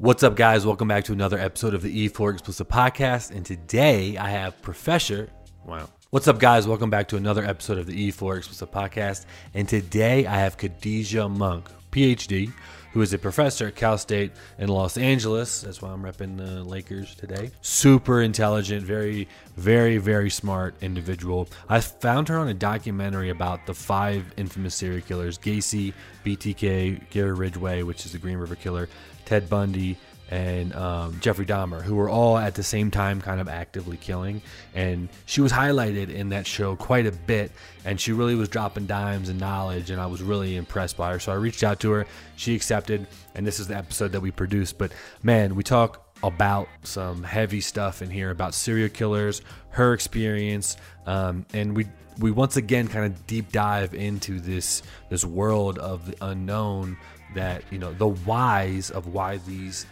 What's up, guys? Welcome back to another episode of the E4 Explicit Podcast. And today I have Professor. Wow. What's up, guys? Welcome back to another episode of the E4 Explicit Podcast. And today I have Khadijah Monk, PhD, who is a professor at Cal State in Los Angeles. That's why I'm repping the Lakers today. Super intelligent, very, very, very smart individual. I found her on a documentary about the five infamous serial killers Gacy, BTK, Gary Ridgway, which is the Green River Killer, Ted Bundy, and um, Jeffrey Dahmer, who were all at the same time kind of actively killing. And she was highlighted in that show quite a bit, and she really was dropping dimes and knowledge, and I was really impressed by her. So I reached out to her, she accepted, and this is the episode that we produced. But man, we talk about some heavy stuff in here about serial killers, her experience, um, and we we once again kind of deep dive into this this world of the unknown that you know the whys of why these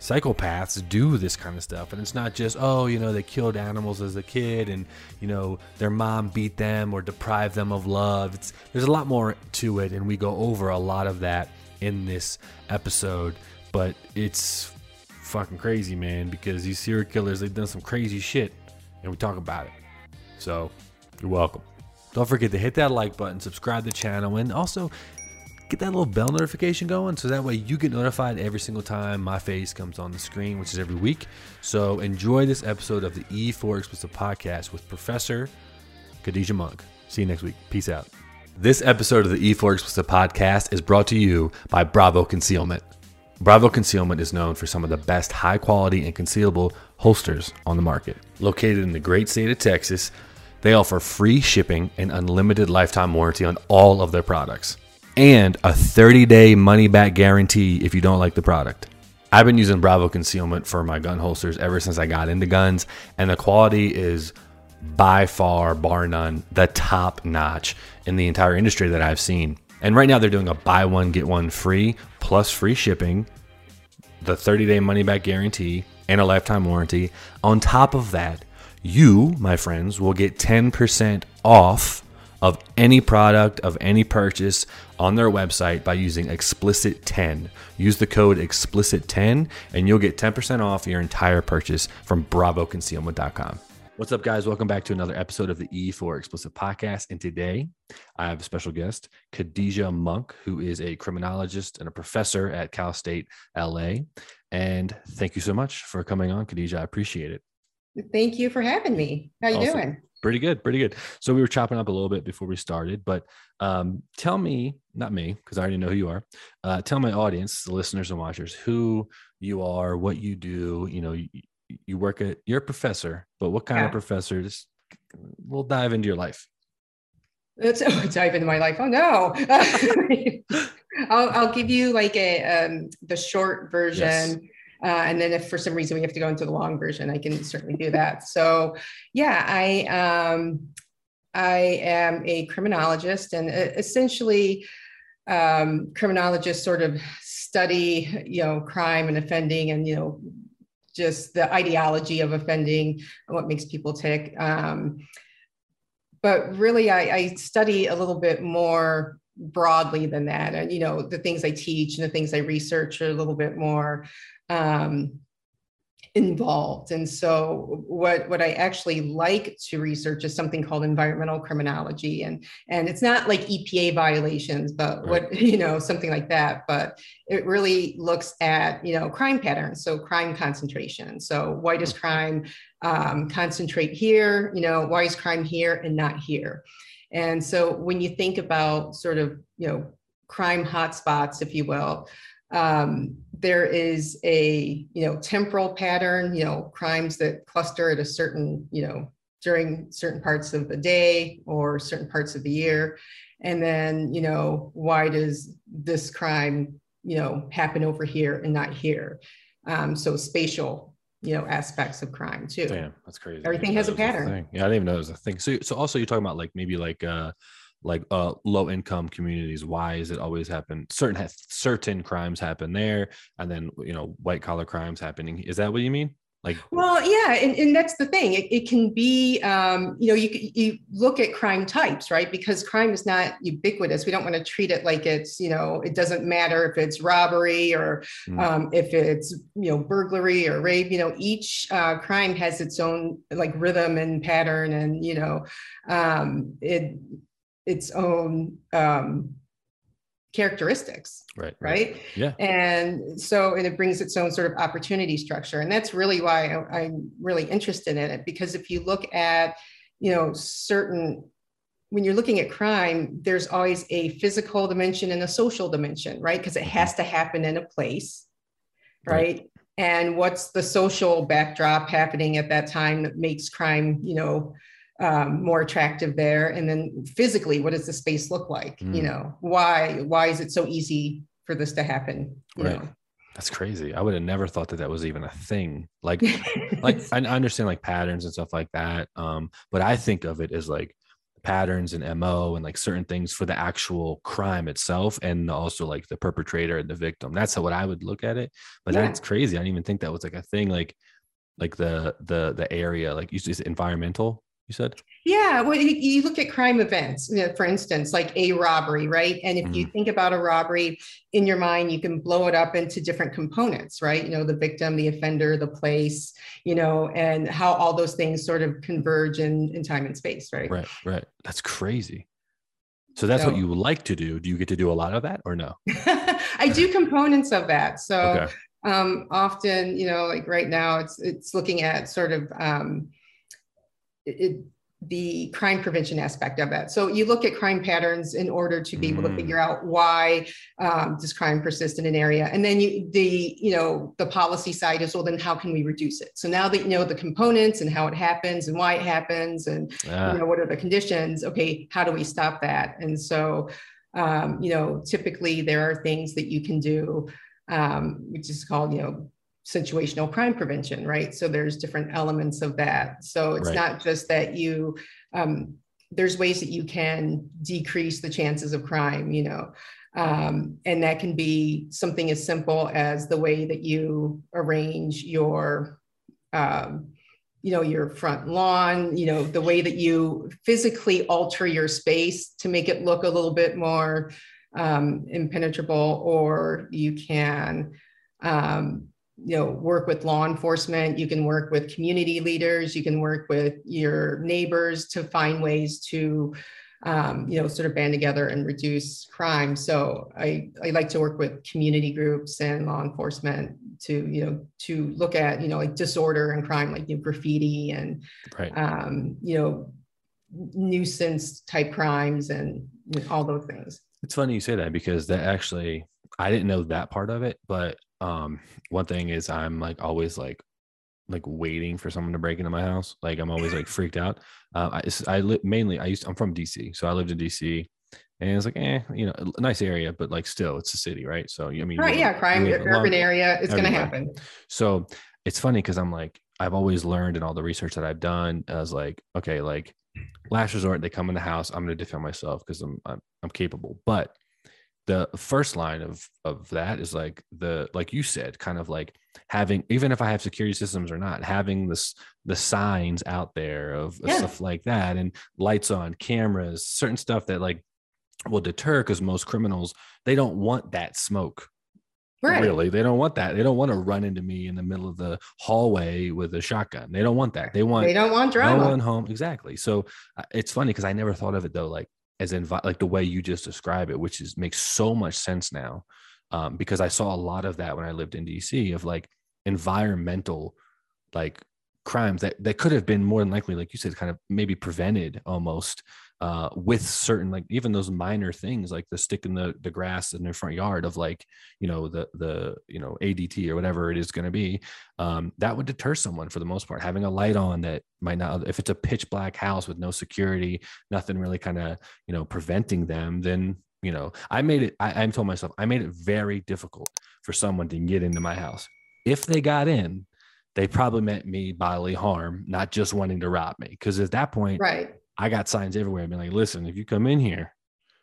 psychopaths do this kind of stuff. And it's not just oh you know they killed animals as a kid and you know their mom beat them or deprived them of love. It's there's a lot more to it and we go over a lot of that in this episode. But it's fucking crazy man because these serial killers they've done some crazy shit and we talk about it. So you're welcome. Don't forget to hit that like button subscribe to the channel and also get that little bell notification going so that way you get notified every single time my face comes on the screen, which is every week. So enjoy this episode of the E4 Explicit Podcast with Professor Khadijah Monk. See you next week. Peace out. This episode of the E4 Explicit Podcast is brought to you by Bravo Concealment. Bravo Concealment is known for some of the best high quality and concealable holsters on the market. Located in the great state of Texas, they offer free shipping and unlimited lifetime warranty on all of their products and a 30 day money back guarantee if you don't like the product. I've been using Bravo concealment for my gun holsters ever since I got into guns, and the quality is by far, bar none, the top notch in the entire industry that I've seen. And right now they're doing a buy one, get one free plus free shipping, the 30 day money back guarantee, and a lifetime warranty. On top of that, you, my friends, will get 10% off of any product of any purchase on their website by using explicit 10 use the code explicit 10 and you'll get 10% off your entire purchase from bravoconcealment.com what's up guys welcome back to another episode of the e4 explicit podcast and today i have a special guest khadijah monk who is a criminologist and a professor at cal state la and thank you so much for coming on khadijah i appreciate it Thank you for having me. How you Awesome. doing? Pretty good, pretty good. So we were chopping up a little bit before we started, but um, tell me, not me, because I already know who you are. Uh, tell my audience, the listeners and watchers, who you are, what you do. You know, you, you work at, you're a professor, but what kind Yeah. of professor? Just we'll dive into your life. Let's dive into my life. Oh no. I'll, I'll give you like a um, the short version. Yes. Uh, and then if for some reason we have to go into the long version, I can certainly do that. So yeah, I um, I am a criminologist and uh, essentially um, criminologists sort of study, you know, crime and offending and, you know, just the ideology of offending and what makes people tick. Um, but really, I, I study a little bit more broadly than that. And, you know, the things I teach and the things I research are a little bit more um, involved. And so what, what I actually like to research is something called environmental criminology. And, and it's not like EPA violations, but what, you know, something like that. But it really looks at, you know, crime patterns. So crime concentration. So why does crime um, concentrate here? You know, why is crime here and not here? And so when you think about sort of, you know, crime hotspots, if you will, um, there is a you know temporal pattern you know crimes that cluster at a certain you know during certain parts of the day or certain parts of the year and then you know why does this crime you know happen over here and not here um, so spatial you know aspects of crime too Damn, that's crazy. Everything has a didn't know it was pattern. thing. Yeah, I didn't even know it was a thing. So, so also you're talking about like maybe like uh like uh low income communities. Why is it always happen? Certain certain crimes happen there, and then you know white collar crimes happening. Is that what you mean? like well yeah and, and that's the thing it, it can be um, you know you you look at crime types right because crime is not ubiquitous we don't want to treat it like it's you know it doesn't matter if it's robbery or mm. um, if it's you know burglary or rape you know each uh, crime has its own like rhythm and pattern and you know um, it its own um, characteristics right right. yeah. And so and it brings its own sort of opportunity structure. And that's really why I, i'm really interested in it because if you look at you know certain when you're looking at crime there's always a physical dimension and a social dimension right? Because it mm-hmm. has to happen in a place right? right? And what's the social backdrop happening at that time that makes crime you know um, more attractive there. And then physically what does the space look like? Mm. you know why why is it so easy for this to happen? You right. know? That's crazy. I would have never thought that that was even a thing. Like like i understand like patterns and stuff like that. Um but i think of it as like patterns and mo and like certain things for the actual crime itself and also like the perpetrator and the victim. That's how what i would look at it. But yeah. that's crazy. I didn't even think that was like a thing like like the the the area like you said environmental you said? Yeah. Well, you look at crime events, you know, for instance, like a robbery, right? And if mm-hmm. you think about a robbery in your mind, you can blow it up into different components, right? You know, the victim, the offender, the place, you know, and how all those things sort of converge in, in time and space, right? Right, right. That's crazy. So that's so, what you like to do. Do you get to do a lot of that or no? I do components of that. So okay. um, often, you know, like right now, it's it's looking at sort of um, it, the crime prevention aspect of it. So you look at crime patterns in order to be able to figure mm. out why um, does crime persist in an area, and then you the you know the policy side is well then how can we reduce it? So now that you know the components and how it happens and why it happens and ah. you know what are the conditions, okay, how do we stop that? And so um, you know typically there are things that you can do, um, which is called you know situational crime prevention, right? So there's different elements of that. So it's right. not just that you, um, there's ways that you can decrease the chances of crime, you know, um, and that can be something as simple as the way that you arrange your, um, you know, your front lawn, you know, the way that you physically alter your space to make it look a little bit more um, impenetrable, or you can, um, you know work with law enforcement you can work with community leaders you can work with your neighbors to find ways to um, you know sort of band together and reduce crime so i i like to work with community groups and law enforcement to you know to look at you know like disorder and crime like you know, graffiti and right. um, you know nuisance type crimes and all those things it's funny you say that because that actually i didn't know that part of it but um one thing is i'm like always like like waiting for someone to break into my house like i'm always like freaked out. Uh, i i li- mainly i used i'm from dc so i lived in dc and it's like eh you know a nice area but like still it's a city right? So i mean right yeah crime urban long, area is going to happen. So it's funny because i'm like i've always learned in all the research that i've done as like okay like last resort they come in the house i'm to defend myself because I'm, I'm i'm capable. But the first line of of that is like the like you said kind of like having even if i have security systems or not having this the signs out there of, yeah. stuff like that and lights on cameras certain stuff that like will deter because most criminals they don't want that smoke. Right. really they don't want that. They don't want to run into me in the middle of the hallway with a shotgun. They don't want that. They want they don't want drama. no one home exactly. So uh, it's funny because i never thought of it though like as in like the way you just describe it, which is makes so much sense now. Um, because I saw a lot of that when I lived in DC of like environmental like crimes that, that could have been more than likely, like you said, kind of maybe prevented almost uh, with certain like even those minor things like the stick in the, the grass in their front yard of like you know the the you know ADT or whatever it is going to be um, that would deter someone for the most part having a light on that might not if it's a pitch black house with no security nothing really kind of you know preventing them then you know I made it I, I'm told myself I made it very difficult for someone to get into my house if they got in they probably meant me bodily harm, not just wanting to rob me. Because at that point, right, I got signs everywhere. I've been like, listen, if you come in here,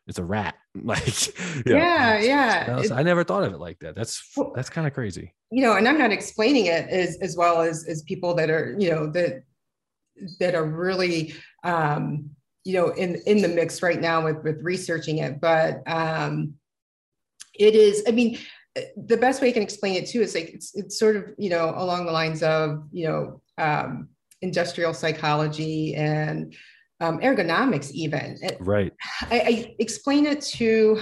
it's a rat. Like, yeah, yeah. I never thought of it like that. That's that's kind of crazy. You know, and I'm not explaining it as as well as as people that are you know that that are really um, you know in in the mix right now with with researching it, but um, it is. I mean, the best way I can explain it too is like it's it's sort of you know along the lines of you know um, industrial psychology and um, ergonomics even. Right. I, I explain it to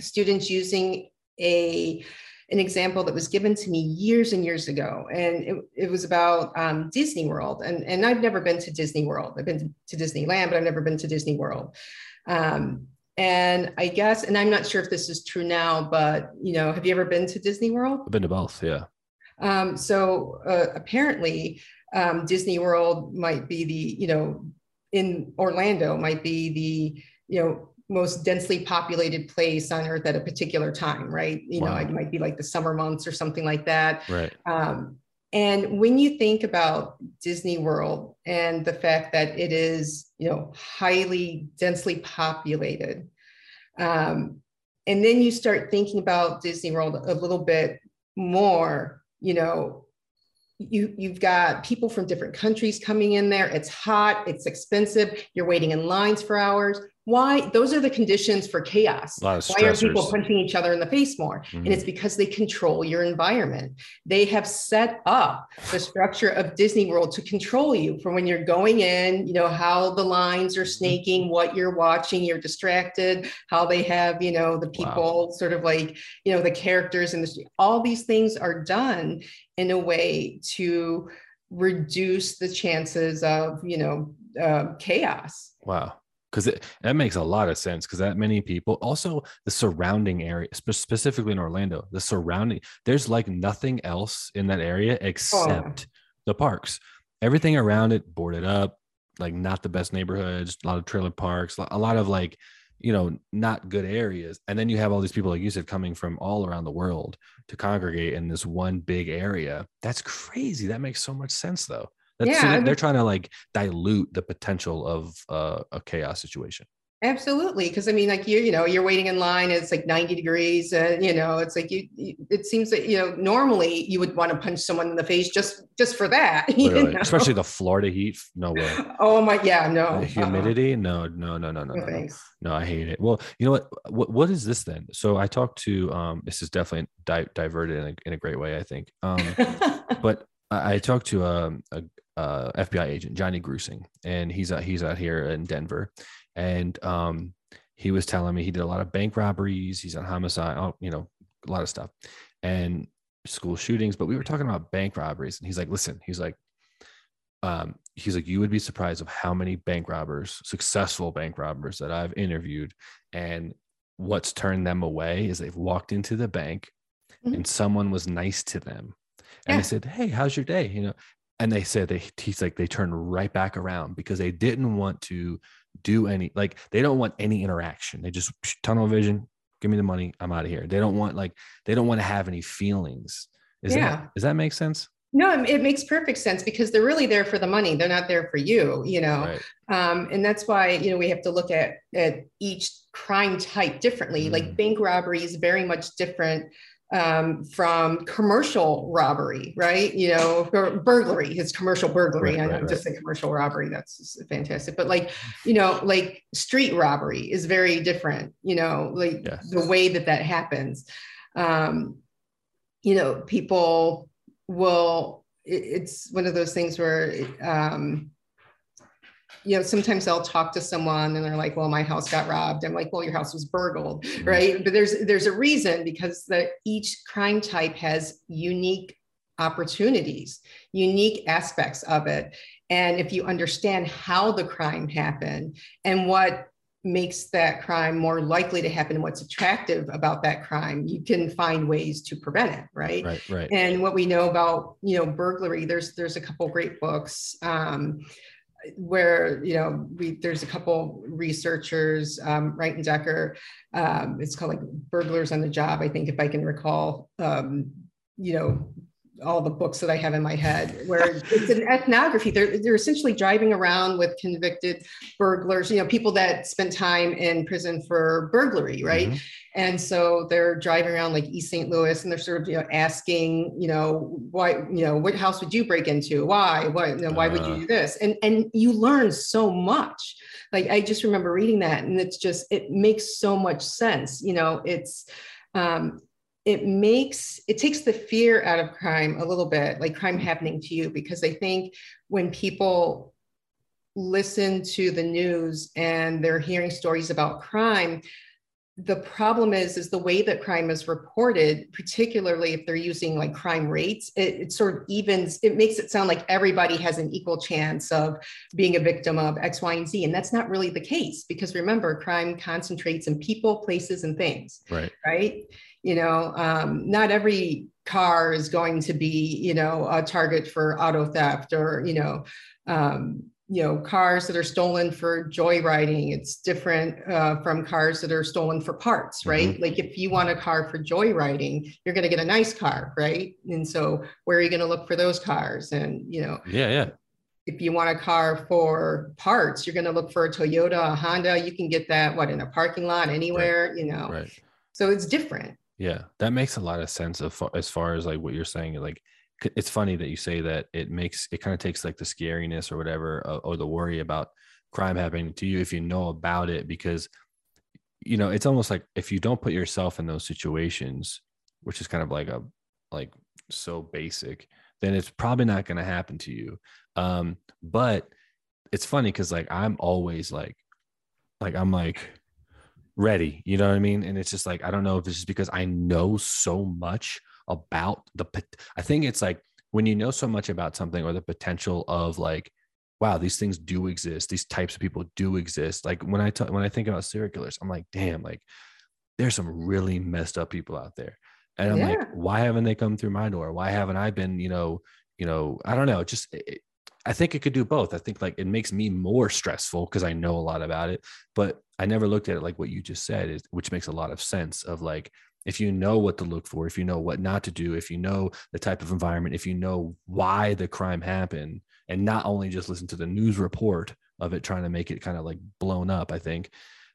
students using a an example that was given to me years and years ago. And it, it was about um, disney world. And, and i've never been to disney world. I've been to, to disneyland but i've never been to disney world. Um, and i guess and i'm not sure if this is true now but you know have you ever been to disney world? I've been to both yeah. Um, so uh, apparently um, disney world might be the you know in Orlando might be the, you know, most densely populated place on earth at a particular time, right? You wow. know, it might be like the summer months or something like that. Right. Um, and when you think about Disney World and the fact that it is, you know, highly densely populated, um, and then you start thinking about Disney World a little bit more, you know, you you've got people from different countries coming in there it's hot it's expensive you're waiting in lines for hours why those are the conditions for chaos why are people punching each other in the face more mm-hmm. and it's because they control your environment they have set up the structure of disney world to control you from when you're going in you know how the lines are mm-hmm. snaking what you're watching you're distracted how they have you know the people wow. sort of like you know the characters and all these things are done in a way to reduce the chances of you know uh, chaos. Wow. Because that makes a lot of sense because that many people also the surrounding area specifically in orlando the surrounding there's like nothing else in that area except oh. the parks. Everything around it boarded up like not the best neighborhoods a lot of trailer parks a lot of like you know not good areas. And then you have all these people like you said coming from all around the world to congregate in this one big area. That's crazy. That makes so much sense though. That's, yeah, so they're, they're, trying to like dilute the potential of uh, a chaos situation. Absolutely, because I mean, like you, you know, you're waiting in line. it's like 90 degrees, and you know, it's like you, you. It seems that you know, normally you would want to punch someone in the face just just for that. Especially the Florida heat. No way. Oh my, yeah, no. The humidity? Uh-uh. No, no, no, no, no, no, no. No, I hate it. Well, you know what? What what is this then? So I talked to. Um, this is definitely di- diverted in a, in a great way, I think. Um, but I, I talked to um, a, a uh, FBI agent Johnny Grusing, and he's out, he's out here in Denver, and um, he was telling me he did a lot of bank robberies. He's on homicide, you know, a lot of stuff, and school shootings. But we were talking about bank robberies, and he's like, "Listen," he's like, um, he's like, "You would be surprised of how many bank robbers, successful bank robbers that I've interviewed, and what's turned them away is they've walked into the bank, mm-hmm. and someone was nice to them." and yeah. I said, "Hey, how's your day?" You know, and they said they he's like they turned right back around because they didn't want to do any like they don't want any interaction. They just tunnel vision give me the money i'm out of here. They don't want like they don't want to have any feelings. Is yeah. that does that make sense? No it makes perfect sense because they're really there for the money. They're not there for you you know? Right. um, and that's why you know we have to look at at each crime type differently. Mm. like bank robbery is very much different um, from commercial robbery, right? You know, burglary, it's commercial burglary. Right, I right, just right. say commercial robbery. That's fantastic. But like, you know, like street robbery is very different, you know, like yes. the way that that happens. Um, you know, people will, it, it's one of those things where, um, you know, sometimes I'll talk to someone and they're like, well, my house got robbed. I'm like, well, your house was burgled, mm-hmm. right? But there's there's a reason because the each crime type has unique opportunities, unique aspects of it. And if you understand how the crime happened and what makes that crime more likely to happen and what's attractive about that crime you can find ways to prevent it right right right and what we know about you know burglary there's there's a couple great books um, where you know we there's a couple researchers um, Wright and Decker um, it's called like burglars on the job I think if I can recall um, you know all the books that I have in my head, where it's an ethnography. They're they're essentially driving around with convicted burglars, you know, people that spent time in prison for burglary, right? Mm-hmm. And so they're driving around like East St. Louis, and they're sort of you know asking, you know, why, you know, what house would you break into? Why? Why? You know, why uh. would you uh. do this? And and you learn so much. Like I just remember reading that, and it's just it makes so much sense. You know, it's um, it makes it takes the fear out of crime a little bit like crime happening to you because i think when people listen to the news and they're hearing stories about crime the problem is is the way that crime is reported particularly if they're using like crime rates it, it, sort of evens it makes it sound like everybody has an equal chance of being a victim of x y and z and that's not really the case because remember crime concentrates in people places and things right. right you know um, not every car is going to be you know a target for auto theft or you know um, you know cars that are stolen for joyriding. It's different uh, from cars that are stolen for parts right? Mm-hmm. like if you want a car for joyriding you're going to get a nice car right? And so where are you going to look for those cars? And you know yeah yeah. if you want a car for parts you're going to look for a toyota a honda. You can get that what in a parking lot anywhere right. you know? Right. So it's different yeah, that makes a lot of sense of as far as like what you're saying. Like, it's funny that you say that it makes it kind of takes like the scariness or whatever or, or the worry about crime happening to you if you know about it because you know it's almost like if you don't put yourself in those situations which is kind of like a like so basic then it's probably not going to happen to you um but it's funny because like i'm always like like i'm like ready. You know what I mean? And it's just like, I don't know if it's just because I know so much about the, I think it's like when you know so much about something or the potential of like, wow, these things do exist. These types of people do exist. Like when I talk, when I think about serial killers, I'm like, damn, like there's some really messed up people out there. And I'm yeah. like, why haven't they come through my door? Why haven't I been, you know, you know, I don't know. Just it, I think it could do both. I think like it makes me more stressful because I know a lot about it, but I never looked at it like what you just said, is, which makes a lot of sense. Of like, if you know what to look for, if you know what not to do, if you know the type of environment, if you know why the crime happened, and not only just listen to the news report of it trying to make it kind of like blown up, I think,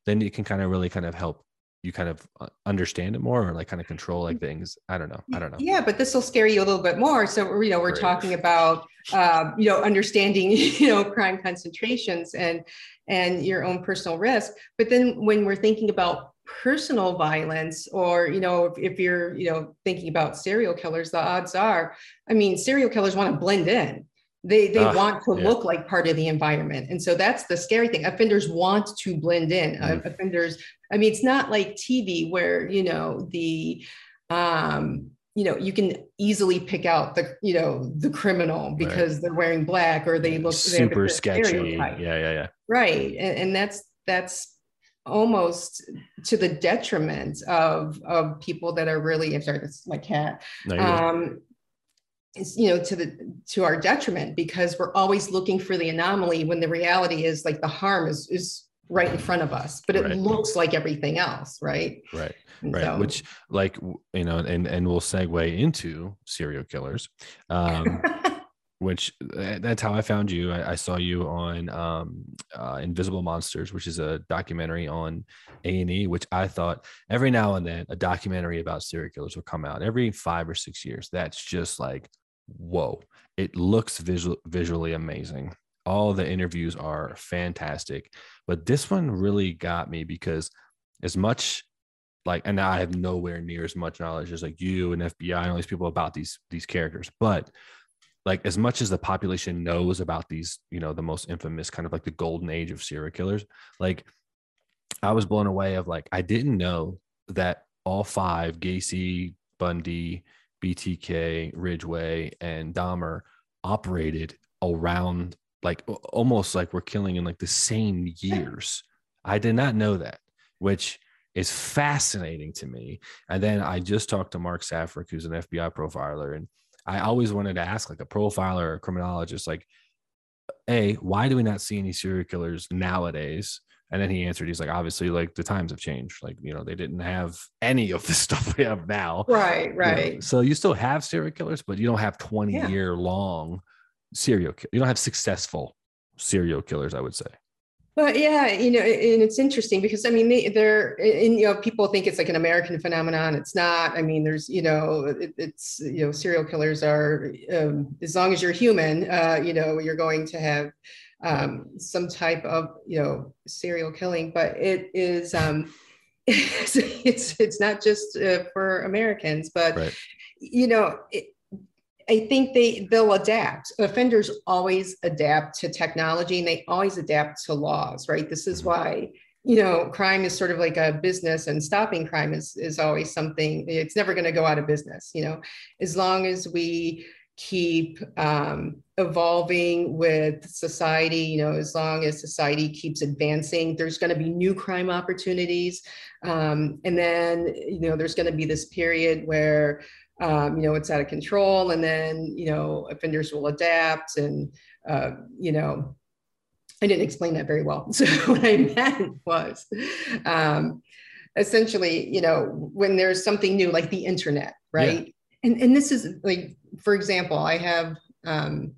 then it can kind of really kind of help you kind of uh, understand it more or like kind of control like things? I don't know. I don't know. Yeah but this will scare you a little bit more. So you know we're Great. talking about um, you know understanding you know crime concentrations and and your own personal risk. But then when we're thinking about personal violence or you know if, if you're you know thinking about serial killers the odds are i mean serial killers want to blend in they they uh, want to yeah. look like part of the environment. And so that's the scary thing. Offenders want to blend in. Mm. offenders i mean it's not like tv where you know the um you know you can easily pick out the you know the criminal because right. they're wearing black or they look super sketchy. yeah yeah yeah. Right. And, and that's that's almost to the detriment of of people that are really i'm sorry that's my cat. No, um is you know to the to our detriment because we're always looking for the anomaly when the reality is like the harm is is right in front of us but it right. looks like everything else right? Right right so, which like you know and and we'll segue into serial killers um which eh, that's how i found you. I, I saw you on um uh, invisible monsters which is a documentary on a&e which i thought every now and then a documentary about serial killers will come out every five or six years. That's just like whoa, it looks visual, visually amazing. All the interviews are fantastic. But this one really got me because as much like and I have nowhere near as much knowledge as like you and FBI and all these people about these these characters. But like as much as the population knows about these, you know, the most infamous kind of like the golden age of serial killers, like I was blown away of like I didn't know that all five Gacy, Bundy, BTK, Ridgway, and Dahmer operated around like almost like we're killing in like the same years. I did not know that, which is fascinating to me. And then I just talked to Mark Safarik, who's an FBI profiler, and I always wanted to ask like a profiler or a criminologist, like, a why do we not see any serial killers nowadays? And then he answered, he's like, obviously, like the times have changed. Like, you know, they didn't have any of the stuff we have now. Right, right. You know, so you still have serial killers, but you don't have 20 yeah. year long serial You don't have successful serial killers, I would say. But yeah, you know, and it's interesting because I mean, they, they're, and you know, people think it's like an American phenomenon. It's not. I mean, there's, you know, it, it's, you know, serial killers are, um, as long as you're human, uh, you know, you're going to have um, some type of, you know, serial killing. But it is, um, it's, it's, it's not just uh, for Americans, but right. you know, it, I think they they'll adapt. Offenders always adapt to technology and they always adapt to laws, right? This is mm-hmm. why you know crime is sort of like a business and stopping crime is is always something it's never going to go out of business you know as long as we keep um, evolving with society you know as long as society keeps advancing there's going to be new crime opportunities um, and then you know there's going to be this period where um, you know, it's out of control. And then, you know, offenders will adapt and, uh, you know, I didn't explain that very well. So what I meant was um, essentially, you know, when there's something new like the internet, right? Yeah. And, and this is like, for example, I have um,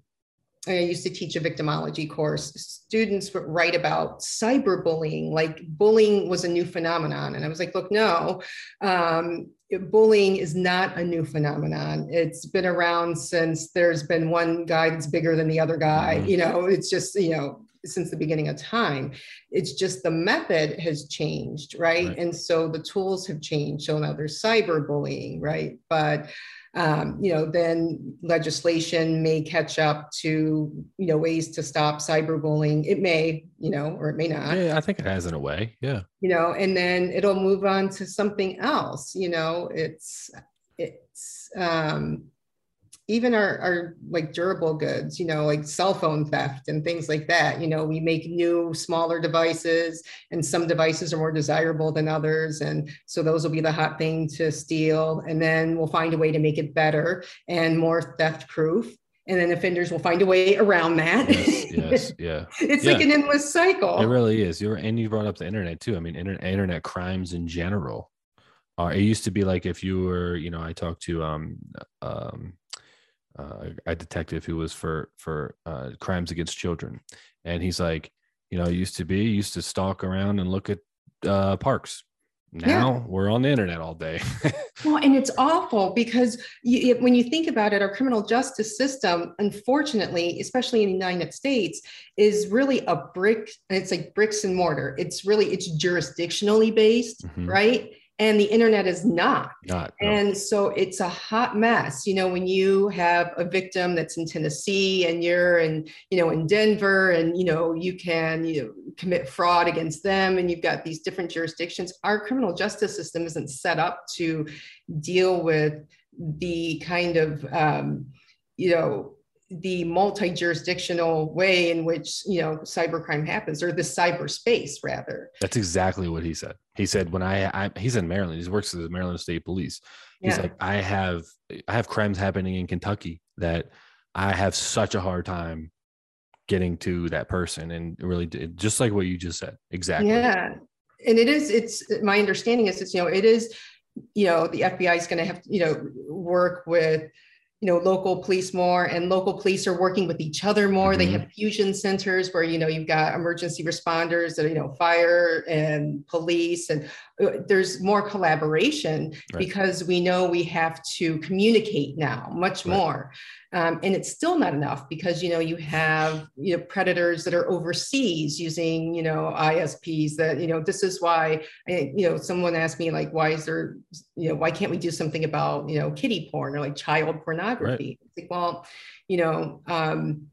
I used to teach a victimology course. Students would write about cyberbullying, like bullying was a new phenomenon. And I was like, look, no, um, bullying is not a new phenomenon. It's been around since there's been one guy that's bigger than the other guy. Mm-hmm. You know, it's just, you know, since the beginning of time. It's just the method has changed, right? right? And so the tools have changed. So now there's cyberbullying, right? But um, you know, then legislation may catch up to, you know, ways to stop cyberbullying. It may, you know, or it may not. Yeah, I think it has in a way. Yeah. You know, and then it'll move on to something else. You know, it's it's um, even our, our like durable goods, you know, like cell phone theft and things like that. You know, we make new, smaller devices, and some devices are more desirable than others. And so those will be the hot thing to steal. And then we'll find a way to make it better and more theft proof. And then offenders will find a way around that. Yes, yes yeah. it's yeah. like an endless cycle. It really is. You're and you brought up the internet too. I mean, internet, internet crimes in general. are. it used to be like if you were, you know, I talked to um, um, uh, a detective who was for for uh, crimes against children, and he's like, you know, used to be used to stalk around and look at uh, parks. Now yeah. we're on the internet all day. well, and it's awful because you, when you think about it, our criminal justice system, unfortunately, especially in the United States, is really a brick. It's like bricks and mortar. It's really it's jurisdictionally based, mm-hmm. right? And the internet is not. Not. No. And so it's a hot mess. You know, when you have a victim that's in Tennessee and you're in, you know, in Denver and you know, you can you know, commit fraud against them and you've got these different jurisdictions. Our criminal justice system isn't set up to deal with the kind of um, you know the multi-jurisdictional way in which you know cybercrime happens or the cyberspace rather. That's exactly what he said. He said when i, I he's in maryland. He works for the maryland state police. He's yeah. like i have i have crimes happening in kentucky that i have such a hard time getting to that person. And really just like what you just said exactly. Yeah. And it is it's my understanding is it's you know it is you know the fbi is going to have you know work with you know local police more and local police are working with each other more mm-hmm. they have fusion centers where you know you've got emergency responders that you know fire and police and uh, there's more collaboration right. because we know we have to communicate now much right. more um, and it's still not enough because you know you have you know predators that are overseas using you know isps that you know this is why you know someone asked me like why is there you know why can't we do something about you know kiddie porn or like child pornography right. like well you know um,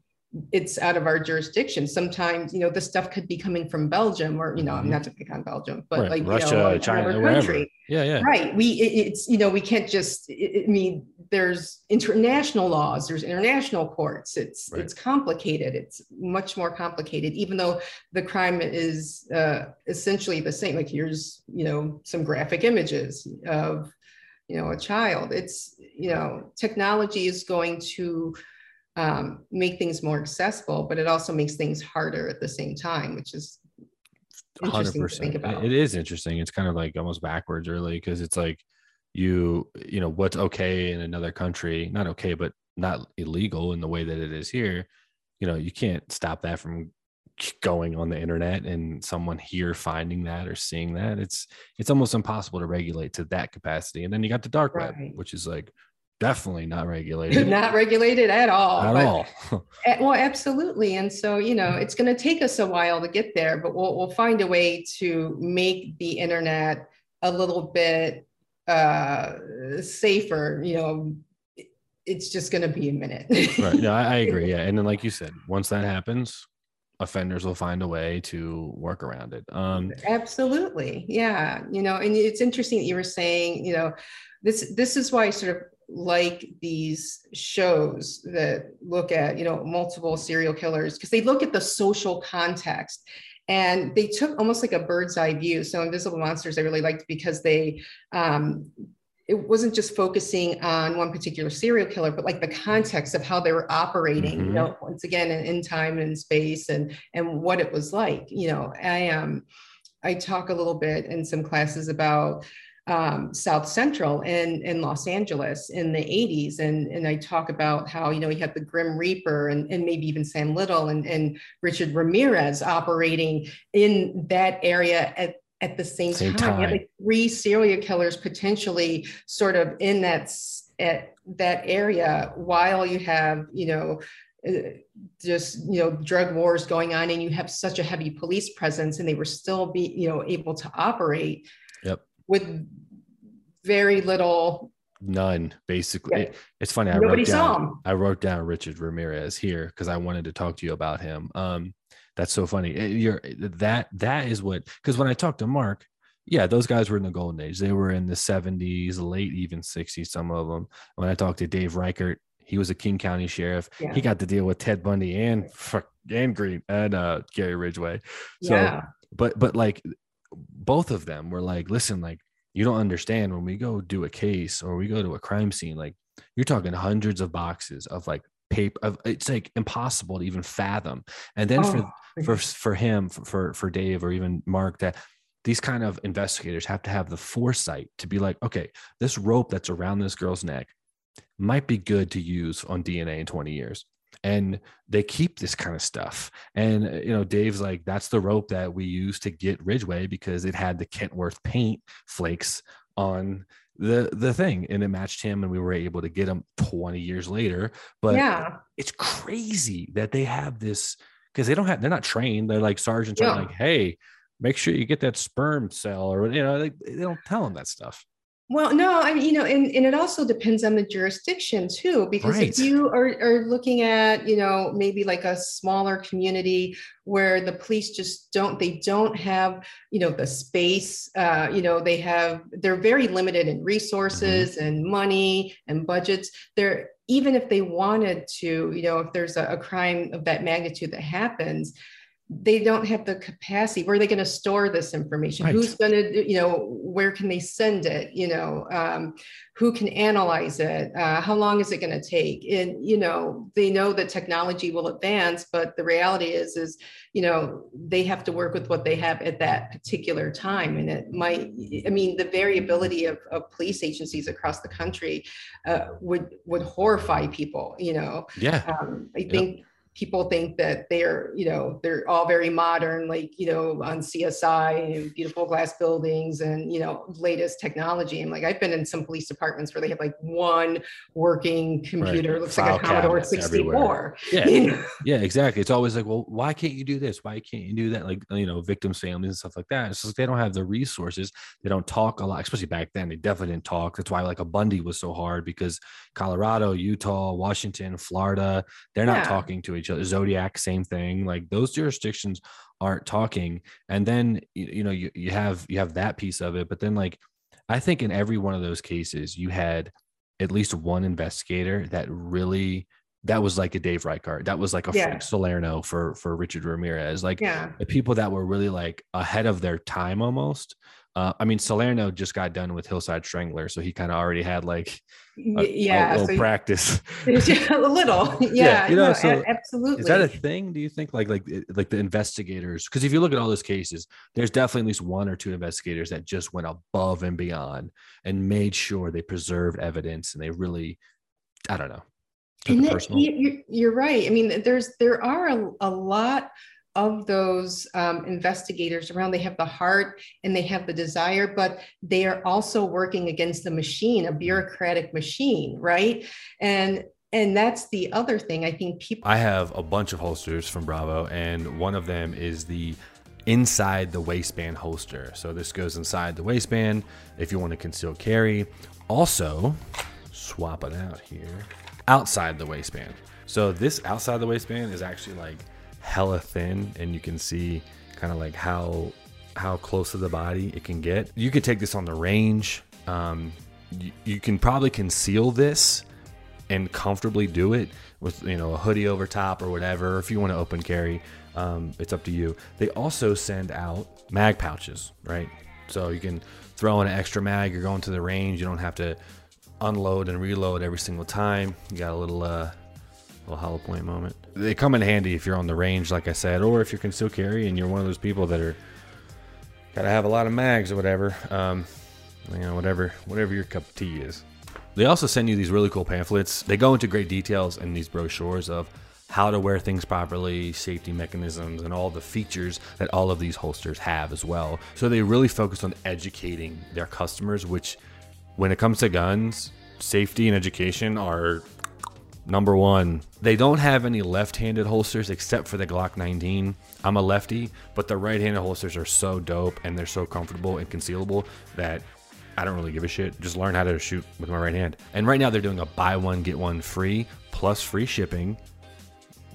it's out of our jurisdiction. Sometimes, you know, the stuff could be coming from Belgium or, you know, I'm mm-hmm. not to pick on Belgium, but right. like, Russia, you know, China, wherever. Yeah, yeah. Right. We, it, it's, you know, we can't just, it, I mean, there's international laws, there's international courts. It's, right. it's complicated. It's much more complicated, even though the crime is uh, essentially the same. Like here's, you know, some graphic images of, you know, a child. It's, you know, technology is going to, um, make things more accessible, but it also makes things harder at the same time, which is interesting to think 100%. about. It is interesting. It's kind of like almost backwards, really, because it's like you, you know, what's okay in another country, not okay, but not illegal in the way that it is here. You know, you can't stop that from going on the internet and someone here finding that or seeing that. It's it's almost impossible to regulate to that capacity. And then you got the dark web, which is like definitely not regulated not regulated at all. at all. Eh, Well, absolutely. And so, you know, it's going to take us a while to get there, but we'll, we'll find a way to make the internet a little bit uh, safer. You know, it's just going to be a minute. right. No, I, I agree. Yeah. And then, like you said, once that happens, offenders will find a way to work around it. Um, Absolutely. Yeah. You know, and it's interesting that you were saying, you know, this this is why I sort of like these shows that look at, you know, multiple serial killers because they look at the social context. And they took almost like a bird's eye view. So Invisible Monsters I really liked because they um it wasn't just focusing on one particular serial killer, but like the context of how they were operating, you Mhm. know, once again in, in time and space and and what it was like. You know, I um I talk a little bit in some classes about um, South Central in, in Los Angeles in the 80s. And, and I talk about how, you know, you had the Grim Reaper and, and maybe even Sam Little and, and Richard Ramirez operating in that area at, at the same, Same time. Time. like three serial killers potentially sort of in that, at that area while you have, you know, uh, just you know drug wars going on and you have such a heavy police presence and they were still be you know able to operate. With very little none, basically. Yeah. It's funny. I nobody wrote saw down, them I wrote down Richard Ramirez here because I wanted to talk to you about him. Um, that's so funny. Eh, You're that that is what because when I talked to Mark, yeah, those guys were in the golden age. They were in the 70s, late even 60s, some of them. When I talked to Dave Reichert, he was a King County sheriff. Yeah. He got to deal with Ted Bundy and and Green and uh Gary Ridgway. So yeah but but like both of them were like listen like you don't understand. When we go do a case or we go to a crime scene like you're talking hundreds of boxes of like paper of it's like impossible to even fathom. And then for Oh, for for him for, for for dave or even mark that these kind of investigators have to have the foresight to be like okay this rope that's around this girl's neck might be good to use on dna in 20 years and they keep this kind of stuff. And uh, you know dave's like that's the rope that we used to get ridgway because it had the kenworth paint flakes on the the thing and it matched him and we were able to get him 20 years later. But yeah. it's crazy that they have this because they don't have they're not trained. They're like sergeants are like hey make sure you get that sperm cell or you know they, they don't tell them that stuff Well, no, I mean, you know, and, and it also depends on the jurisdiction too, because Right. if you are, are looking at, you know, maybe like a smaller community where the police just don't, they don't have, you know, the space, uh, you know, they have, they're very limited in resources and money and budgets. They're, even if they wanted to, you know, if there's a, a crime of that magnitude that happens, they don't have the capacity. Where are they going to store this information? Right. Who's going to, you know, where can they send it? You know, um, who can analyze it? Uh, how long is it going to take? And you know, they know that technology will advance, but the reality is, is you know, they have to work with what they have at that particular time, and it might. I mean, the variability of, of police agencies across the country uh, would would horrify people. You know, yeah um, I think people think that they're, you know, they're all very modern, like, you know, on CSI and beautiful glass buildings and, you know, latest technology. And like, I've been in some police departments where they have like one working computer, looks File like a Commodore 64. yeah. You know? yeah exactly. It's always like well why can't you do this? Why can't you do that? Like you know victims families and stuff like that. It's just they don't have the resources. They don't talk a lot especially back then they definitely didn't talk. That's why like a bundy was so hard because colorado utah washington florida they're not Yeah. talking to each other zodiac same thing like those jurisdictions aren't talking and then you, you know you, you have you have that piece of it but then like i think in every one of those cases you had at least one investigator that really that was like a Dave Reichert. That was like a Yeah. Frank Salerno for for Richard Ramirez. Like Yeah. the people that were really like ahead of their time almost Uh, I mean, Salerno just got done with Hillside Strangler, so he kind of already had like a, yeah, a little so practice. a little, yeah, yeah you know, no, so absolutely. Is that a thing? Do you think like like like the investigators? Because if you look at all those cases, there's definitely at least one or two investigators that just went above and beyond and made sure they preserved evidence and they really, I don't know. And that, you're right. I mean, there's there are a, a lot of those um, investigators around. They have the heart and they have the desire, but they are also working against the machine, a bureaucratic machine, right? And and that's the other thing. I think people. I have a bunch of holsters from Bravo, and one of them is the inside the waistband holster. So this goes inside the waistband if you want to conceal carry. Also, swap it out here outside the waistband. So this outside the waistband is actually like hella thin and you can see kind of like how how close to the body it can get. You could take this on the range. Um, you, you can probably conceal this and comfortably do it with you know a hoodie over top or whatever. If you want to open carry, um, it's up to you. They also send out mag pouches, right? So you can throw in an extra mag. You're going to the range. You don't have to unload and reload every single time. You got a little uh, little hollow point moment. They come in handy if you're on the range, like I said, or if you can still carry and you're one of those people that are gotta have a lot of mags or whatever. Um, you know, whatever whatever your cup of tea is. They also send you these really cool pamphlets. They go into great details in these brochures of how to wear things properly, safety mechanisms, and all the features that all of these holsters have as well. So they really focus on educating their customers, which when it comes to guns, safety and education are number one. They don't have any left handed holsters except for the Glock 19. I'm a lefty, but the right handed holsters are so dope and they're so comfortable and concealable that I don't really give a shit. Just learn how to shoot with my right hand. And right now they're doing a buy one, get one free plus free shipping,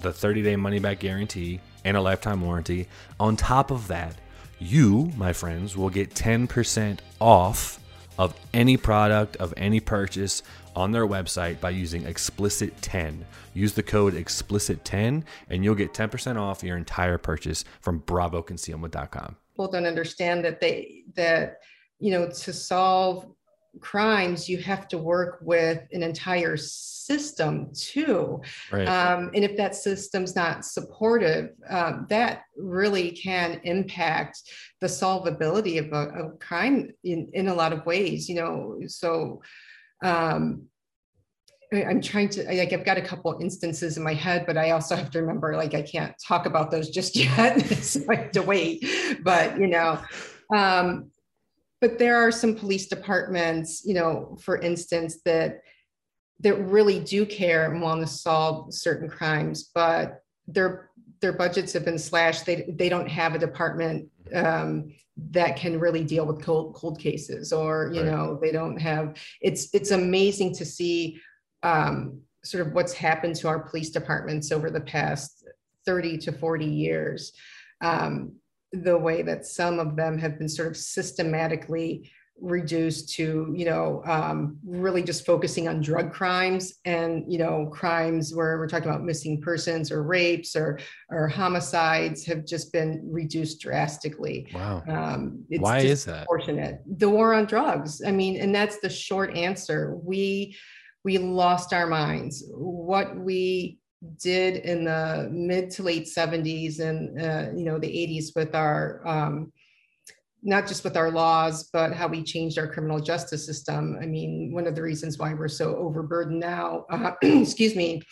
the 30 day money back guarantee, and a lifetime warranty. On top of that, you, my friends, will get 10% off of any product, of any purchase on their website by using explicit10. Use the code explicit10 and you'll get 10% off your entire purchase from bravoconcealment.com. People don't understand that they that you know to solve crimes you have to work with an entire system too right. um, and if that system's not supportive um, that really can impact the solvability of a, a crime in, in a lot of ways you know so um, I'm trying to like I've got a couple instances in my head, but I also have to remember like I can't talk about those just yet. so I have to wait. But you know, um, but there are some police departments, you know, for instance, that that really do care and want to solve certain crimes, but their their budgets have been slashed. They they don't have a department um, that can really deal with cold cold cases, or you right. know, they don't have. It's it's amazing to see um, sort of what's happened to our police departments over the past 30 to 40 years. Um, the way that some of them have been sort of systematically reduced to you know um, really just focusing on drug crimes and you know crimes where we're talking about missing persons or rapes or or homicides have just been reduced drastically. Wow. Um, why is that? fortunate the war on drugs. I mean and that's the short answer. We we lost our minds. What we did in the mid to late 70s and uh, you know the 80s with our um, not just with our laws but how we changed our criminal justice system. I mean one of the reasons why we're so overburdened now uh, excuse me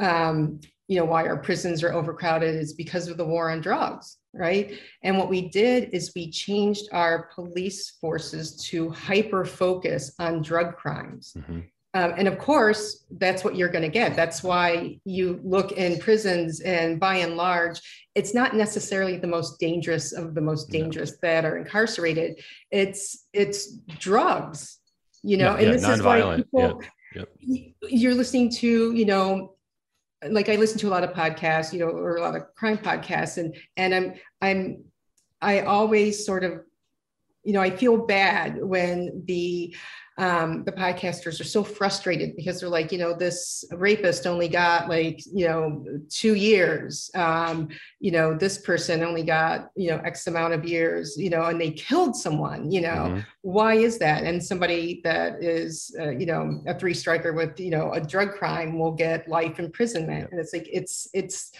um, you know why our prisons are overcrowded is because of the war on drugs right? And what we did is we changed our police forces to hyper focus on drug crimes. Mm-hmm. Um, and of course, that's what you're going to get. That's why you look in prisons, and by and large, it's not necessarily the most dangerous of the most dangerous no. that are incarcerated. It's it's drugs, you know. And yeah, this is why people, yeah, you're listening to, you know, like I listen to a lot of podcasts, you know, or a lot of crime podcasts, and and I'm I'm I always sort of you know, I feel bad when the um, the podcasters are so frustrated because they're like, you know, this rapist only got like, you know, two years. Um, you know, this person only got, you know, X amount of years, you know, and they killed someone, you know, mm-hmm. why is that? And somebody that is, uh, you know, a three striker with, you know, a drug crime will get life imprisonment. And it's like, it's, it's,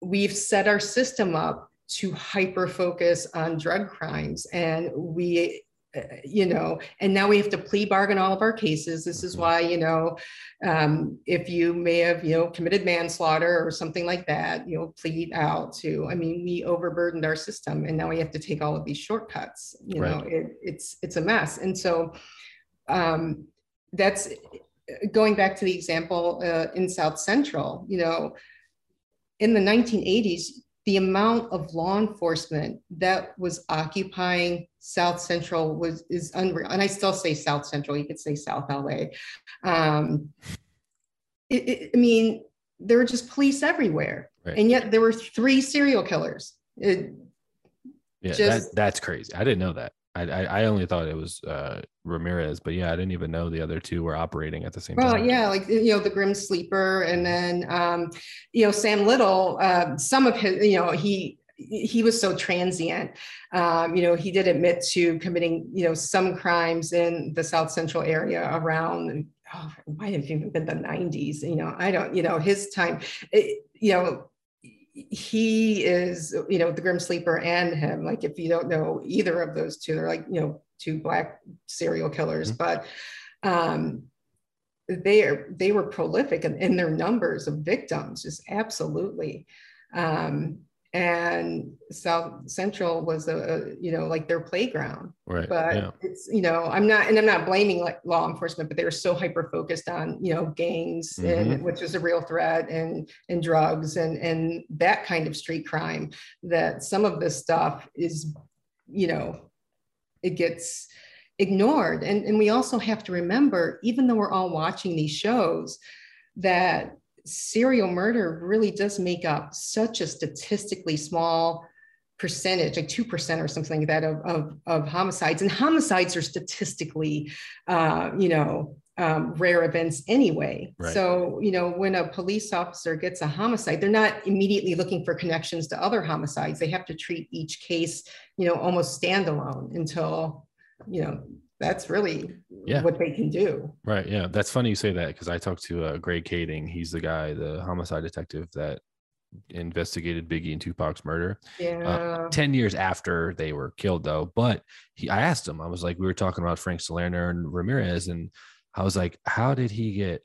we've set our system up to hyper focus on drug crimes. And we uh, you know and now we have to plea bargain all of our cases. This is why you know um, if you may have you know committed manslaughter or something like that you'll plead out to i mean we overburdened our system and now we have to take all of these shortcuts. You right. know it, it's it's a mess. And so um, that's going back to the example uh, in south central you know in the 1980s the amount of law enforcement that was occupying South Central was is unreal. And I still say South Central. You could say South LA. Um, it, it, I mean, there were just police everywhere, right. and yet there were three serial killers. It, yeah, just, that, that's crazy. I didn't know that. I, I only thought it was uh, Ramirez, but yeah, I didn't even know the other two were operating at the same well, time. Well, yeah, like you know the Grim Sleeper, and then um, you know Sam Little. Uh, some of his, you know, he he was so transient. Um, you know, he did admit to committing you know some crimes in the South Central area around. Oh, it might have even been the 90s. You know, I don't. You know, his time. It, you know he is, you know, the Grim Sleeper and him. Like, if you don't know either of those two, they're like, you know, two black serial killers, mm-hmm. but um, they are they were prolific in, in, their numbers of victims, just absolutely. Um, and South Central was a, a, you know like their playground. Right. But yeah. it's you know I'm not and I'm not blaming like law enforcement, but they were so hyper focused on you know gangs mm-hmm. and which was a real threat and and drugs and and that kind of street crime that some of this stuff is you know it gets ignored and and we also have to remember even though we're all watching these shows that serial murder really does make up such a statistically small percentage, like 2% or something like that of, of, of homicides. And homicides are statistically, uh, you know, um, rare events anyway. Right. So, you know, when a police officer gets a homicide, they're not immediately looking for connections to other homicides. They have to treat each case, you know, almost standalone until, you know, that's really yeah. what they can do. Right. Yeah. That's funny you say that because I talked to uh, Greg Kading. He's the guy, the homicide detective that investigated Biggie and Tupac's murder. Uh, yeah. Uh, 10 years after they were killed, though. But he, I asked him, I was like, we were talking about Frank Salerno and Ramirez, and I was like, how did he get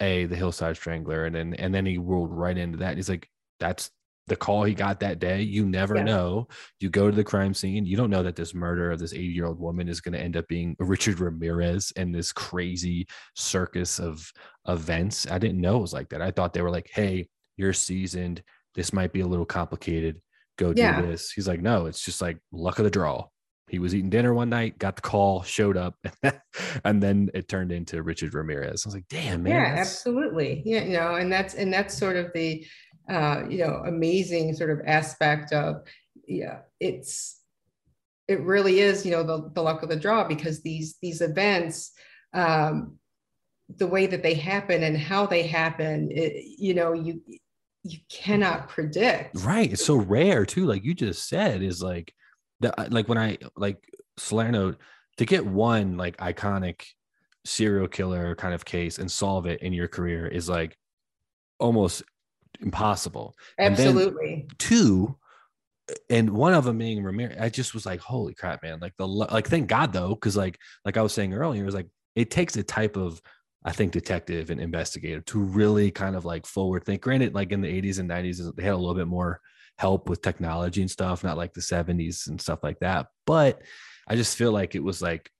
a the hillside strangler? And then, and then he rolled right into that. He's like, that's the call he got that day. You never yeah. know. You go to the crime scene. You don't know that this murder of this 80 year old woman is going to end up being Richard Ramirez and this crazy circus of events. I didn't know it was like that. I thought they were like, hey, you're seasoned. This might be a little complicated. Go do yeah. this. He's like, no, it's just like luck of the draw. He was eating dinner one night, got the call, showed up, and then it turned into Richard Ramirez. I was like, damn, man. Yeah, absolutely. Yeah, you know, and that's and that's sort of the uh, you know, amazing sort of aspect of, yeah, it's, it really is, you know, the, the luck of the draw because these, these events, um, the way that they happen and how they happen, it, you know, you, you cannot predict. Right. It's so rare too. Like you just said is like, the, like when I like Salerno to get one like iconic serial killer kind of case and solve it in your career is like almost impossible. Absolutely. two, and one of them being Ramirez, I just was like, holy crap, man! Like the like, thank God though, because like like I was saying earlier, it was like it takes a type of I think detective and investigator to really kind of like forward think. Granted, like in the 80s and 90s, they had a little bit more help with technology and stuff, not like the 70s and stuff like that. But I just feel like it was like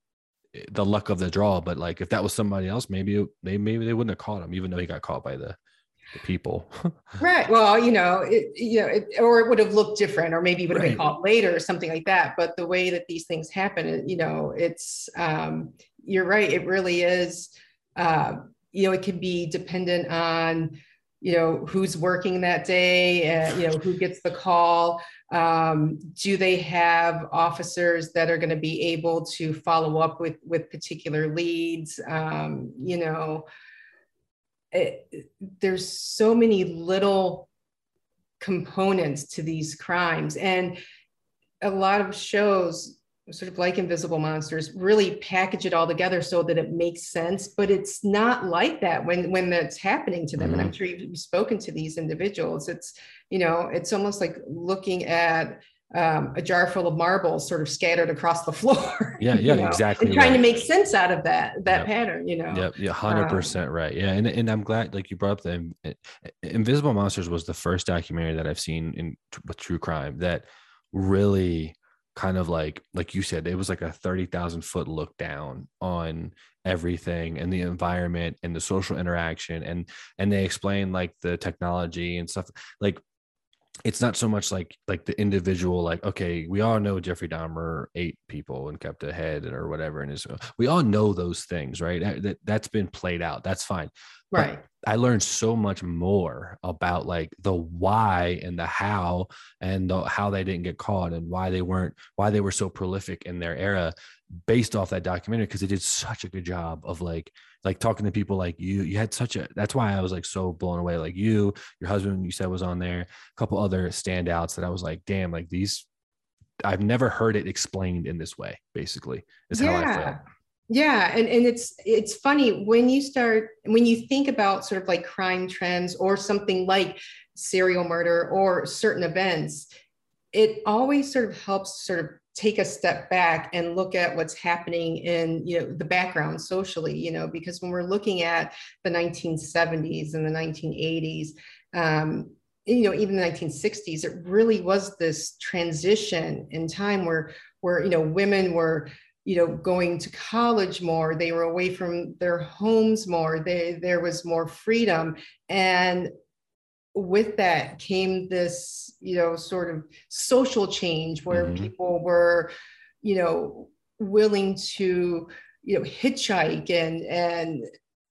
the luck of the draw. But like if that was somebody else, maybe they maybe they wouldn't have caught him, even though he got caught by the the people. right. Well, you know, it, you know, it, or it would have looked different, or maybe it would have right. been caught later or something like that. But the way that these things happen, you know, it's um, you're right. It really is. Uh, you know, it can be dependent on you know who's working that day and you know who gets the call um, do they have officers that are going to be able to follow up with with particular leads um, you know it, there's so many little components to these crimes and a lot of shows sort of like invisible monsters really package it all together so that it makes sense but it's not like that when when that's happening to them mm-hmm. and i'm mm-hmm. sure you've spoken to these individuals it's you know it's almost like looking at um, a jar full of marbles sort of scattered across the floor. Yeah, yeah, know, exactly. And trying right. to make sense out of that that yep. pattern, you know. Yep, yeah, hundred um, percent right. Yeah, and and I'm glad like you brought up the Invisible Monsters was the first documentary that I've seen in with true crime that really kind of like like you said it was like a 30,000 foot look down on everything and the environment and the social interaction and and they explain like the technology and stuff like it's not so much like like the individual like okay we all know jeffrey dahmer ate people and kept a head or whatever and is uh, we all know those things right? That, that's been played out that's fine. Right. But I learned so much more about like the why and the how and the, how they didn't get caught and why they weren't why they were so prolific in their era based off that documentary because it did such a good job of like like talking to people like you you had such a that's why I was like so blown away like you your husband you said was on there a couple other standouts that I was like damn like these I've never heard it explained in this way basically is yeah. how I felt yeah and, and it's it's funny when you start when you think about sort of like crime trends or something like serial murder or certain events it always sort of helps sort of take a step back and look at what's happening in you know the background socially you know because when we're looking at the 1970s and the 1980s um, you know even the 1960s it really was this transition in time where where you know women were you know going to college more. They were away from their homes more. They, there was more freedom. And with that came this you know sort of social change where mm-hmm. people were you know willing to you know hitchhike and and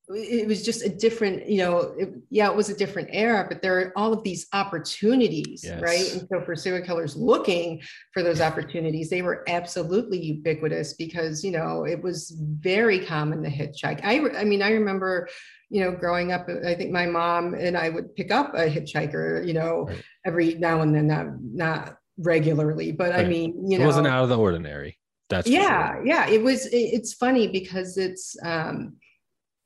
it was just a different you know it, yeah it was a different era but there are all of these opportunities yes. right and so for serial killers looking for those opportunities they were absolutely ubiquitous because you know it was very common to hitchhike i i mean i remember you know growing up i think my mom and i would pick up a hitchhiker you know right. every now and then not not regularly but right. i mean you know it wasn't out of the ordinary that's yeah sure. yeah it was it, it's funny because it's um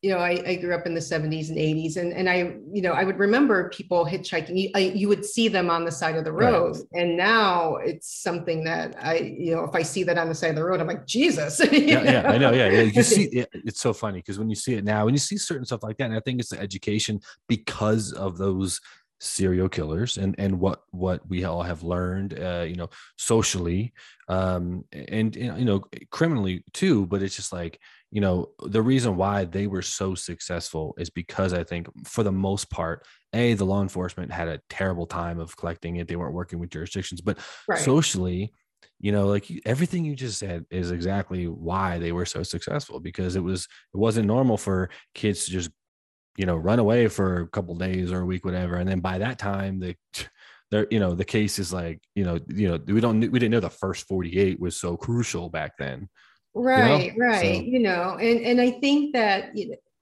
you know, I, I, grew up in the 70s and 80s, and, and I, you know, I would remember people hitchhiking. You, I, you would see them on the side of the road, right. and now it's something that I, you know, if I see that on the side of the road, I'm like, Jesus. yeah, yeah, I know. Yeah, yeah. You see, yeah, it's so funny because when you see it now, when you see certain stuff like that, and I think it's the education because of those serial killers and and what what we all have learned uh you know socially um and you know criminally too but it's just like you know the reason why they were so successful is because i think for the most part a the law enforcement had a terrible time of collecting it they weren't working with jurisdictions but right. socially you know like everything you just said is exactly why they were so successful because it was it wasn't normal for kids to just you know run away for a couple days or a week whatever and then by that time the there you know the case is like you know you know we don't we didn't know the first 48 was so crucial back then right you know? right so. you know and and i think that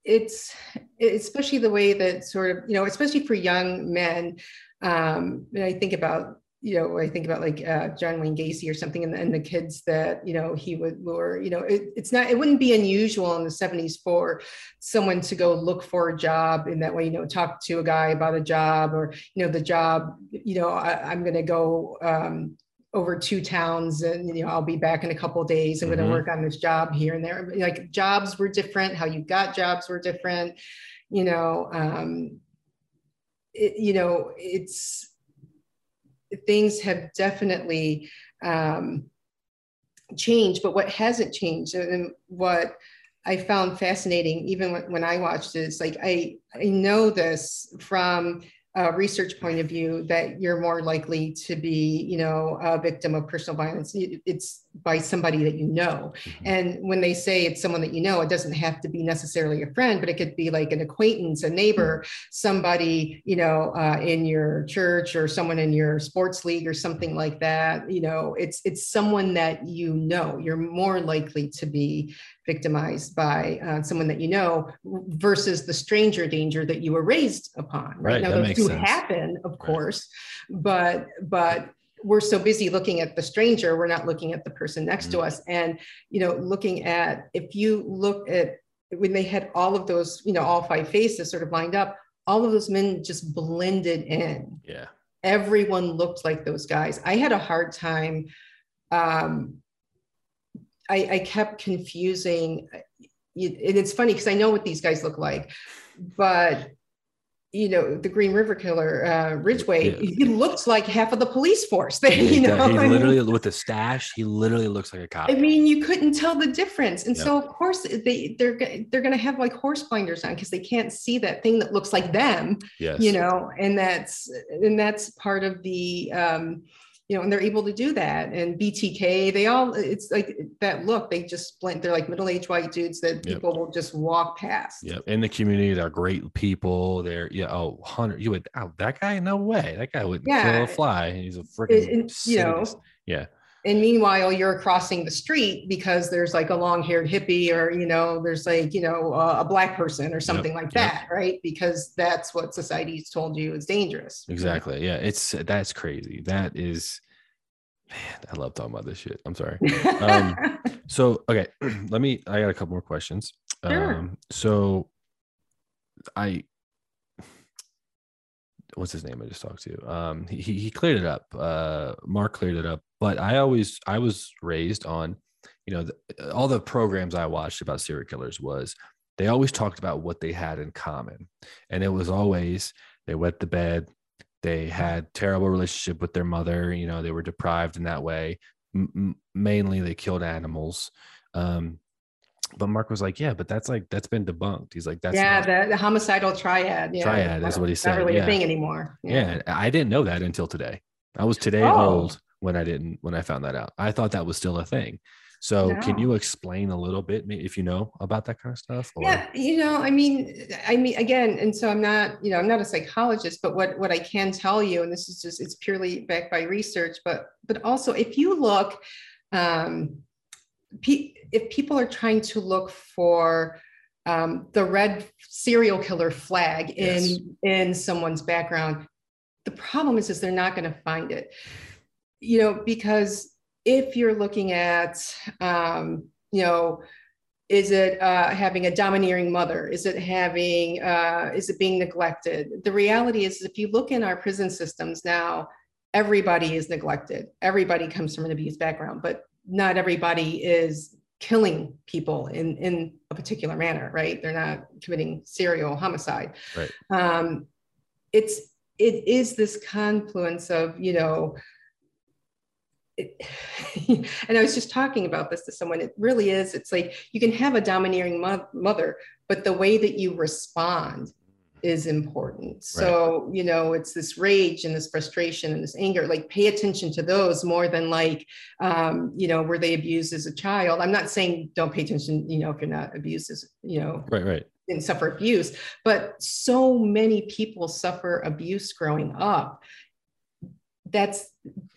it's especially the way that sort of you know especially for young men um and i think about you know i think about like uh, john wayne gacy or something and, and the kids that you know he would lure you know it, it's not it wouldn't be unusual in the 70s for someone to go look for a job in that way you know talk to a guy about a job or you know the job you know I, am going to go um, over two towns and you know i'll be back in a couple days i'm mm-hmm. going to work on this job here and there like jobs were different how you got jobs were different you know um it, you know it's things have definitely um changed but what hasn't changed and what I found fascinating, even when, I watched this, like I, I know this from research point of view that you're more likely to be, you know, a victim of personal violence. It's by somebody that you know. Mm-hmm. And when they say it's someone that you know, it doesn't have to be necessarily a friend, but it could be like an acquaintance, a neighbor, somebody, you know, uh, in your church or someone in your sports league or something like that. You know, it's it's someone that you know. You're more likely to be victimized by uh, someone that you know versus the stranger danger that you were raised upon. Right, Right, now, that those do sense. happen, of course, but but we're so busy looking at the stranger we're not looking at the person next to Mhm. us and you know looking at if you look at when they had all of those you know all five faces sort of lined up all of those men just blended in Yeah. everyone looked like those guys i had a hard time um i, I kept confusing and it's funny because i know what these guys look like but you know the green river killer uh ridgway Yeah. he looks like half of the police force He, you does- know he literally with the stash, he literally looks like a cop. I mean, you couldn't tell the difference, and so of course they they're they're going to have like horse blinders on because they can't see that thing that looks like them, yes. you know, and that's and that's part of the um, you know, and they're able to do that. And BTK, they all it's like that look. They just blend. They're like middle aged white dudes that Yep. people will just walk past. Yep. In the community, they're great people. They're yeah. Oh, hundred. You would. Oh, that guy? No way. That guy kill Yeah. a fly. He's a freaking. you know. Yeah. And meanwhile you're crossing the street because there's like a long-haired hippie or you know there's like you know a, a black person or something like yep. that right because that's what society's told you is dangerous Exactly. Yeah. It's that's crazy. That is. Man, I love talking about this shit. I'm sorry. Um, So okay, let me. I got a couple more questions. Sure. Um, so I, what's his name? I just talked to. Um, he he cleared it up. Uh, Mark cleared it up. But I always I was raised on, you know, the, all the programs I watched about serial killers was they always talked about what they had in common, and it was always they wet the bed. They had terrible relationship with their mother. You know, they were deprived in that way. M- mainly, they killed animals. Um, but Mark was like, "Yeah, but that's like that's been debunked." He's like, "That's yeah not- the, the homicidal triad yeah Triad is what he said, not really yeah. a thing anymore yeah." I didn't know that until today. I was today Oh. old when I didn't when I found that out. I thought that was still a thing. So, can you explain a little bit, if you know about that kind of stuff? Or, yeah you know i mean i mean again and so i'm not you know i'm not a psychologist but what what i can tell you and this is just it's purely backed by research but but also if you look um pe- if people are trying to look for um, the red serial killer flag in Yes. in someone's background the problem is is they're not going to find it. You know because if you're looking at um, you know is it uh, having a domineering mother? Is it having uh, is it being neglected? The reality is if you look in our prison systems now everybody is neglected. Everybody comes from an abused background but not everybody is killing people in in a particular manner right they're not committing serial homicide Right. um it's it is this confluence of you know it, and I was just talking about this to someone. It really is. It's like you can have a domineering mo- mother, but the way that you respond is important. So, you know, it's this rage and this frustration and this anger. Like, pay attention to those more than like, um, you know, were they abused as a child? I'm not saying don't pay attention, you know, if you're not abused as, you know, right, right. didn't suffer abuse, but so many people suffer abuse growing up. That's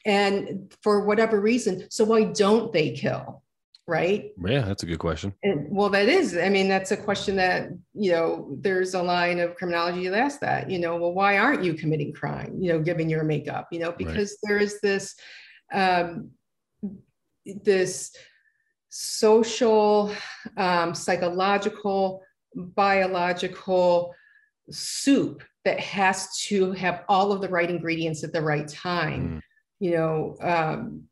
and for whatever reason, so why don't they kill? Right. Yeah, that's a good question. And well, that is, I mean, that's a question that, you know, there's a line of criminology that asks that, you know, well, why aren't you committing crime, you know, given your makeup, you know, because there is this, um, this social, um, psychological, biological soup that has to have all of the right ingredients at the right time, Mm, you know, um,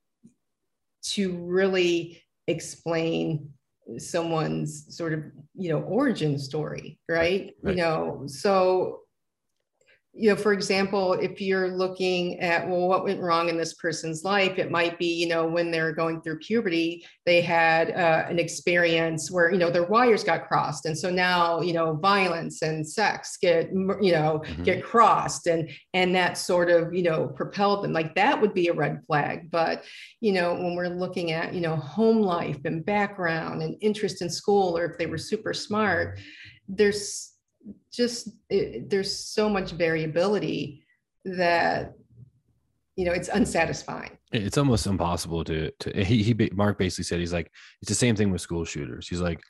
to really explain someone's sort of you know origin story right, right. you know so you know, for example, if you're looking at, well, what went wrong in this person's life, it might be, you know, when they're going through puberty, they had uh, an experience where, you know, their wires got crossed. And so now, you know, violence and sex get, you know, mm-hmm. get crossed and, and that sort of, you know, propelled them like that would be a red flag. But, you know, when we're looking at, you know, home life and background and interest in school, or if they were super smart, there's just it, there's so much variability that you know it's unsatisfying it's almost impossible to to he, he mark basically said he's like it's the same thing with school shooters he's like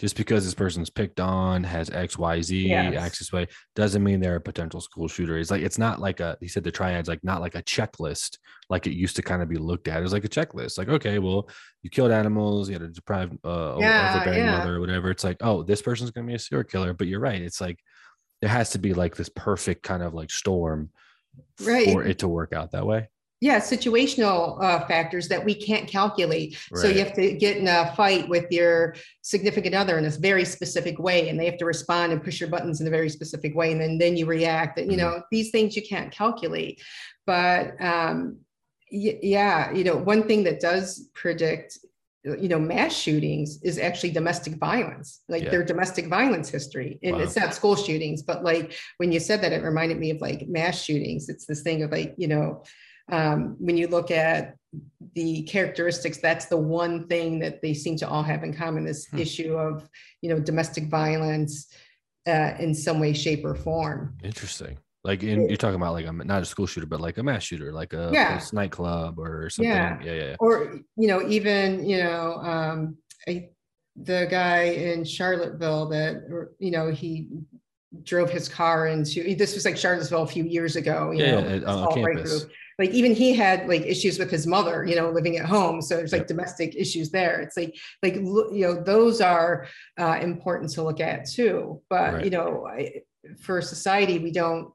just because this person's picked on has X, Y, Z, yes. acts this way, doesn't mean they're a potential school shooter. It's like it's not like a he said the triad's like not like a checklist like it used to kind of be looked at. It was like a checklist. Like, okay, well, you killed animals, you had a deprived uh yeah, overbearing yeah. mother or whatever. It's like, oh, this person's gonna be a serial killer. But you're right. It's like there has to be like this perfect kind of like storm right. for it to work out that way yeah situational uh, factors that we can't calculate right. so you have to get in a fight with your significant other in a very specific way and they have to respond and push your buttons in a very specific way and then then you react and you mm-hmm. know these things you can't calculate but um, y- yeah you know one thing that does predict you know mass shootings is actually domestic violence like yeah. their domestic violence history and wow. it's not school shootings but like when you said that it reminded me of like mass shootings it's this thing of like you know um, when you look at the characteristics, that's the one thing that they seem to all have in common: this hmm. issue of you know domestic violence uh, in some way, shape, or form. Interesting. Like in, you're talking about like a not a school shooter, but like a mass shooter, like a, yeah. nightclub or something. Yeah. yeah, yeah, Or you know, even you know, um, I, the guy in Charlottesville that you know he drove his car into. This was like Charlottesville a few years ago. You yeah, know, yeah, on campus like even he had like issues with his mother you know living at home so there's like yep. domestic issues there it's like like you know those are uh, important to look at too but right. you know I, for society we don't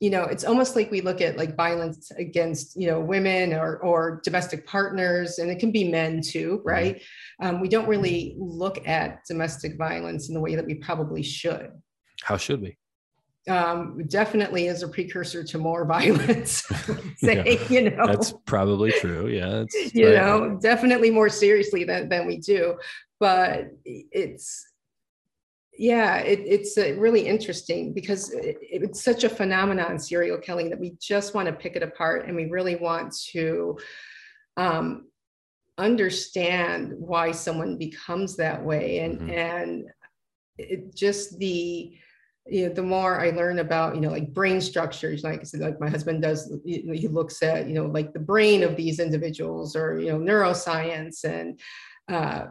you know it's almost like we look at like violence against you know women or or domestic partners and it can be men too mm-hmm. right um, we don't really look at domestic violence in the way that we probably should how should we um, definitely is a precursor to more violence. say, yeah, you know, that's probably true. Yeah, you know, definitely more seriously than than we do. But it's yeah, it, it's uh, really interesting because it, it's such a phenomenon, serial killing, that we just want to pick it apart and we really want to um, understand why someone becomes that way and mm-hmm. and it just the you know, the more I learn about, you know, like brain structures, like I said, like my husband does, he looks at, you know, like the brain of these individuals or, you know, neuroscience. And uh,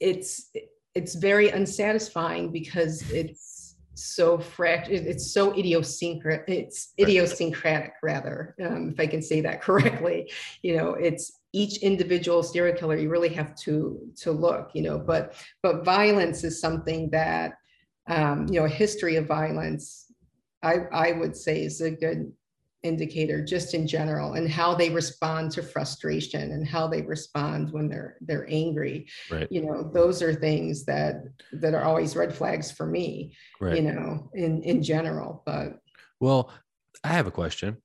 it's, it's very unsatisfying because it's so fract, it's so idiosyncratic, it's idiosyncratic rather, um, if I can say that correctly, you know, it's each individual serial killer, you really have to, to look, you know, but, but violence is something that, um, you know, a history of violence, I, I would say is a good indicator just in general and how they respond to frustration and how they respond when they're they're angry right. you know those are things that that are always red flags for me right. you know in in general but well i have a question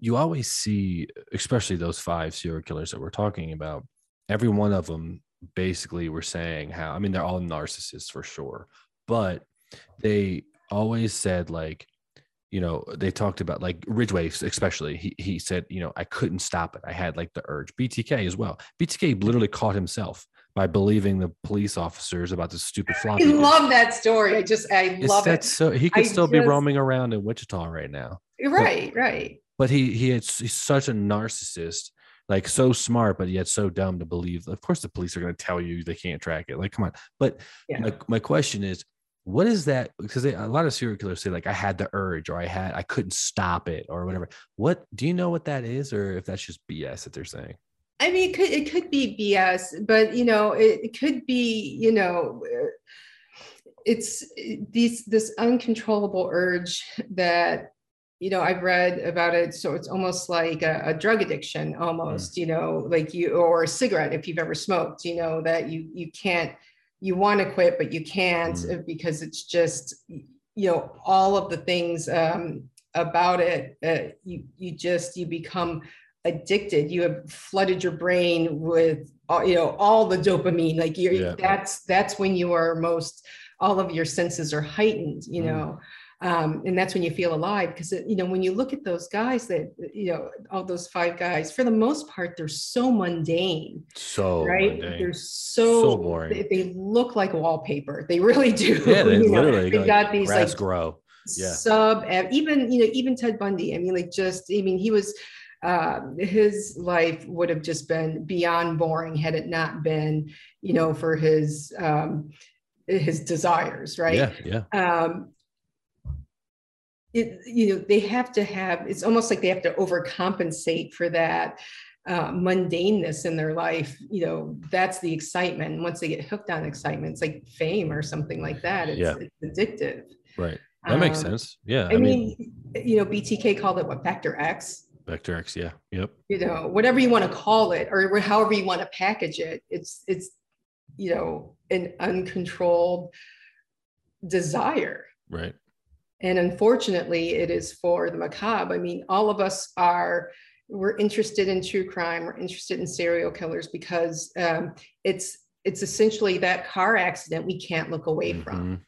you always see especially those five serial killers that we're talking about every one of them basically were saying how i mean they're all narcissists for sure but they always said like you know they talked about like ridgway especially he, he said you know i couldn't stop it i had like the urge btk as well btk literally caught himself by believing the police officers about the stupid floppy. I love that story. I just I love it. So he could I still just, be roaming around in Wichita right now. Right, but, right. But he he had, he's such a narcissist, like so smart, but yet so dumb to believe. Of course, the police are going to tell you they can't track it. Like, come on. But yeah. my, my question is, what is that because they, a lot of serial killers say like i had the urge or i had i couldn't stop it or whatever what do you know what that is or if that's just bs that they're saying i mean it could it could be bs but you know it, it could be you know it's these this uncontrollable urge that you know i've read about it so it's almost like a, a drug addiction almost mm. you know like you or a cigarette if you've ever smoked you know that you you can't you want to quit but you can't mm. because it's just you know all of the things um, about it uh, you you just you become addicted you have flooded your brain with all, you know all the dopamine like you're yeah. that's that's when you are most all of your senses are heightened you mm. know um, and that's when you feel alive because you know when you look at those guys that you know all those five guys for the most part they're so mundane so right? mundane. they're so, so boring. they, they, look like wallpaper. They really do. Yeah they literally they got these like grow. Yeah. sub even you know even ted bundy i mean like just i mean he was uh, his life would have just been beyond boring had it not been you know for his um his desires right? Yeah yeah. Um it, you know, they have to have, it's almost like they have to overcompensate for that uh, mundaneness in their life. You know, that's the excitement. And once they get hooked on excitement, it's like fame or something like that. It's, yeah. it's addictive. Right. That makes um, sense. Yeah. I, I mean, mean, you know, BTK called it what factor X. Factor X, yeah. Yep. You know, whatever you want to call it or however you want to package it, it's it's you know, an uncontrolled desire. Right and unfortunately it is for the macabre. I mean all of us are we're interested in true crime we're interested in serial killers because um, it's it's essentially that car accident we can't look away mm-hmm. from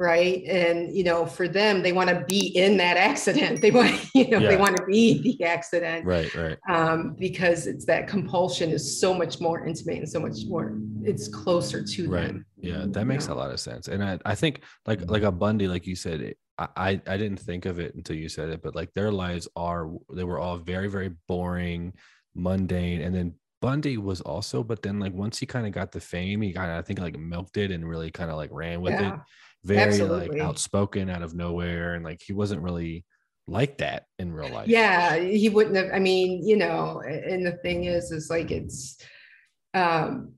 right? And you know for them they want to be in that accident. They want you know yeah. they want to be the accident right right. um, because it's that compulsion is so much more intimate and so much more it's closer to right. them. Yeah that makes a lot of sense. And i, I think like like a bundy like you said I I didn't think of it until you said it, but like their lives are they were all very very boring, mundane, and then Bundy was also, but then like once he kind of got the fame, he kind of I think like milked it and really kind of like ran with yeah, it, very absolutely. like outspoken out of nowhere, and like he wasn't really like that in real life. Yeah, he wouldn't have. I mean, you know, and the thing is, is like it's um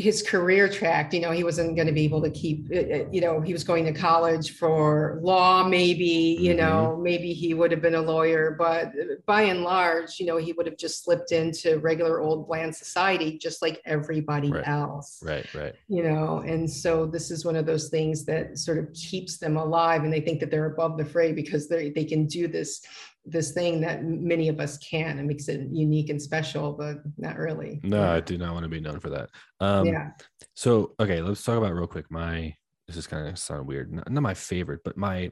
his career track you know he wasn't going to be able to keep uh, uh, you know he was going to college for law maybe you mm-hmm. know maybe he would have been a lawyer but by and large you know he would have just slipped into regular old bland society just like everybody right. else right right you know and so this is one of those things that sort of keeps them alive and they think that they're above the fray because they they can do this this thing that many of us can and makes it unique and special, but not really. No, yeah. I do not want to be known for that. Um, yeah. So, okay, let's talk about real quick. My, this is kind of sound weird. Not, not my favorite, but my,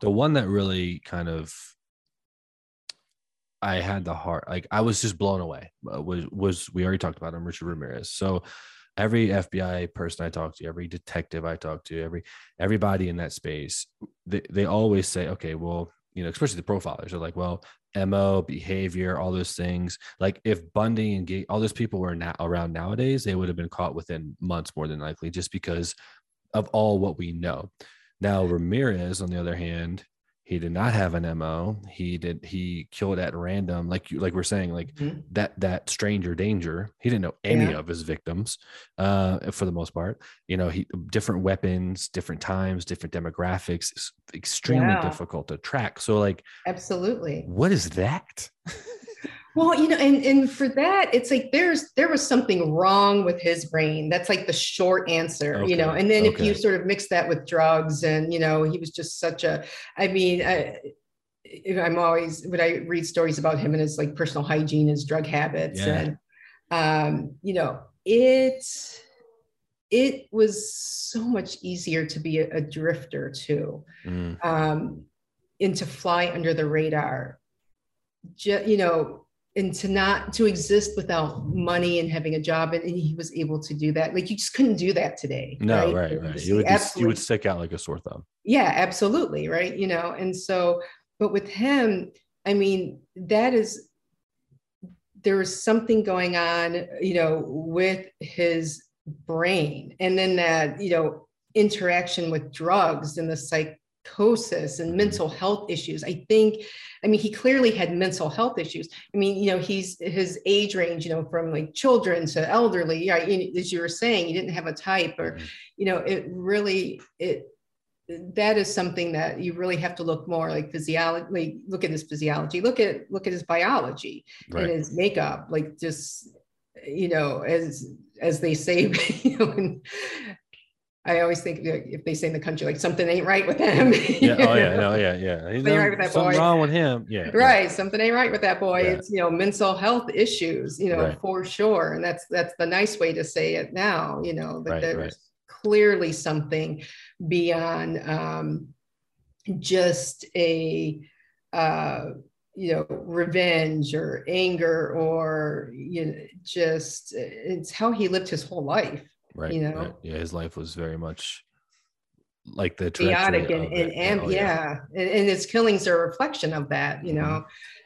the one that really kind of, I had the heart, like I was just blown away uh, was, was, we already talked about him, Richard Ramirez. So every FBI person I talk to, every detective I talk to, every, everybody in that space, they, they always say, okay, well, you know, especially the profilers are like, well, MO, behavior, all those things. Like if Bundy and all those people were now around nowadays, they would have been caught within months more than likely, just because of all what we know. Now Ramirez, on the other hand, he did not have an mo he did he killed at random like you like we're saying like mm-hmm. that that stranger danger he didn't know any yeah. of his victims uh for the most part you know he different weapons different times different demographics extremely yeah. difficult to track so like absolutely what is that Well, you know, and and for that, it's like there's there was something wrong with his brain. That's like the short answer, okay. you know. And then okay. if you sort of mix that with drugs, and you know, he was just such a. I mean, I, I'm always when I read stories about him and his like personal hygiene, his drug habits, yeah. and um, you know, it it was so much easier to be a, a drifter too, mm. um, and to fly under the radar. Just, you know, and to not to exist without money and having a job and, and, he was able to do that. Like you just couldn't do that today no right? right, right. you would just, you would stick out like a sore thumb. Yeah absolutely right you know? And so but with him i mean that is there was something going on you know with his brain. And then that you know interaction with drugs and the psych psychosis and mental health issues. I think, I mean, he clearly had mental health issues. I mean, you know, he's his age range, you know, from like children to elderly. Yeah, as you were saying, he didn't have a type, or mm-hmm. you know, it really it that is something that you really have to look more like physiology like look at his physiology look at look at his biology right. and his makeup like just you know as as they say you know I always think if they say in the country like something ain't right with him. yeah. Oh yeah. No. Yeah. Yeah. He's Something right with that something boy. wrong with him. Yeah. right something ain't right with that boy Yeah. it's you know mental health issues you know Right. for sure and that's that's the nice way to say it now you know that Right, there's right. clearly something beyond um just a uh you know revenge or anger or you know just it's how he lived his whole life Right. you know? right. Yeah. His life was very much like the chaotic and, and, and Oh, yeah, And, and his killings are a reflection of that you Mhm. know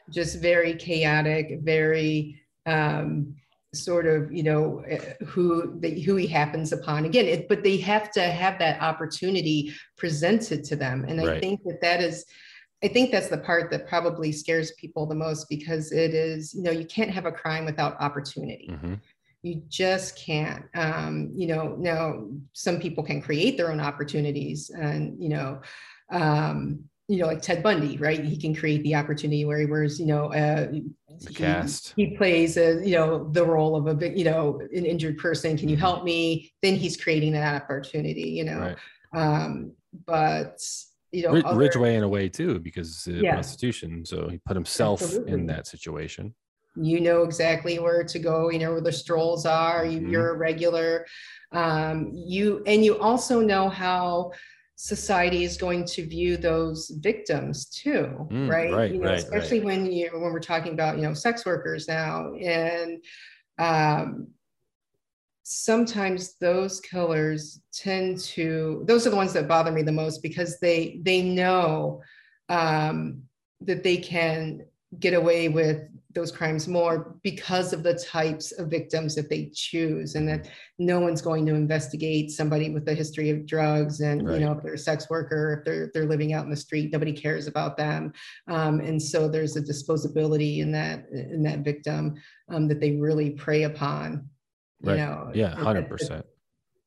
just very chaotic very um sort of you know eh, who the, who he happens upon again it, but they have to have that opportunity presented to them and i think that that is i think that's the part that probably scares people the most because it is you know you can't have a crime without opportunity Mhm. You just can't um, you know now some people can create their own opportunities and you know um, you know like ted bundy right he can create the opportunity where he wears you know uh, he- cast. he plays a you know the role of a big you know an injured person can you Mhm. help me then he's creating that opportunity you know Right. um but you know Rich, other- rich way in a way too, because Yeah. prostitution. So he put himself Absolutely. in that situation. You know exactly where to go you know where the strolls are you, Mhm. you're a regular um, you and you also know how society is going to view those victims too Mm, right right, you know right, especially when you when we're talking about you know sex workers now and um sometimes those killers tend to those are the ones that bother me the most because they they know um that they can get away with those crimes more because of the types of victims that they choose and that no one's going to investigate somebody with a history of drugs and Right. you know if they're a sex worker if they're they're living out in the street nobody cares about them um, and so there's a disposability in that in that victim um, that they really prey upon you Right. know Yeah, it- it- hundred it's percent.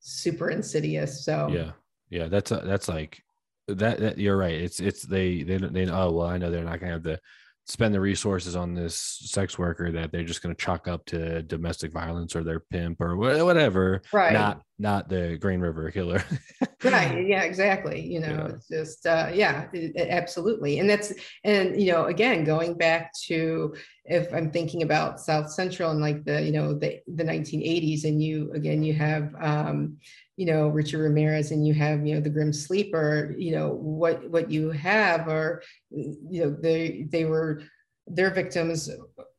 super insidious so Yeah, yeah. That's a, that's like that. That you're right. It's it's they they they oh well I know they're not gonna have to spend the resources on this sex worker that they're just gonna chalk up to domestic violence or their pimp or whatever. right Not not the Green River killer. right yeah exactly you know Yeah. it's just uh yeah it- it- absolutely and that's and you know again going back to if i'm thinking about south central and like the you know the the 1980s and you again you have um you know richard ramirez and you have you know the grim sleeper you know what what you have are you know they they were their victims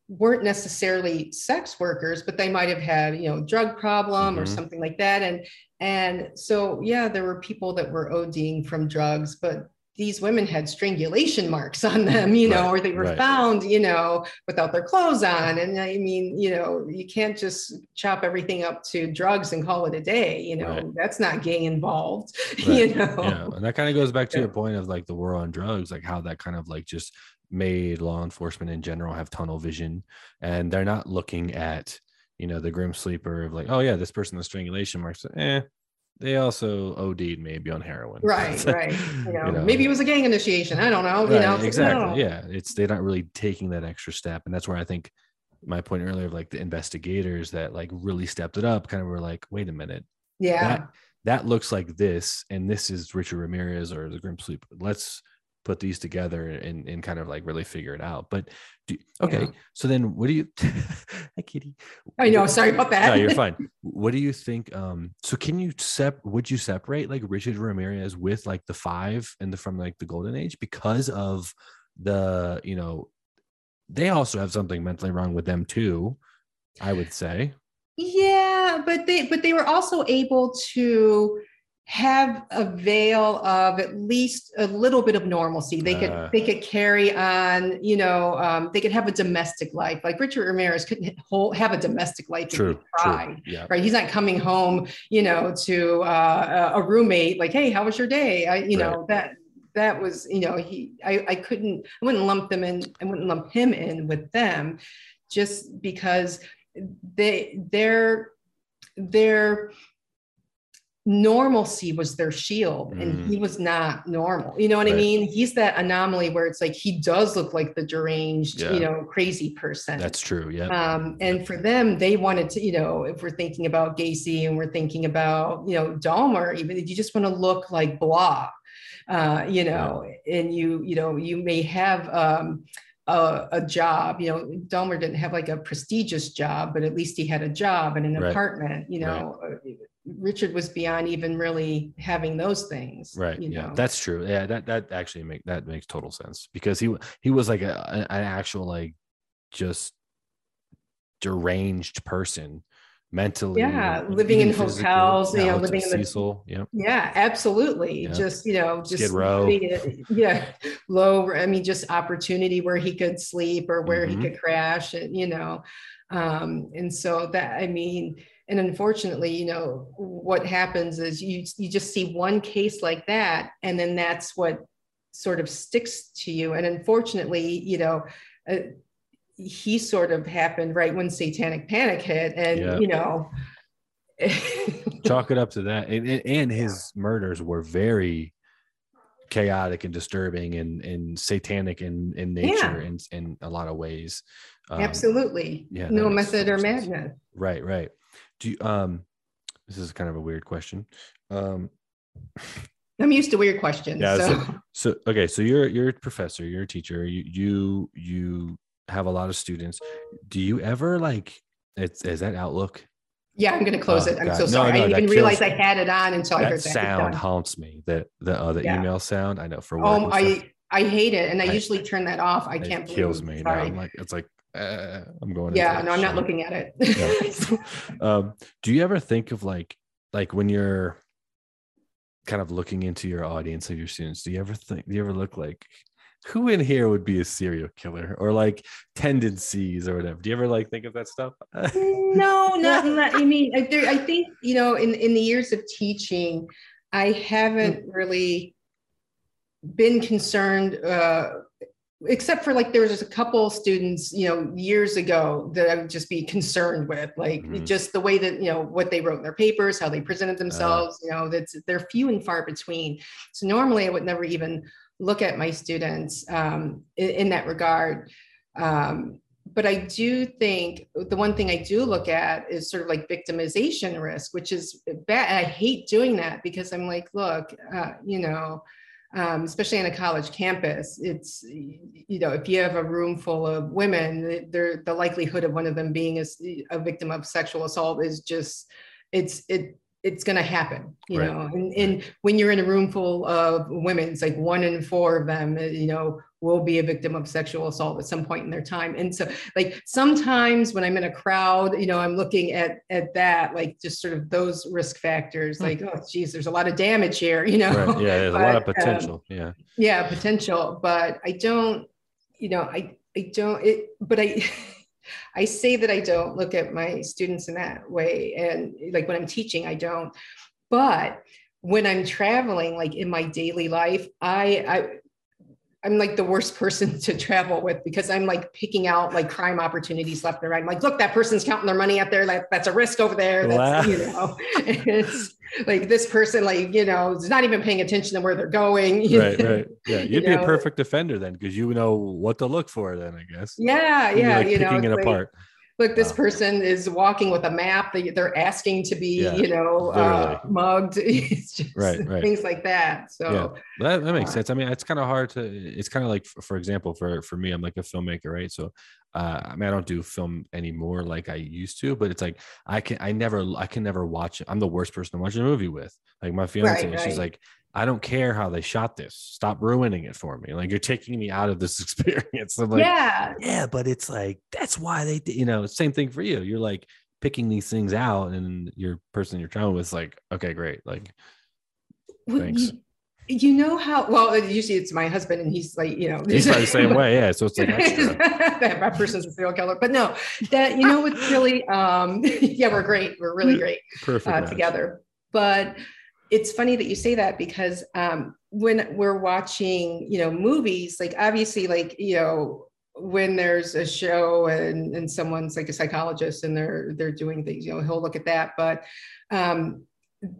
weren't necessarily sex workers but they might have had you know drug problem or Mhm. something like that and and so, yeah, there were people that were ODing from drugs, but these women had strangulation marks on them, you know, Right, or they were right. found, you know, without their clothes on. And I mean, you know, you can't just chop everything up to drugs and call it a day, you know, Right. that's not gang involved, you know. yeah, and that kind of goes back to your point of like the war on drugs, like how that kind of like just made law enforcement in general have tunnel vision, and they're not looking at you know the grim sleeper of like, oh yeah, this person has strangulation marks. Eh, they also OD'd maybe on heroin. Right, It's like, right. You know, maybe it was a gang initiation. I don't know. You know, it's like, no. exactly. Yeah, it's they're not really taking that extra step, and that's where I think my point earlier of like the investigators that like really stepped it up, kind of were like, wait a minute, Yeah. that that looks like this, and this is Richard Ramirez or the Grim Sleep. Let's put these together and, and kind of like really figure it out. But do, okay, Yeah. so then what do you hi kitty? I know. Sorry about that. No, you're fine. What do you think? Um, so can you sep would you separate like Richard Ramirez with like the five and the from like the golden age because of the, you know, they also have something mentally wrong with them too, I would say. Yeah, but they but they were also able to have a veil of at least a little bit of normalcy. They could Uh. they could carry on, you know, um, they could have a domestic life. Like Richard Ramirez couldn't hold, have a domestic life True. tried. True. Yeah. Right, he's not coming home, you know, to uh, a a roommate like, "Hey, how was your day?" I, you know, that that was, you know, he, I, I couldn't, I wouldn't lump them in, I wouldn't lump him in with them, just because they, they're, they're, normalcy was their shield and Mm. he was not normal you know what i mean he's that anomaly where it's like he does look like the deranged Yeah. you know crazy person That's true. Yeah. um, and for them, they wanted to, you know, if we're thinking about Gacy and we're thinking about, you know, Dahmer, even if you just want to look like blah, uh, you know, and you, you know, you may have um, a, a job, you know, Dahmer didn't have like a prestigious job, but at least he had a job and an Right. apartment, you know. Uh, Richard was beyond even really having those things, right You yeah know? that's true yeah that that actually make that makes total sense because he he was like a, an actual like just deranged person mentally Yeah, living in hotels, you Yeah, know, living in the- Cecil yeah Yeah, absolutely. Yeah. Just, you know, Skid just Row. it- yeah, low, I mean, just opportunity where he could sleep or where Mhm. he could crash and, you know. Um, and so that, I mean, and unfortunately, you know, what happens is you you just see one case like that, and then that's what sort of sticks to you. And unfortunately, you know, uh, he sort of happened right when satanic panic hit and Yeah. you know chalk it up to that and, and, his murders were very chaotic and disturbing and, and satanic in, in nature in, in a lot of ways Um, Absolutely. yeah, no method or madness. right right do you um this is kind of a weird question um I'm used to weird questions. Yeah, so. so okay so you're you're a professor you're a teacher you you you have a lot of students do you ever like it's is that outlook yeah, I'm going to close Oh, it. I'm God. so sorry. no, I didn't even realize kills- I had it on until I heard that. sound haunts me the the uh the Yeah. email sound i know for Oh, stuff, I I hate it, and I, I- usually turn that off. I it can't. kills believe me it. now i'm like it's like uh, i'm going yeah, no, I'm not looking at it. um do you ever think of like like when you're kind of looking into your audience of your students do you ever think do you ever look like who in here would be a serial killer or like tendencies or whatever do you ever like think of that stuff no, not, not. I mean, I, there, I think you know, in in the years of teaching, I haven't really been concerned. Uh, except for like there was just a couple students you know years ago that i would just be concerned with like Mhm. just the way that you know what they wrote in their papers how they presented themselves you know that's they're few and far between. So normally i would never even look at my students um, in, in that regard. Um, but i do think the one thing i do look at is sort of like victimization risk which is bad i hate doing that because i'm like look uh, you know um, especially on a college campus, it's you know if you have a room full of women, the, the likelihood of one of them being a, a victim of sexual assault is just it's it it's going to happen, you Right. know. And, and when you're in a room full of women, it's like one in four of them, you know, will be a victim of sexual assault at some point in their time. And so, like sometimes when I'm in a crowd, you know, I'm looking at at that, like just sort of those risk factors, Hmm. like oh, geez, there's a lot of damage here, you know. right yeah there's a lot of But, um, potential yeah yeah potential but i don't you know i i don't it but i i say that i don't look at my students in that way and like when i'm teaching i don't but when i'm traveling like in my daily life i i I'm like the worst person to travel with because I'm like picking out like crime opportunities left and right. I'm like, look, that person's counting their money out there. Like that's a risk over there. That's Wow. you know, it's like this person, like, you know, is not even paying attention to where they're going. you right know? right yeah You you'd be a perfect defender then because you know what to look for then i guess Yeah, You'd yeah. like, you know, picking it it's like, apart look, this Wow. person is walking with a map. They, they're asking to be, Yeah, you know, uh, mugged. It's just Right, right. things like that. So Yeah. That, that makes Uh, sense. I mean, it's kind of hard to. It's kind of like, for, example, for for me, I'm like a filmmaker, right? So, uh, I mean, I don't do film anymore like I used to, but it's like I can, I never, I can never watch. I'm the worst person to watch a movie with. Like my fiance, Right, she's like, I don't care how they shot this. Stop ruining it for me. Like you're taking me out of this experience. I'm like, yeah, yeah, but it's like that's why they, did- you know, same thing for you. You're like picking these things out, and your person you're traveling with is like, okay, great, like Well, Thanks. You, you know how well usually it's my husband and he's like you know he's the same way. Yeah, so it's like that person's a serial killer but no that you know what's really um yeah we're great we're really great perfect uh, together. But it's funny that you say that because um, when we're watching, you know, movies, like obviously, like you know, when there's a show and and someone's like a psychologist and they're they're doing things, you know, he'll look at that. But um,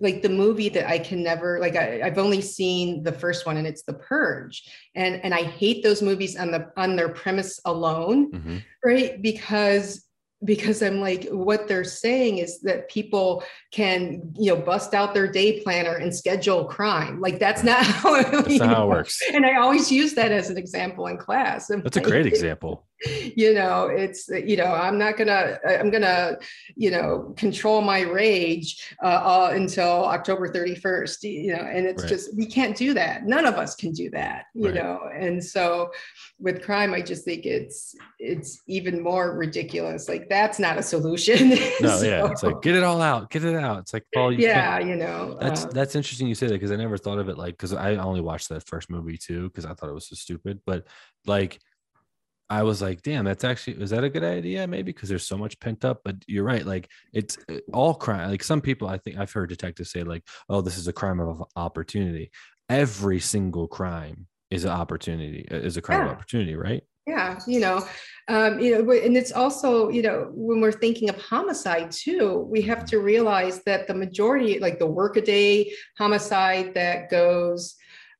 like the movie that I can never like I, have only seen the first one and it's The Purge and and I hate those movies on the on their premise alone mm-hmm. right because because I'm like, what they're saying is that people can, you know, bust out their day planner and schedule crime. Like that's not how, that's not how it works. And I always use that as an example in class. That's a great example you know it's you know i'm not gonna i'm gonna you know control my rage uh, uh, until october 31st you know and it's right. just we can't do that none of us can do that you right. know and so with crime i just think it's it's even more ridiculous like that's not a solution no so, yeah it's like get it all out get it out it's like paul you yeah you know that's uh, that's interesting you say that because i never thought of it like because i only watched that first movie too because i thought it was so stupid but like I was like, damn, that's actually is that a good idea? Maybe because there's so much pent up. But you're right. Like it's uh, all crime. Like some people, I think I've heard detectives say, like, oh, this is a crime of opportunity. Every single crime is an opportunity, uh, is a crime yeah. of opportunity, right? Yeah, you know, um, you know, and it's also, you know, when we're thinking of homicide too, we have mm-hmm. to realize that the majority, like the workaday homicide that goes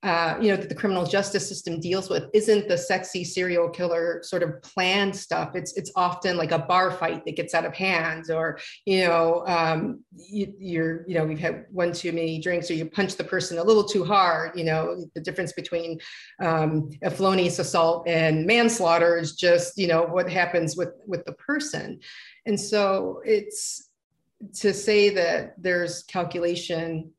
uh, you know that the criminal justice system deals with isn't the sexy serial killer sort of planned stuff. It's it's often like a bar fight that gets out of hand or you know um, you, are you know we've had one too many drinks or you punch the person a little too hard you know the difference between um, a felonious assault and manslaughter is just you know what happens with with the person. And so it's to say that there's calculation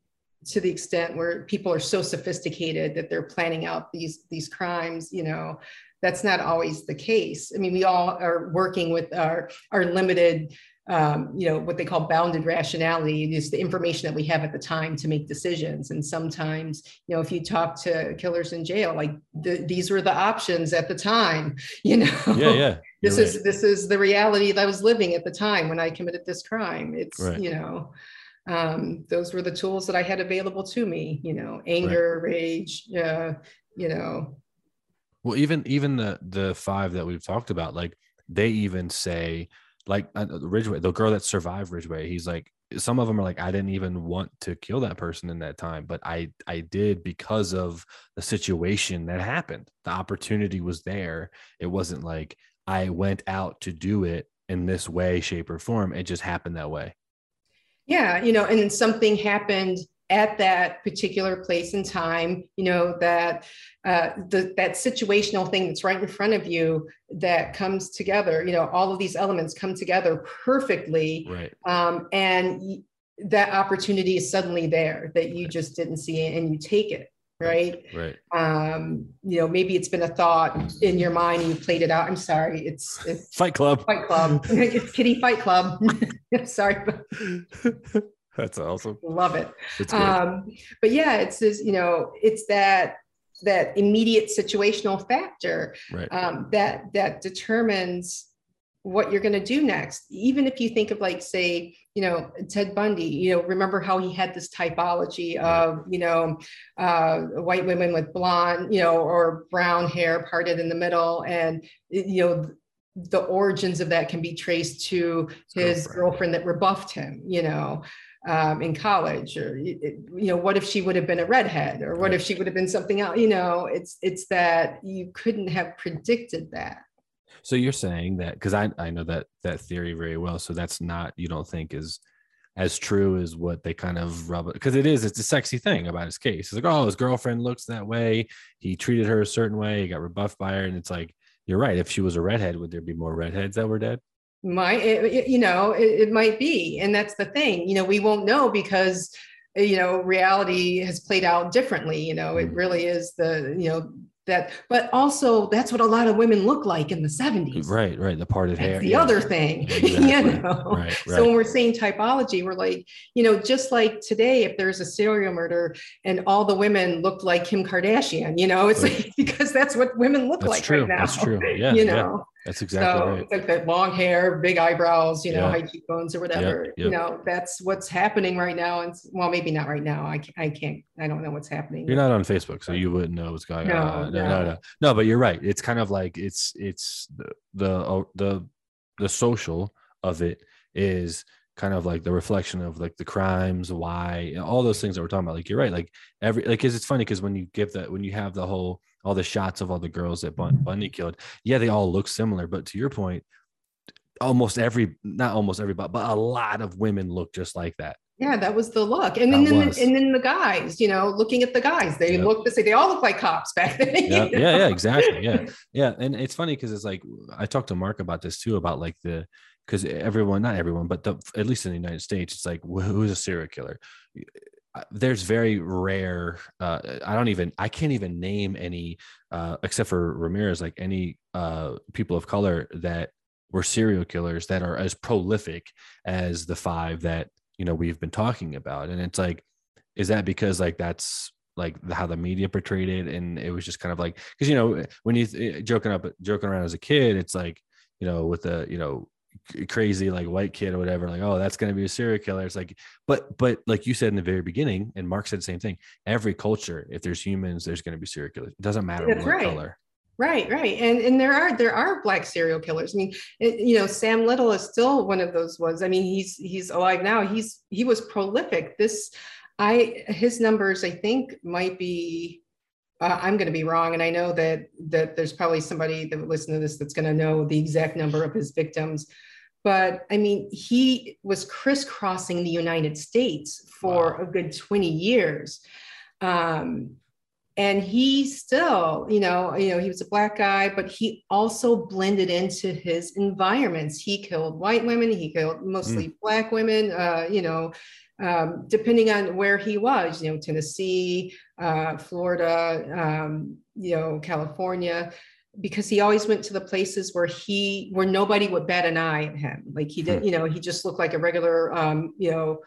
to the extent where people are so sophisticated that they're planning out these these crimes you know that's not always the case. I mean we all are working with our our limited um, you know what they call bounded rationality is the information that we have at the time to make decisions. And sometimes you know if you talk to killers in jail like the, these were the options at the time you know? Yeah yeah this is this is the reality that i was living at the time when i committed this crime. It's right. you know um, those were the tools that I had available to me, you know, anger, right. rage, uh, you know. Well, even even the the five that we've talked about, like they even say, like uh, Ridgway, the girl that survived Ridgway, he's like, some of them are like, I didn't even want to kill that person in that time, but I I did because of the situation that happened. The opportunity was there. It wasn't like I went out to do it in this way, shape, or form. It just happened that way. Yeah, you know, and something happened at that particular place and time you know that uh, the, that situational thing that's right in front of you that comes together you know all of these elements come together perfectly right. um, and that opportunity is suddenly there that you just didn't see and you take it right? right. Um you know maybe it's been a thought in your mind and you played it out. I'm sorry it's, it's fight club. Fight club. It's kitty fight club. Sorry that's awesome. Love it. Um but yeah it's this you know it's that that immediate situational factor right. um, that that determines what you're going to do next. Even if you think of like say you know ted bundy you know remember how he had this typology of you know uh, white women with blonde you know or brown hair parted in the middle and you know the origins of that can be traced to his girlfriend, girlfriend that rebuffed him you know um, in college or you know what if she would have been a redhead or what if she would have been something else you know it's it's that you couldn't have predicted that so you're saying that because I, I know that that theory very well. So that's not you don't think is as true as what they kind of rub it because it is it's a sexy thing about his case. It's like, oh, his girlfriend looks that way. He treated her a certain way. He got rebuffed by her, and it's like you're right. If she was a redhead, would there be more redheads that were dead? Might it, you know it, it might be, and that's the thing. You know, we won't know because you know reality has played out differently. You know, it mm. really is the you know that but also that's what a lot of women look like in the 70s right right the parted that's hair the yeah. other thing exactly. you know right, right. so when we're saying typology we're like you know just like today if there's a serial murder and all the women look like kim kardashian you know it's right. like, because that's what women look that's like true. right now that's true That's true. yeah you know that's exactly so, right. Like that long hair, big eyebrows, you know, yeah. high cheekbones or whatever. Yep, yep. You know, that's what's happening right now. And well, maybe not right now. I, I can't, I don't know what's happening. You're not on Facebook, so you wouldn't know what's going no, on. No, no, no, no. but you're right. It's kind of like it's it's the the uh, the, the social of it is kind of like the reflection of like the crimes, why, all those things that we're talking about. Like you're right. Like every like because it's funny because when you give that when you have the whole all the shots of all the girls that Bundy killed, yeah, they all look similar. But to your point, almost every not almost everybody, but a lot of women look just like that. Yeah, that was the look. And then, then and then the guys, you know, looking at the guys, they yep. look the same. They all look like cops back then. Yeah, yeah, yeah, exactly. Yeah. Yeah. And it's funny because it's like I talked to Mark about this too, about like the because everyone, not everyone, but the, at least in the United States, it's like who's a serial killer? There's very rare. Uh, I don't even. I can't even name any, uh, except for Ramirez, like any uh, people of color that were serial killers that are as prolific as the five that you know we've been talking about and it's like is that because like that's like how the media portrayed it and it was just kind of like because you know when you eh, joking up joking around as a kid it's like you know with the you know crazy like white kid or whatever like oh that's going to be a serial killer it's like but but like you said in the very beginning and mark said the same thing every culture if there's humans there's going to be serial killers it doesn't matter that's what right. color Right, right, and and there are there are black serial killers. I mean, it, you know, Sam Little is still one of those ones. I mean, he's he's alive now. He's he was prolific. This, I his numbers I think might be. Uh, I'm going to be wrong, and I know that that there's probably somebody that would listen to this that's going to know the exact number of his victims. But I mean, he was crisscrossing the United States for wow. a good 20 years. Um, and he still you know you know he was a black guy but he also blended into his environments he killed white women he killed mostly mm. black women uh, you know um, depending on where he was you know tennessee uh, florida um, you know california because he always went to the places where he where nobody would bat an eye at him like he did hmm. you know he just looked like a regular um, you know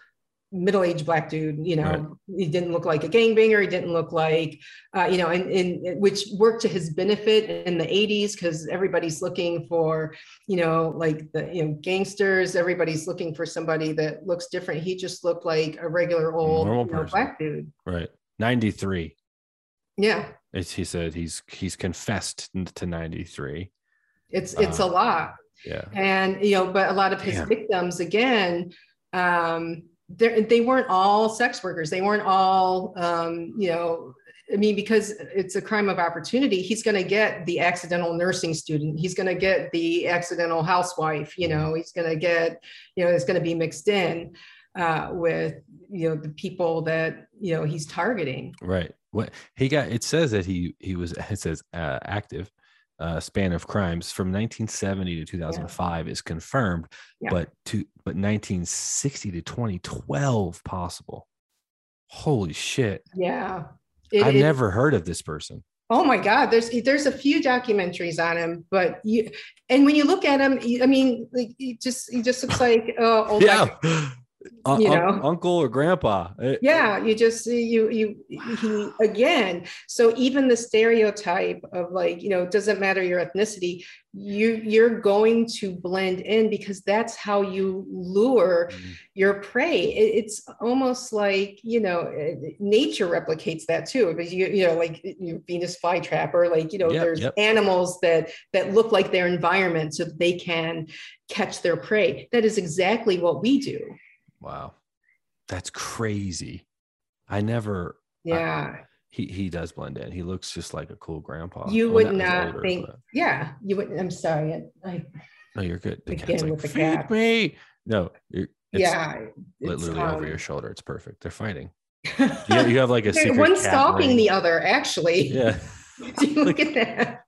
middle-aged black dude you know right. he didn't look like a gangbanger he didn't look like uh, you know and, and which worked to his benefit in the 80s because everybody's looking for you know like the you know gangsters everybody's looking for somebody that looks different. He just looked like a regular old you know, black dude. Right. 93 yeah. It's, he said he's he's confessed to 93 it's it's uh, a lot. yeah. And you know but a lot of his Damn. victims again um they weren't all sex workers. They weren't all, um, you know, I mean, because it's a crime of opportunity, he's going to get the accidental nursing student. He's going to get the accidental housewife. You know, he's going to get, you know, it's going to be mixed in uh, with, you know, the people that you know he's targeting. Right. What he got? It says that he he was. It says uh, active uh, span of crimes from 1970 to 2005 yeah. is confirmed, yeah. but to but 1960 to 2012 possible. Holy shit! Yeah, it, I've it, never heard of this person. Oh my God, there's there's a few documentaries on him, but you and when you look at him, I mean, like he just he just looks like uh, old yeah. You know? uncle or grandpa. Eh, yeah you just you you he again so even the stereotype of like you know it doesn't matter your ethnicity you you're going to blend in because that's how you lure mm-hmm. your prey. It, it's almost like you know eh, nature replicates that too. Because you you know like you venus flytrap or like you know yep, there's yep. animals that that look like their environment so they can catch their prey. That is exactly what we do Wow. That's crazy. I never Yeah. I, he he does blend in. He looks just like a cool grandpa. You would not older, think but... yeah, you would I'm sorry. I, I No, you're good. The again like, with the Feed cat. me. No, you're yeah, literally um, over your shoulder. It's perfect. They're fighting. you, have, you have like a secret one stalking ring. the other, actually. Yeah. look at that?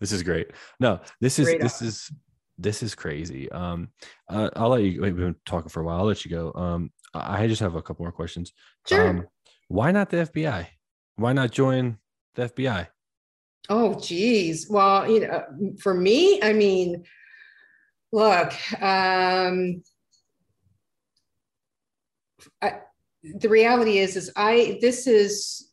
This is great. No, this is great this is this is crazy. Um, uh, I'll let you. We've been talking for a while. I'll let you go. Um, I just have a couple more questions. Sure. Um, why not the FBI? Why not join the FBI? Oh, geez. Well, you know, for me, I mean, look, um, I, the reality is, is I, this is,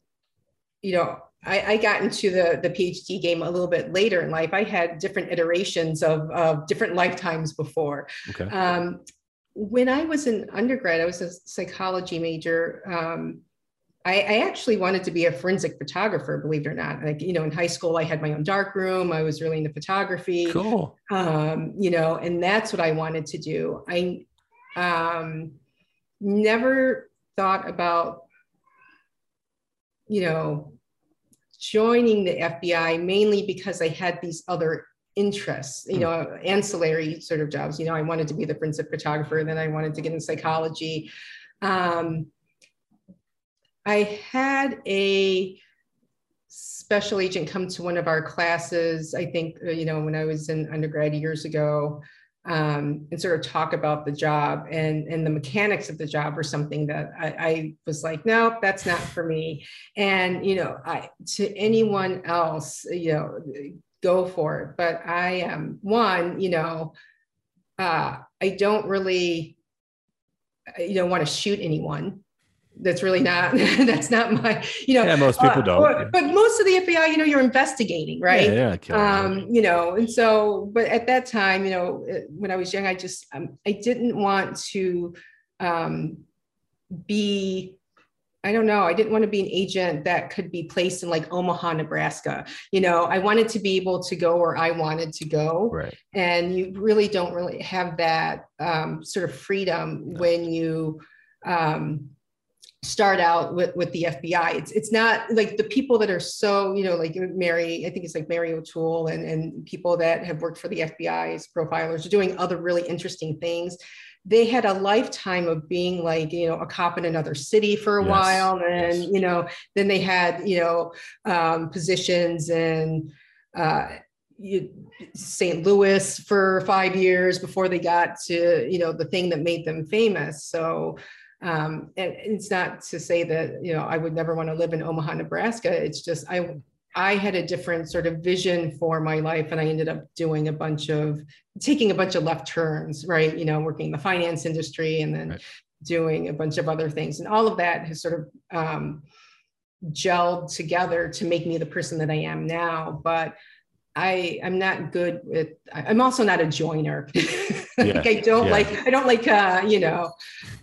you know, I, I, got into the, the PhD game a little bit later in life. I had different iterations of, of different lifetimes before. Okay. Um, when I was an undergrad, I was a psychology major. Um, I, I, actually wanted to be a forensic photographer, believe it or not. Like, you know, in high school, I had my own dark room. I was really into photography. Cool. Um, you know, and that's what I wanted to do. I um, never thought about, you know, joining the FBI mainly because I had these other interests, you hmm. know, ancillary sort of jobs. You know, I wanted to be the forensic photographer, then I wanted to get in psychology. Um, I had a special agent come to one of our classes, I think, uh, you know, when I was in undergrad years ago, um, and sort of talk about the job and, and the mechanics of the job or something that I, I was like, no, that's not for me. And, you know, I, to anyone else, you know, go for it. But I am um, one, you know, uh, I don't really, you know, want to shoot anyone that's really not that's not my you know yeah most people uh, don't but, but, most of the fbi you know you're investigating right yeah, yeah um you know and so but at that time you know when i was young i just um, i didn't want to um be I don't know. I didn't want to be an agent that could be placed in like Omaha, Nebraska. You know, I wanted to be able to go where I wanted to go. Right. And you really don't really have that um, sort of freedom no. when you um, start out with, with the FBI. It's it's not like the people that are so, you know, like Mary, I think it's like Mary O'Toole and, and people that have worked for the FBI as profilers are doing other really interesting things. They had a lifetime of being like, you know, a cop in another city for a yes, while. And, yes. you know, then they had, you know, um, positions in uh, St. Louis for five years before they got to, you know, the thing that made them famous. So um, and it's not to say that you know I would never want to live in Omaha, Nebraska. It's just I I had a different sort of vision for my life, and I ended up doing a bunch of taking a bunch of left turns, right? You know, working in the finance industry, and then right. doing a bunch of other things, and all of that has sort of um, gelled together to make me the person that I am now. But I I'm not good with I'm also not a joiner. like yeah. I don't yeah. like I don't like uh you know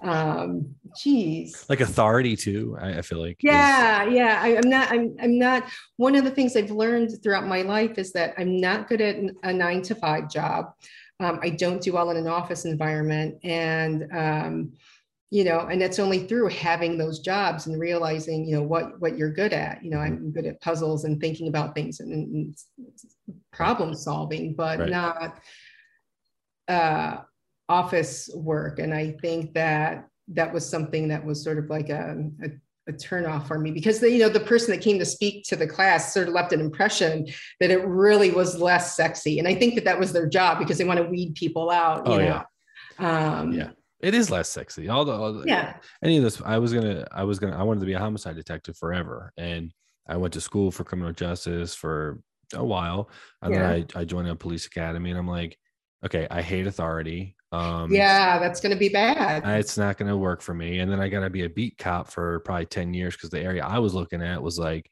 um geez like authority too I, I feel like yeah is... yeah I, am not I'm I'm not one of the things I've learned throughout my life is that I'm not good at a nine to five job. Um, I don't do well in an office environment and um you know and it's only through having those jobs and realizing you know what what you're good at you know i'm good at puzzles and thinking about things and, and problem solving but right. not uh, office work and i think that that was something that was sort of like a, a a turnoff for me because the, you know the person that came to speak to the class sort of left an impression that it really was less sexy and i think that that was their job because they want to weed people out oh, know yeah. Um, yeah it is less sexy. All the, all the yeah. Any of this, I was gonna, I was gonna, I wanted to be a homicide detective forever, and I went to school for criminal justice for a while, and yeah. then I, I joined a police academy, and I'm like, okay, I hate authority. Um, yeah, that's gonna be bad. It's not gonna work for me, and then I got to be a beat cop for probably ten years because the area I was looking at was like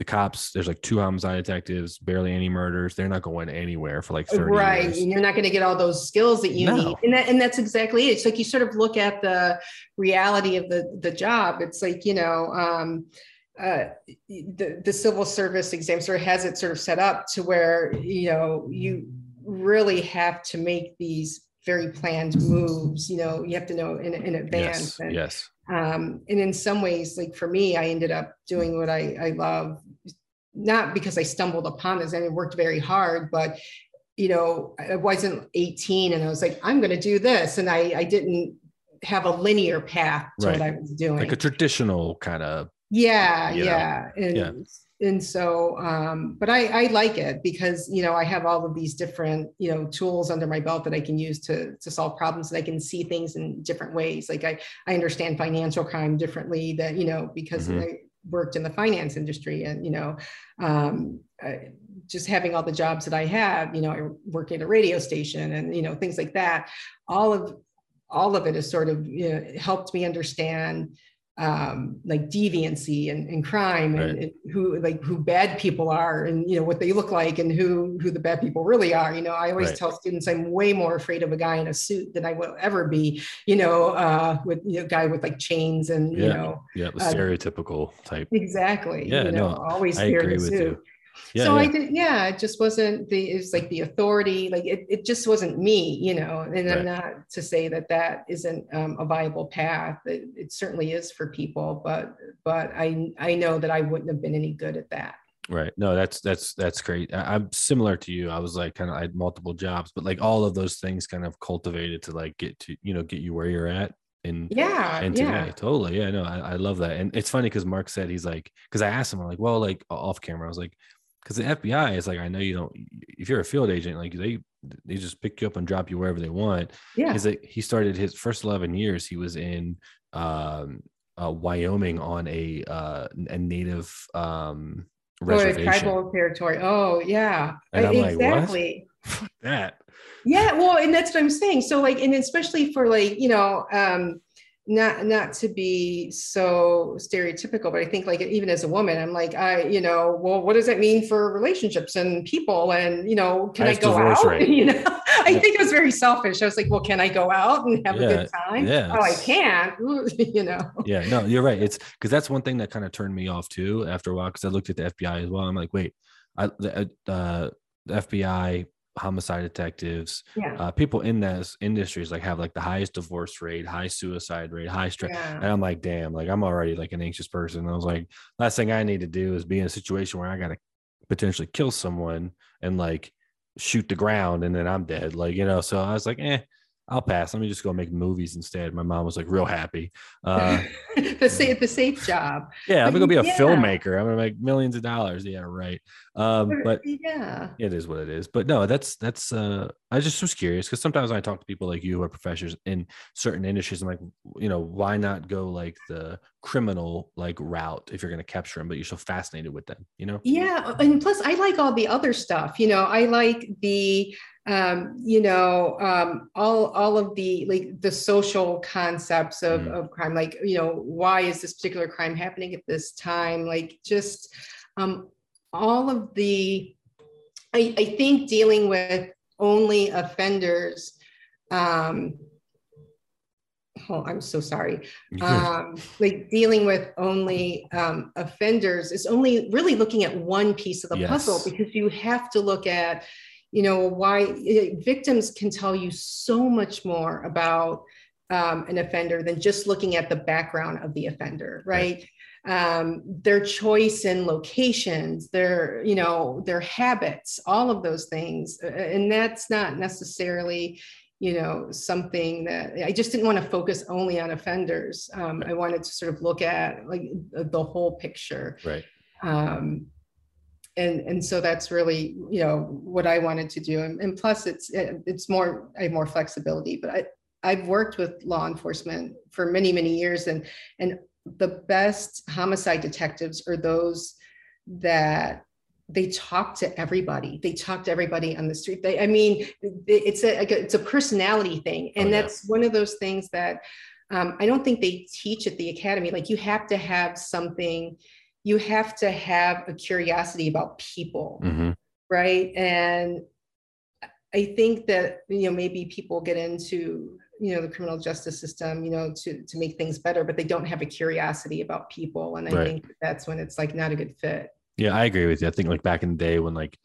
the cops there's like two homicide detectives barely any murders they're not going anywhere for like 30 right years. and you're not going to get all those skills that you no. need and that and that's exactly it it's like you sort of look at the reality of the the job it's like you know um uh, the, the civil service exam sort of has it sort of set up to where you know you really have to make these very planned moves you know you have to know in, in advance yes, and, yes um, and in some ways like for me i ended up doing what i, I love not because i stumbled upon this and it worked very hard but you know i wasn't 18 and i was like i'm going to do this and i i didn't have a linear path to right. what i was doing like a traditional kind of yeah yeah and yeah and so um, but I, I like it because you know i have all of these different you know tools under my belt that i can use to to solve problems and i can see things in different ways. Like i i understand financial crime differently that you know because mm-hmm. i worked in the finance industry and you know um, I, just having all the jobs that i have you know i work at a radio station and you know things like that all of all of it has sort of you know, helped me understand um, like deviancy and, and crime and, right. and, who like who bad people are and you know what they look like and who who the bad people really are you know i always right. tell students i'm way more afraid of a guy in a suit than i will ever be you know uh with you know guy with like chains and yeah. you know yeah the uh, stereotypical type exactly yeah you know, no always i agree with suit. you Yeah, so yeah. I did, yeah, it just wasn't the, it was like the authority, like it, it just wasn't me, you know, and Right. I'm not to say that that isn't um, a viable path. It, it certainly is for people, but, but I, I know that I wouldn't have been any good at that. Right. No, that's that's that's great. I, I'm similar to you. I was like kind of I had multiple jobs, but like all of those things kind of cultivated to like get to you know get you where you're at. And Yeah. and yeah. today, totally, yeah, no, I, I love that. And it's funny because Mark said he's like, because I asked him, I'm like, well, like off camera, I was like, because the FBI is like, I know you don't, if you're a field agent, like they they just pick you up and drop you wherever they want. Yeah. He started his first 11 years, he was in um, uh, Wyoming on a uh, a native um, Or a reservation. tribal territory. Oh, yeah. I'm like, exactly. that yeah well and that's what i'm saying so like and especially for like you know um not not to be so stereotypical but i think like even as a woman i'm like i you know well what does that mean for relationships and people? And you know can Highest i go out? rate. you know i think it was very selfish. I was like well can i go out and have Yeah, a good time? yeah, oh i can't. You know. Yeah no you're right. It's because that's one thing that kind of turned me off too after a while because i looked at the fbi as well i'm like wait i the, uh, the fbi homicide detectives yeah. uh, people in those industries like have like the highest divorce rate high suicide rate high stress and i'm like damn like i'm already like an anxious person. I was like last thing i need to do is be in a situation where i gotta potentially kill someone and like shoot the ground and then i'm dead like you know so i was like eh i'll pass. Let me just go make movies instead. My mom was like real happy. Uh the safe the safe job. Yeah i'm gonna be a yeah. filmmaker. I'm gonna make millions of dollars. Yeah right. Um but yeah. it is what it is. But no that's that's uh i just was curious because sometimes i talk to people like you who are professors in certain industries i'm like you know why not go like the criminal like route if you're going to capture them but you're so fascinated with them you know? Yeah, and plus I like all the other stuff. You know, I like the um, you know, um, all all of the like the social concepts of, Mm. of crime, like, you know, why is this particular crime happening at this time? Like just um all of the I, I think dealing with only offenders um oh, I'm so sorry um, like dealing with only um, offenders is only really looking at one piece of the puzzle because you have to look at you know why eh, victims can tell you so much more about um, an offender than just looking at the background of the offender right, Um, their choice in locations their you know their habits all of those things Uh, and that's not necessarily you know something that i just didn't want to focus only on offenders. Um, i wanted to sort of look at like the the whole picture. Right. Um, and and so that's really you know what i wanted to do. And, and plus it's it's more i have more flexibility but i i've worked with law enforcement for many many years and and the best homicide detectives are those that they talk to everybody. They talk to everybody on the street. They i mean it's a it's a personality thing. And Oh, yeah. that's one of those things that um, i don't think they teach at the academy. Like you have to have something you have to have a curiosity about people hmm right and i think that you know maybe people get into you know the criminal justice system you know to to make things better but they don't have a curiosity about people and i Right. think that's when it's like not a good fit Yeah, I agree with you. I think like back in the day when like,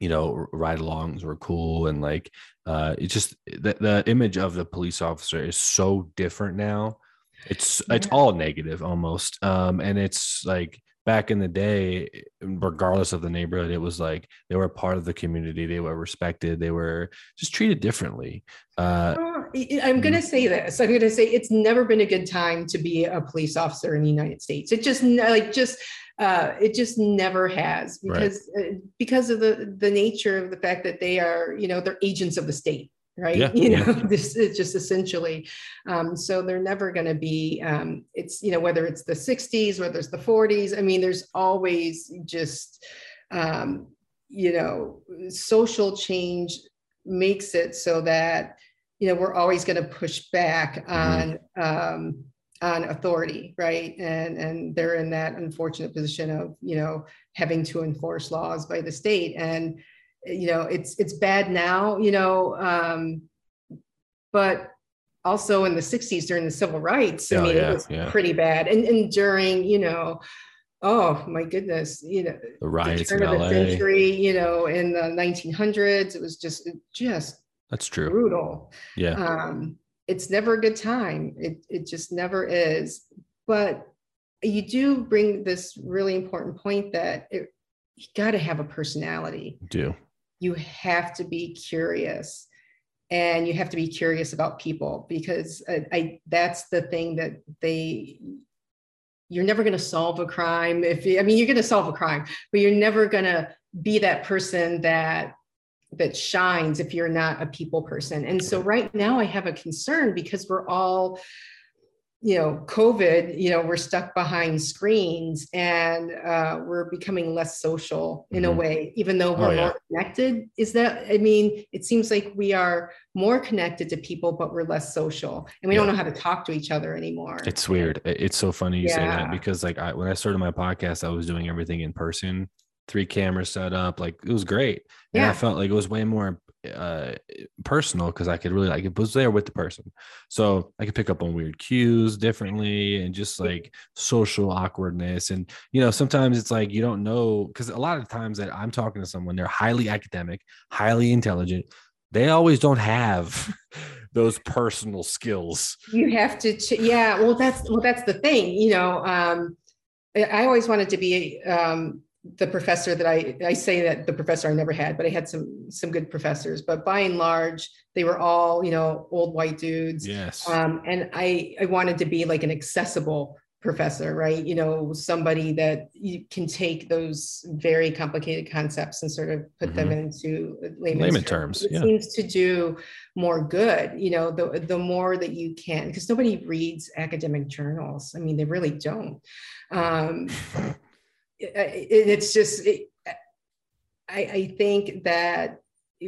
you know, ride alongs were cool and like uh it's just the, the image of the police officer is so different now. It's it's all negative almost. Um and it's like back in the day, regardless of the neighborhood, it was like they were part of the community, they were respected, they were just treated differently. Uh Uh, I'm going to say this. I'm going to say it's never been a good time to be a police officer in the United States. It just like just uh, it just never has Right. because uh, because of the the nature of the fact that they are you know they're agents of the state, right? Yeah, you know, yeah. this is just essentially. Um, so they're never going to be. Um, it's you know whether it's the 60s, whether it's the 40s. I mean, there's always just um, you know social change makes it so that you know we're always going to push back on um, on authority right and and they're in that unfortunate position of you know having to enforce laws by the state and you know it's it's bad now you know um, but also in the 60s during the civil rights i Oh, mean yeah, it was yeah. pretty bad and and during you know oh my goodness, you know, the riots turn in of the LA. century, you know, in the 1900s, it was just just That's true. brutal. Yeah. Um, it's never a good time. It it just never is. But you do bring this really important point that it, you got to have a personality. do. You have to be curious, and you have to be curious about people because I, I that's the thing that they. You're never going to solve a crime if I mean you're going to solve a crime, but you're never going to be that person that that shines if you're not a people person. And so right now I have a concern because we're all, you know, COVID, you know, we're stuck behind screens and uh, we're becoming less social in Mhm. a way, even though we're Oh, yeah. more connected. Is that, I mean, it seems like we are more connected to people, but we're less social and we don't know how to talk to each other anymore. It's weird. It's so funny you say that because like I when I started my podcast, I was doing everything in person, three cameras set up, like it was great. And I felt like it was way more uh personal because I could really like it was there with the person. So I could pick up on weird cues differently and just like social awkwardness. And you know, sometimes it's like you don't know because a lot of times that I'm talking to someone, they're highly academic, highly intelligent. They always don't have those personal skills. you have to ch- yeah well that's well that's the thing you know um I- i always wanted to be um the professor that i i say that the professor i never had but i had some some good professors but by and large they were all you know old white dudes. Yes. um and i i wanted to be like an accessible professor right? You know somebody that you can take those very complicated concepts and sort of put them into layman's, Layman terms, it yeah. seems to do more good you know the the more that you can because nobody reads academic journals. I mean they really don't. Um it- it- it's just it, I, I think that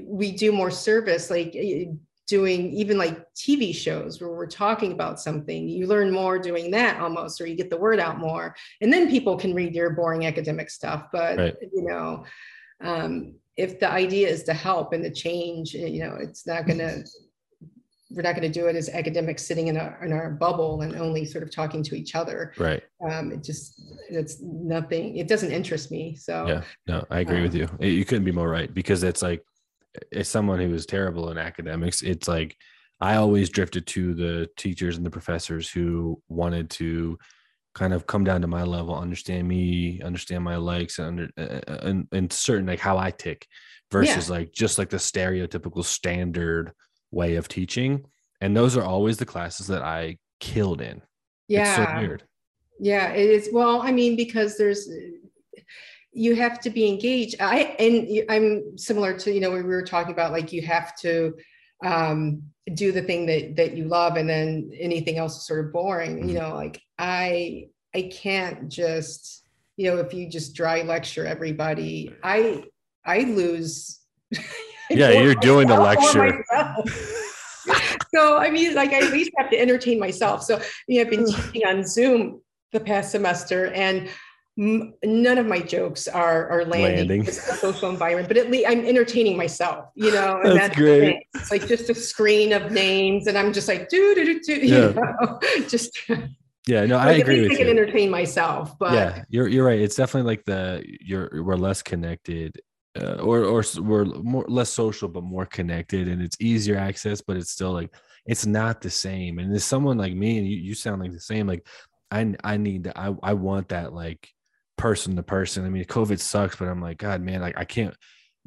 we do more service like eh, doing even like tv shows where we're talking about something. You learn more doing that almost or you get the word out more. And then people can read your boring academic stuff. But Right. you know um, if the idea is to help and to change eh, you know it's not going to we're not going to do it as academics sitting in our, in our bubble and only sort of talking to each other right. um, it just it's nothing it doesn't interest me so Yeah. No, I agree with you. You couldn't be more right because it's like, as someone who was terrible in academics, it's like I always drifted to the teachers and the professors who wanted to kind of come down to my level, understand me, understand my likes, and under, uh, and and certain like how I tick, versus like just like the stereotypical standard way of teaching. And those are always the classes that I killed in. yeah It's so weird. Yeah, it is. Well, I mean, because there's, you have to be engaged. I and I'm similar to you know we were talking about like you have to um, do the thing that that you love, and then anything else is sort of boring. You Mhm. know, like I I can't just you know if you just dry lecture everybody, I I lose. I Yeah, you're doing the lecture. so I mean, like I at least have to entertain myself. So you know, I've been hmm. teaching on Zoom the past semester, and m- none of my jokes are are landing. Landing. in It's a social environment, but at least I'm entertaining myself. You know, and That's the great. It's like just a screen of names, and I'm just like do do do do. Yeah. You know, just Yeah, no, I like, at agree least with I can you. entertain myself. But yeah you're you're right it's definitely like the you're we're less connected uh, or or we're more less social but more connected and it's easier access but it's still like it's not the same. And as someone like me and you, you sound like the same like i i need that i i want that like person to person. I mean covid sucks but i'm like god man like i can't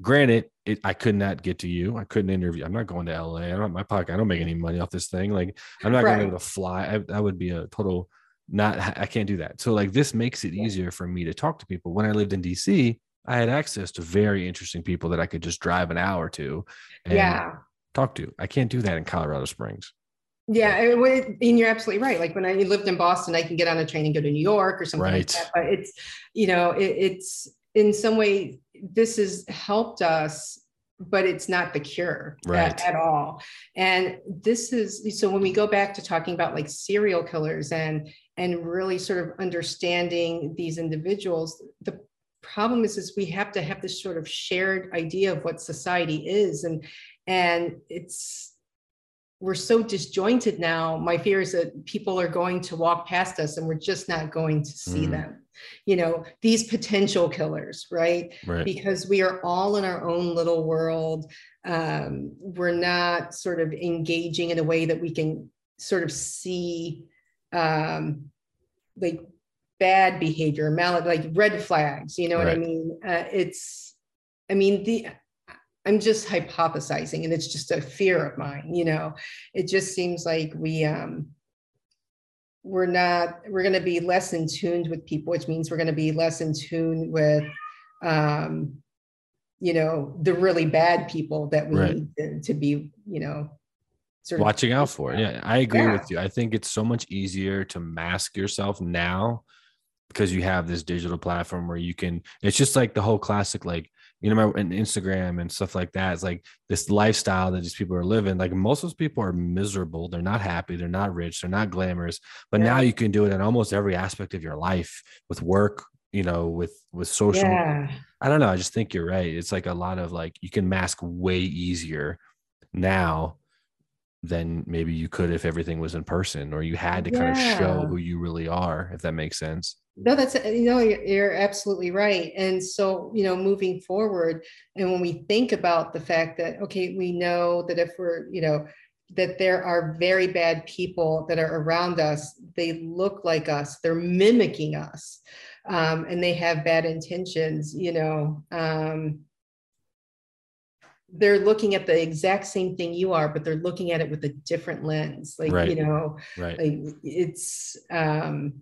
granted it, i could not get to you. I couldn't interview i'm not going to la i don't my pocket i don't make any money off this thing. Like i'm not gonna be able to fly. I, that would be a total not i can't do that. So like this makes it easier for me to talk to people. When i lived in dc i had access to very interesting people that i could just drive an hour to and yeah. talk to i can't do that in colorado springs Yeah, and you're absolutely right. Like when I lived in Boston, I can get on a train and go to New York or something Right. like that. But it's, you know, it, it's in some way this has helped us, but it's not the cure at- at, all. And this is so when we go back to talking about like serial killers and and really sort of understanding these individuals, the problem is is we have to have this sort of shared idea of what society is and and it's we're so disjointed now. My fear is that people are going to walk past us and we're just not going to see Mm. them. you know these potential killers right, right. because we are all in our own little world um, we're not sort of engaging in a way that we can sort of see um, like bad behavior mal- like red flags you know right. what i mean uh, it's i mean the i'm just hypothesizing and it's just a fear of mine you know it just seems like we um we're not we're going to be less in tuned with people which means we're going to be less in tune with um you know the really bad people that we right. need to, to, be you know sort of watching out for yeah i agree yeah. with you i think it's so much easier to mask yourself now because you have this digital platform where you can it's just like the whole classic like you know, and Instagram and stuff like that. It's like this lifestyle that these people are living. Like most of those people are miserable. They're not happy. They're not rich. They're not glamorous. But yeah. now you can do it in almost every aspect of your life with work, you know, with with social. Yeah. I don't know. I just think you're right. It's like a lot of like you can mask way easier now than maybe you could if everything was in person or you had to kind of show who you really are, if that makes sense. No, that's you know you're absolutely right. And so you know, moving forward, and when we think about the fact that okay, we know that if we're you know that there are very bad people that are around us, they look like us, they're mimicking us, um, and they have bad intentions. You know. Um, they're looking at the exact same thing you are but they're looking at it with a different lens like right. you know right like it's um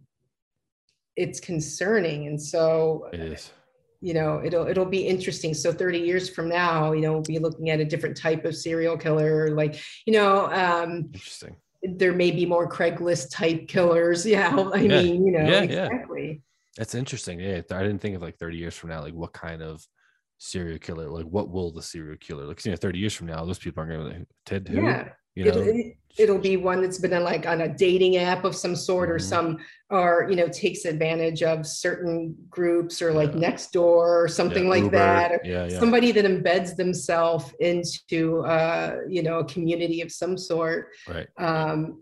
it's concerning. And so it is. you know it'll it'll be interesting. So 30 years from now you know we'll be looking at a different type of serial killer like you know um interesting. there may be more craigslist type killers yeah i yeah. mean you know yeah, exactly. Yeah. that's interesting. Yeah i didn't think of like 30 years from now like what kind of serial killer like what will the serial killer like you know 30 years from now those people aren't going to like ted who? Yeah you know it, it'll be one that's been like on a dating app of some sort or mm-hmm. some or you know takes advantage of certain groups or like yeah. Nextdoor or something yeah, like Uber. that yeah, yeah. somebody that embeds themselves into uh you know a community of some sort right um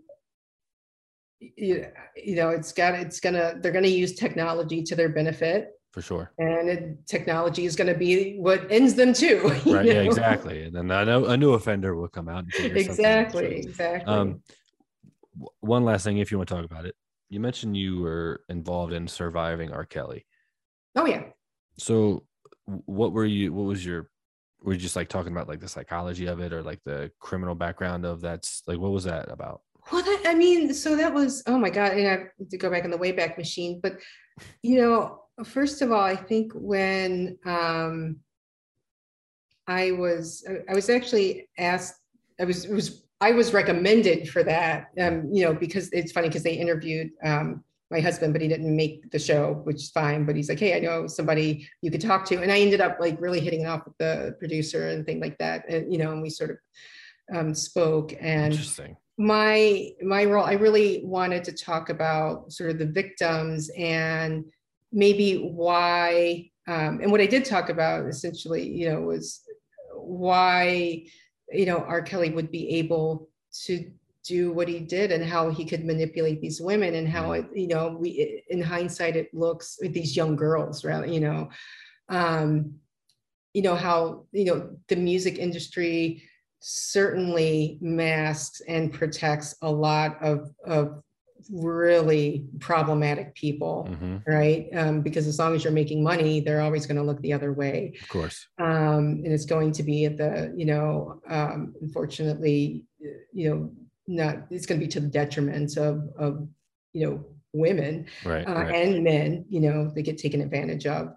you, you know it's got it's gonna they're gonna use technology to their benefit for sure. And it, technology is going to be what ends them too. Right. Know? Yeah. Exactly. And then a, a new offender will come out. exactly. Exactly. Um, one last thing, if you want to talk about it, you mentioned you were involved in surviving R. Kelly. Oh yeah. So, what were you? What was your? Were you just like talking about like the psychology of it, or like the criminal background of that's like what was that about? Well, that, I mean, so that was oh my god, and I have to go back in the wayback machine, but you know, First of all, I think when um, I was, I was actually asked, I was, it was, I was recommended for that, um, you know, because it's funny because they interviewed um, my husband, but he didn't make the show, which is fine. But he's like, hey, I know somebody you could talk to, and I ended up like really hitting it off with the producer and thing like that, and you know, and we sort of um, spoke. And interesting my my role i really wanted to talk about sort of the victims and maybe why um, and what I did talk about essentially, you know, was why you know R. Kelly would be able to do what he did and how he could manipulate these women and how it, you know, we in hindsight it looks with these young girls, right? You know, um, you know how you know the music industry certainly masks and protects a lot of of really problematic people, mm-hmm. right? Um, because as long as you're making money, they're always going to look the other way. Of course. Um, and it's going to be at the, you know, um, unfortunately, you know, not, it's going to be to the detriment of, of you know, women right, uh, right. and men, you know, they get taken advantage of.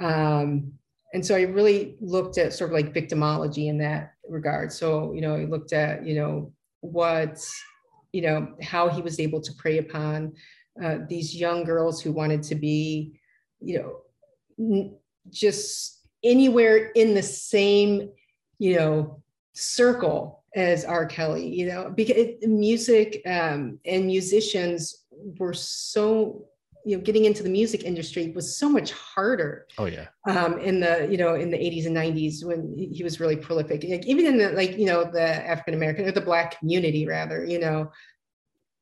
Um, and so I really looked at sort of like victimology in that regard. So, you know, I looked at, you know, what's you know, how he was able to prey upon uh, these young girls who wanted to be, you know, n- just anywhere in the same, you know, circle as R. Kelly, you know, because music um, and musicians were so you know getting into the music industry was so much harder oh yeah um in the you know in the 80s and 90s when he was really prolific like even in the like you know the african american or the black community rather you know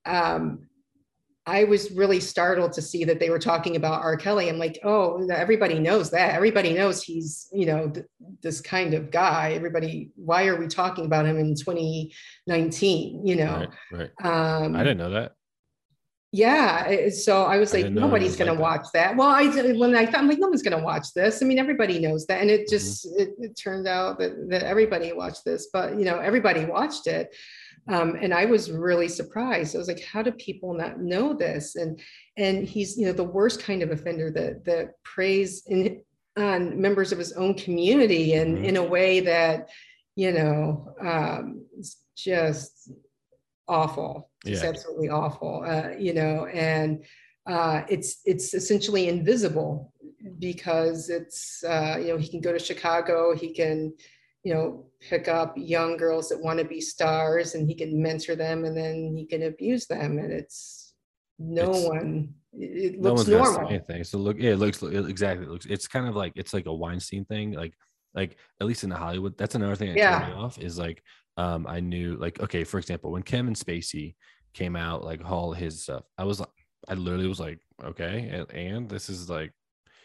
um I was really startled to see that they were talking about R. Kelly. I'm like, oh, everybody knows that. Everybody knows he's, you know, th- this kind of guy. Everybody, why are we talking about him in 2019? You know, right? right. Um, I didn't know that. Yeah, so I was like, nobody's going like to watch that. Well, I when I thought, I'm like, no one's going to watch this. I mean, everybody knows that, and it mm-hmm. just mm-hmm. it, it, turned out that that everybody watched this, but you know, everybody watched it. Um, and I was really surprised. I was like, how do people not know this? And and he's you know the worst kind of offender that that preys in on members of his own community and mm-hmm. in a way that you know um, just awful. It's yeah. absolutely awful. Uh, you know, and uh, it's it's essentially invisible because it's uh, you know he can go to Chicago, he can you know, pick up young girls that want to be stars and he can mentor them and then he can abuse them. And it's no it's, one, it no looks normal. Anything. So look, yeah, it looks exactly. It looks, it's kind of like, it's like a Weinstein thing. Like, like at least in the Hollywood, that's another thing that yeah. turned me off is like, um, I knew like, okay, for example, when Kevin Spacey came out, like all his stuff, I was like, I literally was like, okay. And, and this is like,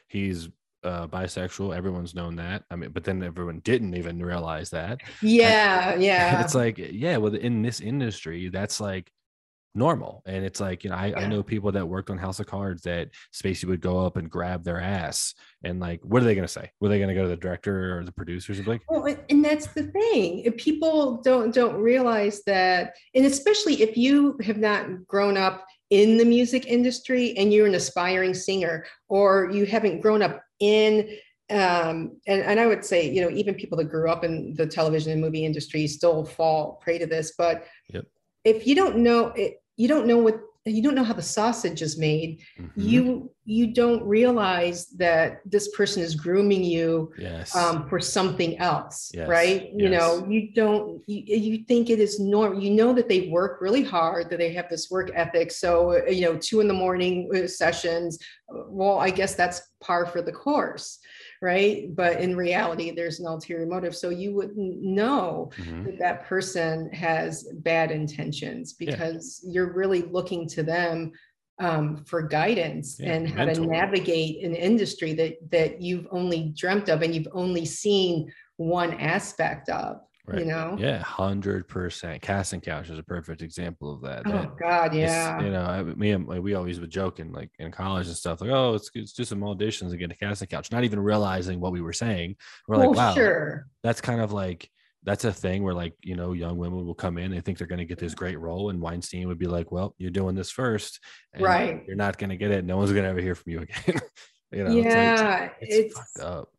he's uh, bisexual. Everyone's known that. I mean, but then everyone didn't even realize that. Yeah, and, yeah. It's like, yeah, well, in this industry, that's like normal. And it's like, you know, I, yeah. I know people that worked on House of Cards that Spacey would go up and grab their ass. And like, what are they going to say? Were they going to go to the director or the producers and like, well, and that's the thing. People don't don't realize that, and especially if you have not grown up in the music industry and you're an aspiring singer or you haven't grown up in um, and, and I would say, you know, even people that grew up in the television and movie industry still fall prey to this. But yep. if you don't know it, you don't know what you don't know how the sausage is made mm-hmm. you you don't realize that this person is grooming you yes. um, for something else yes. right yes. you know you don't you, you think it is normal you know that they work really hard that they have this work ethic so you know two in the morning uh, sessions well i guess that's par for the course right? But in reality, there's an ulterior motive. So you wouldn't know mm-hmm. that that person has bad intentions because yeah. you're really looking to them um, for guidance yeah, and how mental. to navigate an industry that that you've only dreamt of and you've only seen one aspect of. Right. You know? Yeah, hundred percent. Casting couch is a perfect example of that. Oh that God, yeah. You know, I, me and like, we always were joking, like in college and stuff, like, oh, it's it's do some auditions and get a casting couch, not even realizing what we were saying. We're like, oh, wow, sure. That's kind of like that's a thing where like you know young women will come in they think they're going to get this great role and weinstein would be like well you're doing this first right you're not going to get it no one's going to ever hear from you again you know yeah it's, it's, it's, it's fucked up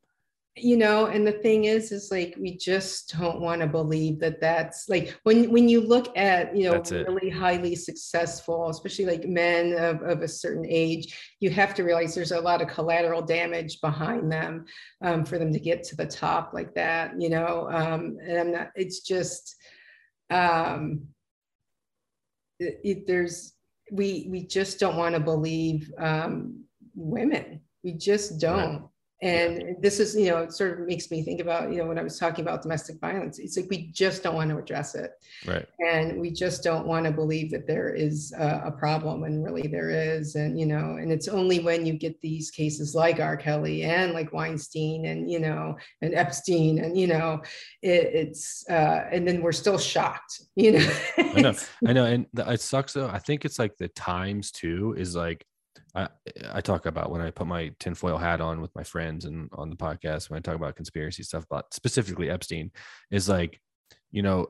you know and the thing is is like we just don't want to believe that that's like when when you look at you know really highly successful especially like men of, of a certain age you have to realize there's a lot of collateral damage behind them um, for them to get to the top like that you know um, and i'm not it's just um it, it, there's we we just don't want to believe um women. We just don't and this is, you know, it sort of makes me think about, you know, when I was talking about domestic violence, it's like we just don't want to address it. Right. And we just don't want to believe that there is a, a problem and really there is. And, you know, and it's only when you get these cases like R. Kelly and like Weinstein and, you know, and Epstein and, you know, it, it's, uh, and then we're still shocked, you know. I know. I know. And it sucks though. I think it's like the times too is like, I, I talk about when I put my tinfoil hat on with my friends and on the podcast when I talk about conspiracy stuff, but specifically Epstein is like, you know,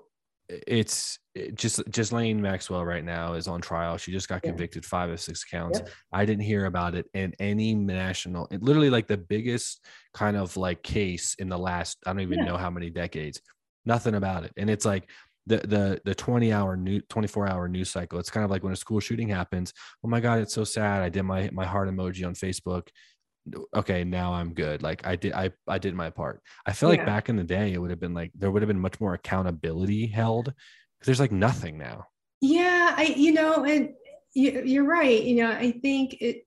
it's it Ghislaine Maxwell right now is on trial. She just got convicted five of six counts. Yeah. I didn't hear about it in any national, it literally like the biggest kind of like case in the last, I don't even yeah. know how many decades. Nothing about it. And it's like the the the 20 hour new 24 hour news cycle. It's kind of like when a school shooting happens. Oh my god it's so sad. I did my my heart emoji on facebook. Okay now i'm good. Like i did i i did my part. I feel yeah. like back in the day it would have been like there would have been much more accountability held. Because there's like nothing now. Yeah i you know and you're right. You know i think it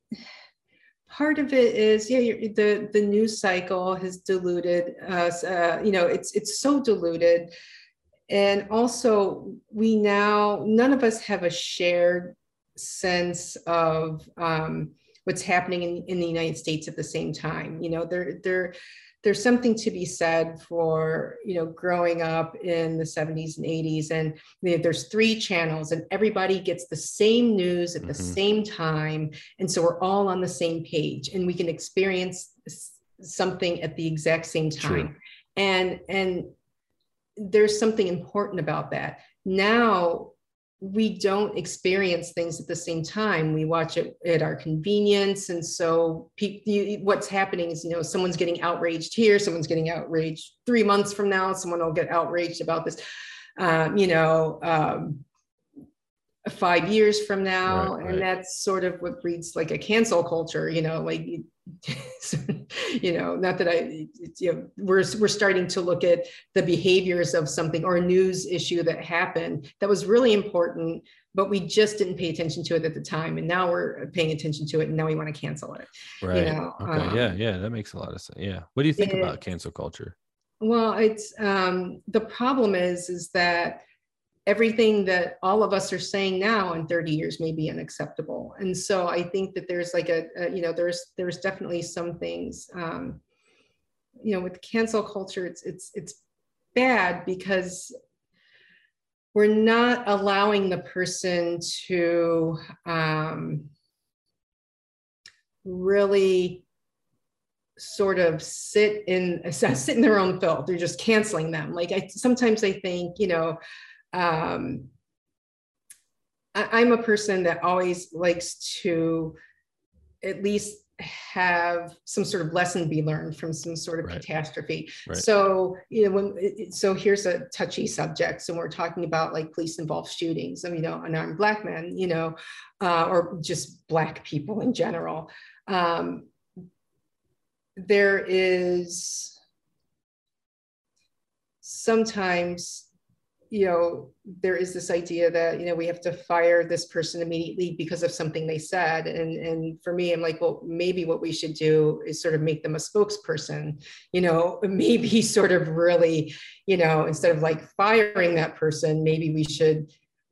part of it is yeah the the news cycle has diluted us uh, you know it's it's so diluted and also we now none of us have a shared sense of um, what's happening in, in the United States at the same time. You know, there, there, there's something to be said for you know growing up in the 70s and 80s and you know, there's three channels and everybody gets the same news at the mm-hmm. same time and so we're all on the same page and we can experience something at the exact same time True. and and there's something important about that now we don't experience things at the same time. We watch it at our convenience. And so pe- you, what's happening is, you know, someone's getting outraged here, someone's getting outraged three months from now, someone will get outraged about this, um, you know, um, five years from now. Right, and right. that's sort of what breeds like a cancel culture, you know, like you know, not that I, you know, we're, we're starting to look at the behaviors of something or a news issue that happened that was really important, but we just didn't pay attention to it at the time. And now we're paying attention to it and now we want to cancel it. Right. You know? Okay. Um, yeah. Yeah. That makes a lot of sense. Yeah. What do you think it, about cancel culture? Well, it's, um, the problem is, is that everything that all of us are saying now in 30 years may be unacceptable. And so i think that there's like a, a you know there's there's definitely some things um, you know with cancel culture it's it's it's bad because we're not allowing the person to um, really sort of sit in sit in their own filth. They're just canceling them. Like i sometimes i think you know um, I, am a person that always likes to at least have some sort of lesson be learned from some sort of right. catastrophe. Right. So, you know, when so here's a touchy subject. So we're talking about like police involved shootings. I mean, you know, unarmed black men, you know, uh, or just black people in general. Um, there is sometimes you know, there is this idea that, you know, we have to fire this person immediately because of something they said. And, and for me, I'm like, well, maybe what we should do is sort of make them a spokesperson, you know, maybe sort of really, you know, instead of like firing that person, maybe we should,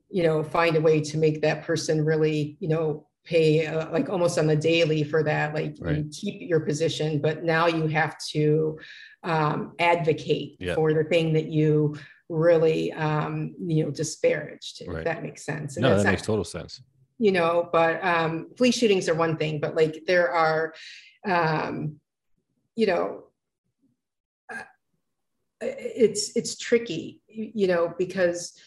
you know, find a way to make that person really, you know, pay uh, like almost on the daily for that like right. you keep your position but now you have to um, advocate yep. for the thing that you really um, you know disparaged if right. that makes sense. And no that not, makes total sense. You know but um, police shootings are one thing but like there are um, you know uh, it's it's tricky you know because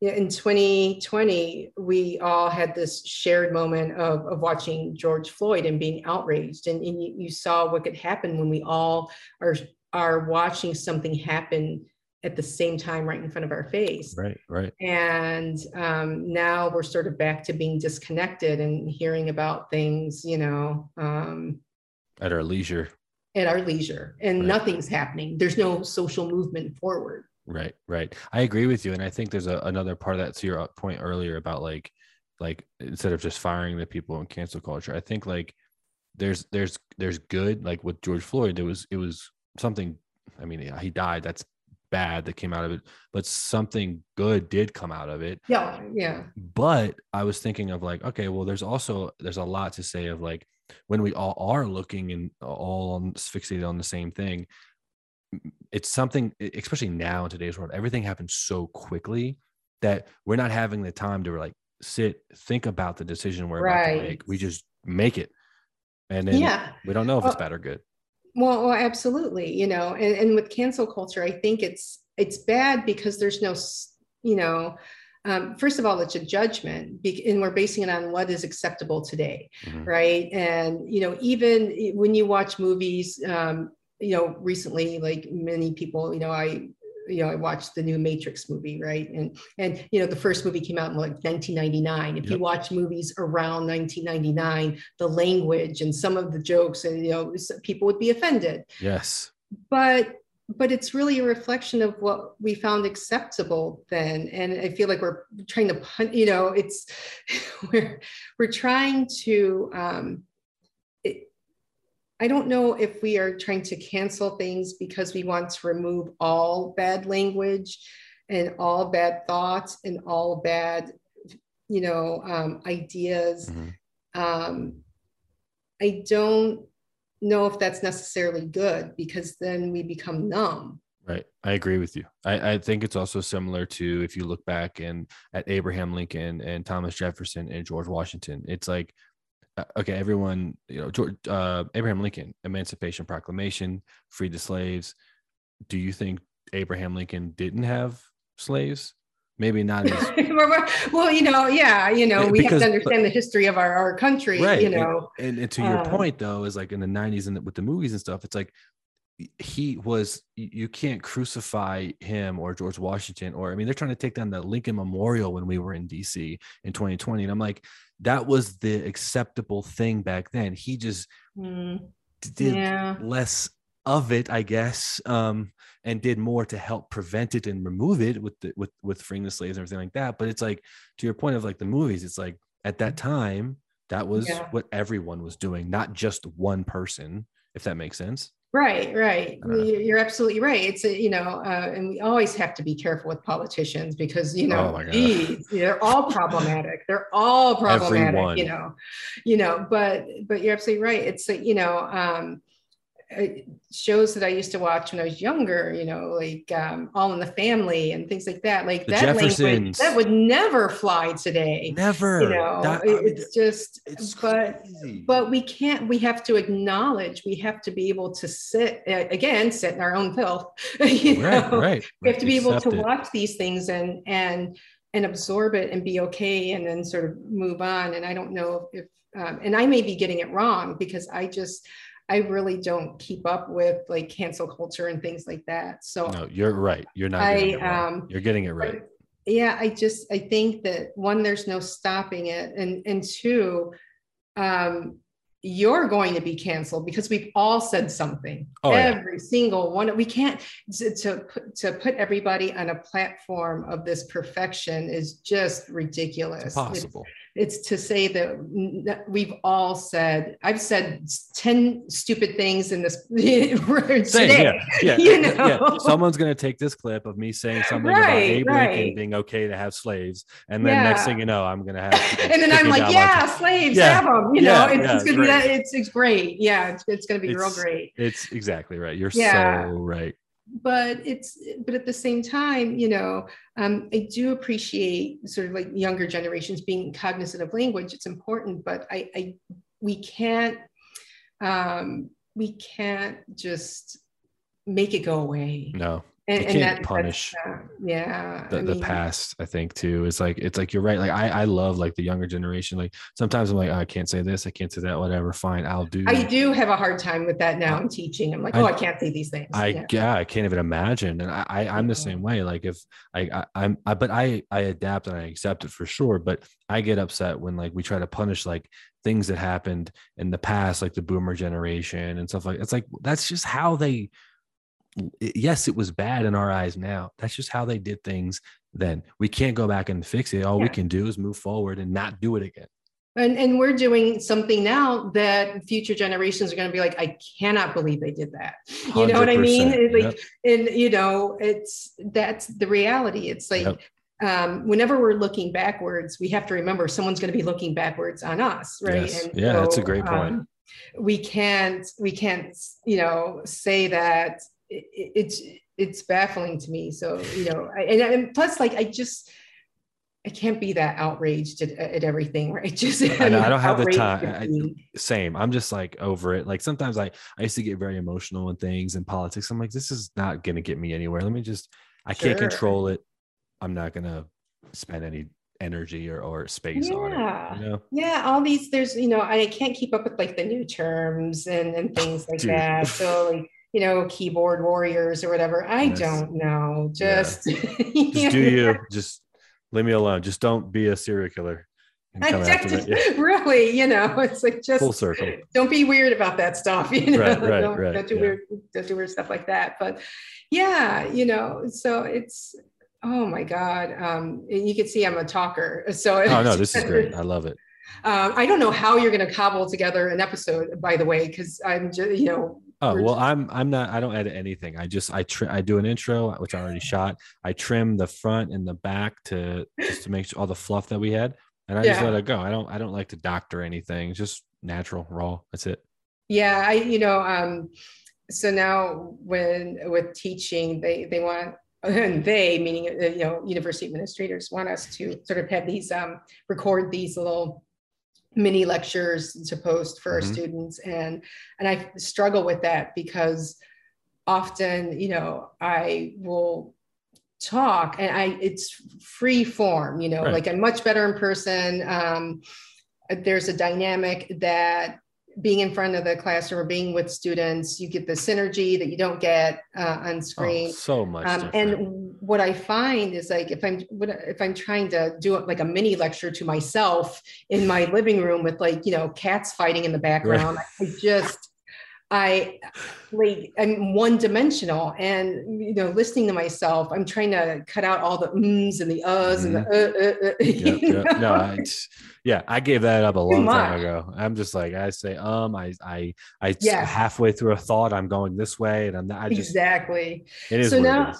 in 2020 we all had this shared moment of, of watching george floyd and being outraged. And, and you, you saw what could happen when we all are are watching something happen at the same time right in front of our face. Right right. And um, now we're sort of back to being disconnected and hearing about things you know um, at our leisure. at our leisure and right. nothing's happening. There's no social movement forward. Right right. I agree with you and i think there's a, another part of that to your point earlier about like like instead of just firing the people in cancel culture i think like there's there's there's good like with george floyd There was it was something i mean he died that's bad that came out of it, but something good did come out of it. Yeah, yeah. But I was thinking of like, okay, well, there's also there's a lot to say of like when we all are looking and all on, fixated on the same thing. It's something, especially now in today's world, everything happens so quickly that we're not having the time to like sit, think about the decision we're right. about to make. We just make it, and then yeah. we don't know if it's bad or good. Well, well absolutely. You know, and, and with cancel culture, I think it's it's bad because there's no, you know, um, first of all, it's a judgment, and we're basing it on what is acceptable today, mm-hmm. right? And you know, even when you watch movies, um, you know, recently, like many people, you know, I you know, I watched the new Matrix movie, right? And and you know, the first movie came out in like 1999. If yep. you watch movies around 1999, the language and some of the jokes, and you know, people would be offended. Yes. But but it's really a reflection of what we found acceptable then and i feel like we're trying to pun you know it's we're we're trying to um I don't know if we are trying to cancel things because we want to remove all bad language and all bad thoughts and all bad you know, um, ideas. Mhm. Um, I don't know if that's necessarily good because then we become numb. Right. I agree with you. I, I think it's also similar to if you look back and at Abraham Lincoln and Thomas Jefferson and George Washington. It's like, okay, everyone, you know, George, uh, Abraham Lincoln, Emancipation Proclamation, freed the slaves. Do you think Abraham Lincoln didn't have slaves? Maybe not as well, you know, yeah, you know, we because- have to understand the history of our, our country, right you know. and, and to your Um, point though is like in the 90s and with the movies and stuff it's like he was you can't crucify him or george washington or i mean they're trying to take down the lincoln memorial when we were in dc in 2020 and i'm like that was the acceptable thing back then he just Mm, did yeah. less of it i guess um and did more to help prevent it and remove it with the with with freeing the slaves and everything like that but it's like to your point of like the movies it's like at that time that was Yeah. what everyone was doing not just one person if that makes sense Right, right. You- You're absolutely right. It's a, you know, uh, and we always have to be careful with politicians because you know, Oh geez, they're all problematic. They're all problematic. Everyone. You know, you know. But but you're absolutely right. It's like you know, um, uh, shows that I used to watch when I was younger. You know, like um, All in the Family and things like that. Like The that language that would never fly today. never You know, That- it's just. it's but crazy. but we can't we have to acknowledge we have to be able to sit uh, again sit in our own filth you right know? right we have to be able to it. watch these things and and and absorb it and be okay and then sort of move on and i don't know if um, and i may be getting it wrong because i just i really don't keep up with like cancel culture and things like that so no you're right. You're not I, it um, you're getting it right. yeah i just i think that one there's no stopping it and and two um you're going to be canceled because we've all said something. Oh, yeah. every single one we can't to, to put to put everybody on a platform of this perfection is just ridiculous. It's It's- impossible it's to say that we've all said i've said 10 stupid things in this today Same, yeah, yeah, you yeah, yeah. know? Someone's gonna take this clip of me saying something about Right, Abe Lincoln being okay to have slaves, and then next thing you know, I'm gonna have. and then I'm like, yeah, slaves, Yeah, have them. You yeah, know, it's, yeah, it's gonna great. be that. It's, it's great. Yeah, it's, it's gonna be real great. It's exactly right. You're Yeah. so right. But it's but at the same time, you know, um, I do appreciate sort of like younger generations being cognizant of language. It's important, but I, I we can't um, we can't just make it go away. No, And, you can't that, punish uh, yeah, the, I the past. I think too. It's like it's like you're right. Like I I love like the younger generation. Like sometimes I'm like "Oh, I can't say this, I can't say that. Whatever, fine, I'll do. I do have a hard time with that now. I'm teaching. I'm like, oh, I can't say these things. I Yeah. yeah. I can't even imagine, and I, I I'm the same way. Like if I, I I'm I, but I I adapt and I accept it for sure. But I get upset when like we try to punish like things that happened in the past, like the Boomer generation and stuff like. It's like that's just how they. Yes, it was bad in our eyes now. That's just how they did things then. We can't go back and fix it. All we can do is move forward and not do it again. And, and we're doing something now that future generations are going to be like, I cannot believe they did that. You know what I mean? 100%. It's Yep. Like, and you know, it's that's the reality. It's like Yep. um, whenever we're looking backwards, we have to remember someone's going to be looking backwards on us, right? Yes. Yeah, that's a great point. um, we can't, we can't, you know, say that it, it- it's it's baffling to me. So you know, I, and, and plus, like, I just. I can't be that outraged at, at everything, right? Just I know, I don't have the time. I- same i'm just like over it like sometimes i i used to get very emotional in things and politics i'm like this is not going to get me anywhere let me just i can't control it i'm not going to spend any energy or, or space on Yeah. it you know Yeah, all these there's you know I can't keep up with like the new terms and and things like Dude. that. So like you know keyboard warriors or whatever. I Yes. don't know. Yeah. Just just do you just leave me alone just don't be a serial killer I come after me just, Yeah. really, you know, it's like just full circle don't be weird about that stuff. You know, Right, right, don't, right, don't do yeah. weird, don't do weird stuff like that. But yeah, you know, so it's oh my god. Um, and you can see I'm a talker. So oh no this is great i love it Um, I don't know how you're going to cobble together an episode, by the way, because I'm just, you know, Oh well, I'm I'm not. I don't edit anything. I just I trim. I do an intro, which I already shot. I trim the front and the back to just to make sure all the fluff that we had. and I just let it go. I don't I don't like to doctor anything. It's just natural, raw. That's it. Yeah, I you know um so now when with teaching they they want and they meaning uh, you know university administrators want us to sort of have these um record these little mini lectures to post for mm-hmm. our students and and I struggle with that because often you know I will talk and I it's free form you know right. like I'm much better in person um there's a dynamic that being in front of the classroom or being with students, you get the synergy that you don't get uh, on screen. Oh, so much. Um, and what I find is like if I'm if I'm trying to do like a mini lecture to myself in my living room with like you know cats fighting in the background, right. I just I like I'm one dimensional and you know listening to myself I'm trying to cut out all the ums and the uhs mm-hmm. and the mm-hmm. uh, uh, uh yep, yep. no I, yeah I gave that up a long time ago I'm just like I say um I I I yeah. halfway through a thought I'm going this way and I'm not I just exactly it is so now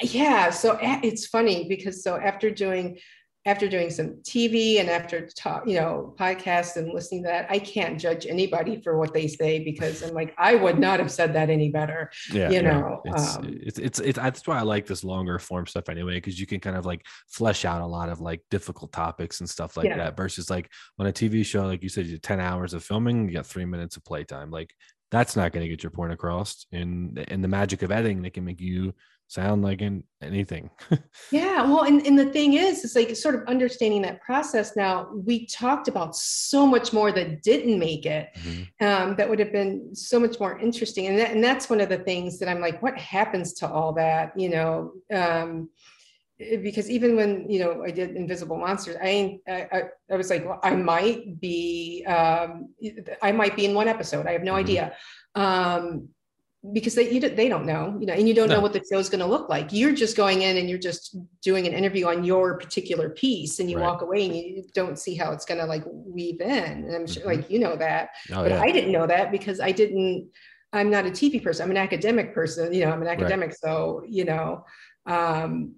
yeah so it's funny because so after doing after doing some TV and after talk, you know, podcasts and listening to that, I can't judge anybody for what they say because I'm like, I would not have said that any better. Yeah, you know, yeah. It's, um, it's, it's it's that's why I like this longer form stuff anyway because you can kind of like flesh out a lot of like difficult topics and stuff like yeah. that versus like on a TV show, like you said, you ten hours of filming, you got three minutes of playtime. Like that's not going to get your point across. And and the magic of editing, they can make you sound like in anything. yeah. Well, and, and the thing is, it's like sort of understanding that process now. We talked about so much more that didn't make it. Mm-hmm. Um, that would have been so much more interesting. And, that, and that's one of the things that I'm like, what happens to all that? You know, um, eh, because even when you know I did Invisible Monsters, I I, I was like, well, I might be um, I might be in one episode. I have no mm-hmm. idea. Um, because they, you, they don't know, you know, and you don't no. know what the show is going to look like. You're just going in and you're just doing an interview on your particular piece and you right. walk away and you don't see how it's going to like weave in. And I'm sure mm-hmm. like, you know that, oh, but yeah. I didn't know that because I didn't, I'm not a TV person. I'm an academic person, you know, I'm an academic. Right. So, you know, um,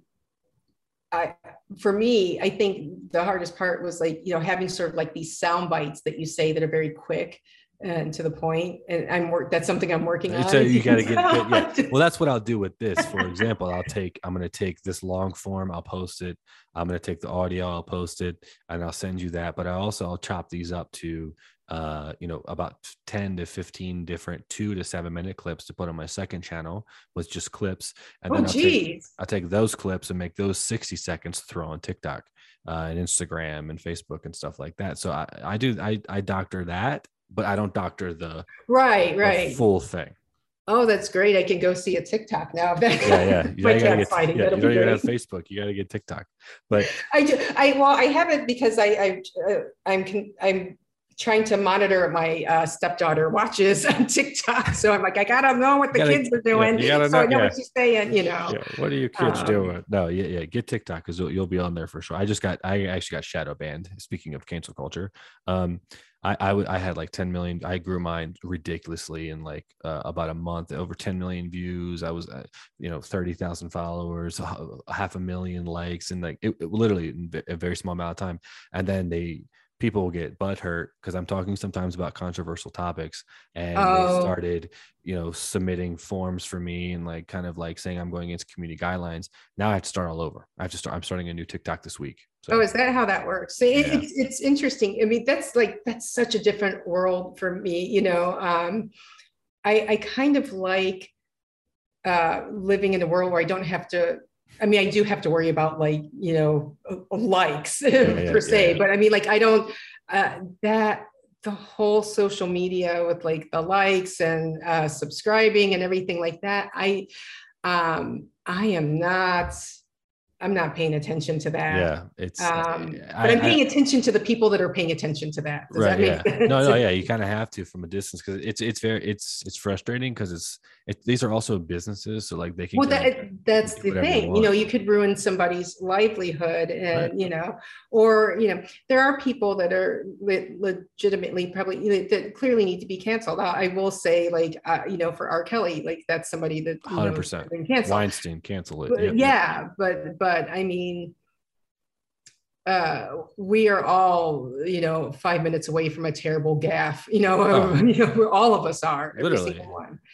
I, for me, I think the hardest part was like, you know, having sort of like these sound bites that you say that are very quick and to the point and i'm work that's something i'm working on. so you got to get yeah. Well that's what i'll do with this. For example i'll take i'm going to take this long form i'll post it i'm going to take the audio i'll post it and i'll send you that but i also i'll chop these up to uh you know about 10 to 15 different two to seven minute clips to put on my second channel with just clips and oh, then I'll take, I'll take those clips and make those 60 seconds to throw on tiktok uh, and instagram and facebook and stuff like that. So i i do i i doctor that but I don't doctor the right, right the full thing. Oh, that's great! I can go see a TikTok now. yeah, yeah. You, gotta get, fighting. Yeah, you don't even have Facebook. You got to get TikTok. But I do. I well, I have it because I, I uh, I'm I'm trying to monitor my uh, stepdaughter watches on TikTok. So I'm like, I gotta know what the gotta, kids are doing. Yeah, so know, I know yeah. what she's saying. You know, yeah. what are your kids um, doing? No, yeah, yeah. Get TikTok because you'll, you'll, be on there for sure. I just got, I actually got shadow banned. Speaking of cancel culture, um, I, I, w- I had like 10 million. I grew mine ridiculously in like uh, about a month, over 10 million views. I was, uh, you know, 30,000 followers, half a million likes, and like it, it literally in a very small amount of time. And then they, people get butt hurt because I'm talking sometimes about controversial topics and oh. they started, you know, submitting forms for me and like kind of like saying I'm going against community guidelines. Now I have to start all over. I have to start, I'm starting a new TikTok this week. So, oh, is that how that works? So it, yeah. it's, it's interesting. I mean, that's like, that's such a different world for me, you know, um, I, I kind of like uh, living in a world where I don't have to I mean, I do have to worry about like, you know, likes yeah, per se, yeah. but I mean, like, I don't, uh, that the whole social media with like the likes and uh, subscribing and everything like that, I, um, I am not, I'm not paying attention to that. Yeah, it's. Um, but I, am paying I, attention to the people that are paying attention to that. Does right. That yeah. No, no, yeah. You kind of have to from a distance because it's it's very it's it's frustrating because it's it, these are also businesses, so like they can. Well, that, that's the thing. You know, you could ruin somebody's livelihood, and right. you know, or you know, there are people that are le- legitimately probably that clearly need to be canceled. I will say, like, uh, you know, for R. Kelly, like that's somebody that hundred percent cancel Weinstein cancel it. But, yep. Yeah, but but I mean uh, we are all, you know, five minutes away from a terrible gaffe. You know, oh. you know, all of us are. Literally,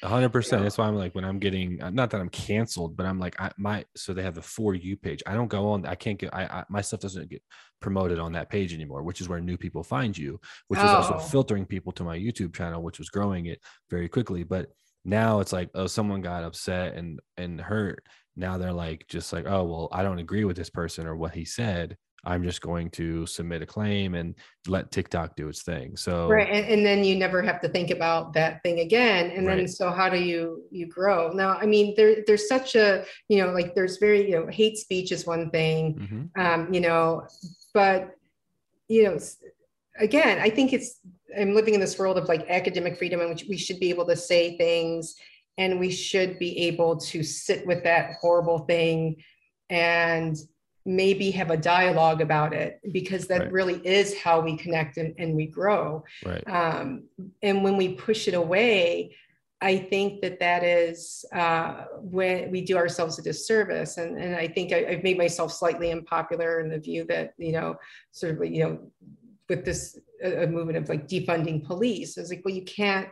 hundred percent. That's why I'm like, when I'm getting, uh, not that I'm canceled, but I'm like, I, my, so they have the for you page. I don't go on. I can't get. I, I my stuff doesn't get promoted on that page anymore, which is where new people find you, which oh. is also filtering people to my YouTube channel, which was growing it very quickly. But now it's like, oh, someone got upset and and hurt. Now they're like, just like, oh, well, I don't agree with this person or what he said I'm just going to submit a claim and let TikTok do its thing. So right, and, and then you never have to think about that thing again. And right. then so how do you you grow? Now, I mean, there there's such a you know like there's very you know hate speech is one thing, mm-hmm. um, you know, but you know again, I think it's I'm living in this world of like academic freedom in which we should be able to say things and we should be able to sit with that horrible thing and maybe have a dialogue about it because that right. really is how we connect and, and we grow right. um, and when we push it away i think that that is uh, when we do ourselves a disservice and, and i think I, have made myself slightly unpopular in the view that you know sort of you know with this a, a movement of like defunding police it's like well you can't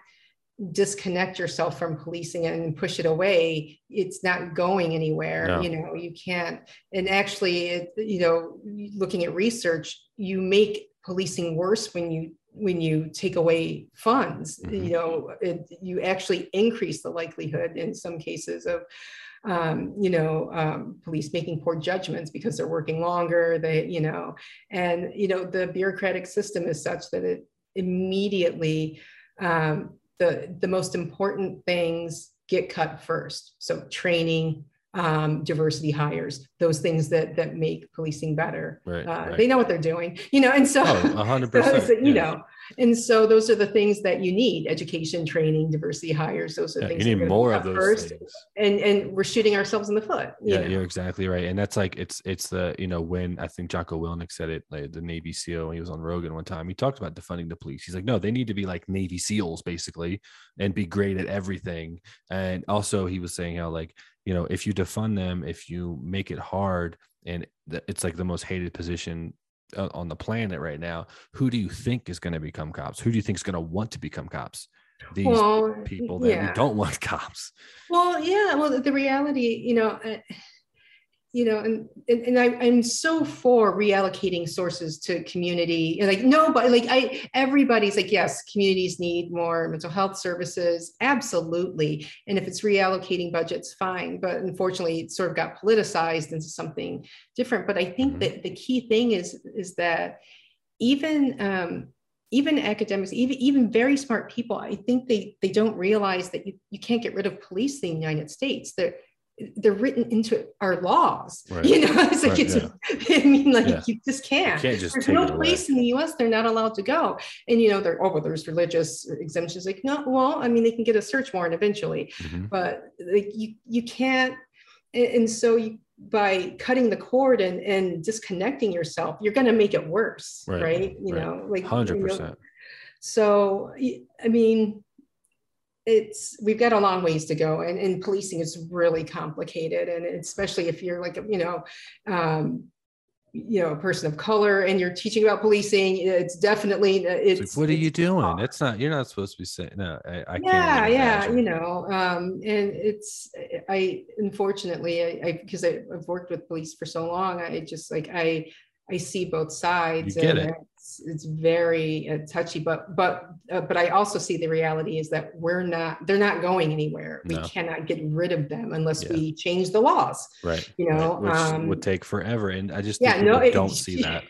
disconnect yourself from policing and push it away it's not going anywhere no. you know you can't and actually it, you know looking at research you make policing worse when you when you take away funds mm-hmm. you know it, you actually increase the likelihood in some cases of um, you know um, police making poor judgments because they're working longer they you know and you know the bureaucratic system is such that it immediately um, the, the most important things get cut first. So training, um, diversity hires, those things that that make policing better. Right, uh, right. They know what they're doing, you know, and so, oh, 100%, so you yeah. know, and so those are the things that you need: education, training, diversity hires. Those are yeah, things you need more of those first. Things. And and we're shooting ourselves in the foot. You yeah, know? you're exactly right. And that's like it's it's the you know when I think Jocko Willink said it, like the Navy SEAL, when he was on Rogan one time, he talked about defunding the police. He's like, no, they need to be like Navy SEALs basically and be great at everything. And also, he was saying how like you know if you defund them, if you make it hard and it's like the most hated position uh, on the planet right now who do you think is going to become cops? Who do you think is going to want to become cops? These well, people that yeah. don't want cops. Well yeah well the reality you know you know, and and, and I, I'm so for reallocating sources to community. Like nobody, like I, everybody's like, yes, communities need more mental health services, absolutely. And if it's reallocating budgets, fine. But unfortunately, it sort of got politicized into something different. But I think mm-hmm. that the key thing is is that even um, even academics, even even very smart people, I think they they don't realize that you, you can't get rid of police in the United States. They're they're written into our laws. Right. You know, it's like right, it's. Yeah. I mean, like yeah. you just can't. You can't just There's no place in the U.S. they're not allowed to go. And you know, they're oh, well, there's religious exemptions. Like no, well, I mean, they can get a search warrant eventually, mm-hmm. but like you you can't. And, and so you, by cutting the cord and and disconnecting yourself, you're going to make it worse, right? right? You know, like hundred percent. So I mean, it's we've got a long ways to go and, and policing is really complicated and especially if you're like you know um, you know a person of color and you're teaching about policing it's definitely uh, it's, it's what are you doing? it's not you're not supposed to be saying no i, I yeah yeah you know um and it's i unfortunately i because i've worked with police for so long i just like i I see both sides. You get it. It's, it's very uh, touchy, but but uh, but I also see the reality is that we're not. They're not going anywhere. No. We cannot get rid of them unless yeah. we change the laws. Right. You know, right. which um, would take forever, and I just yeah, no, it, don't see that.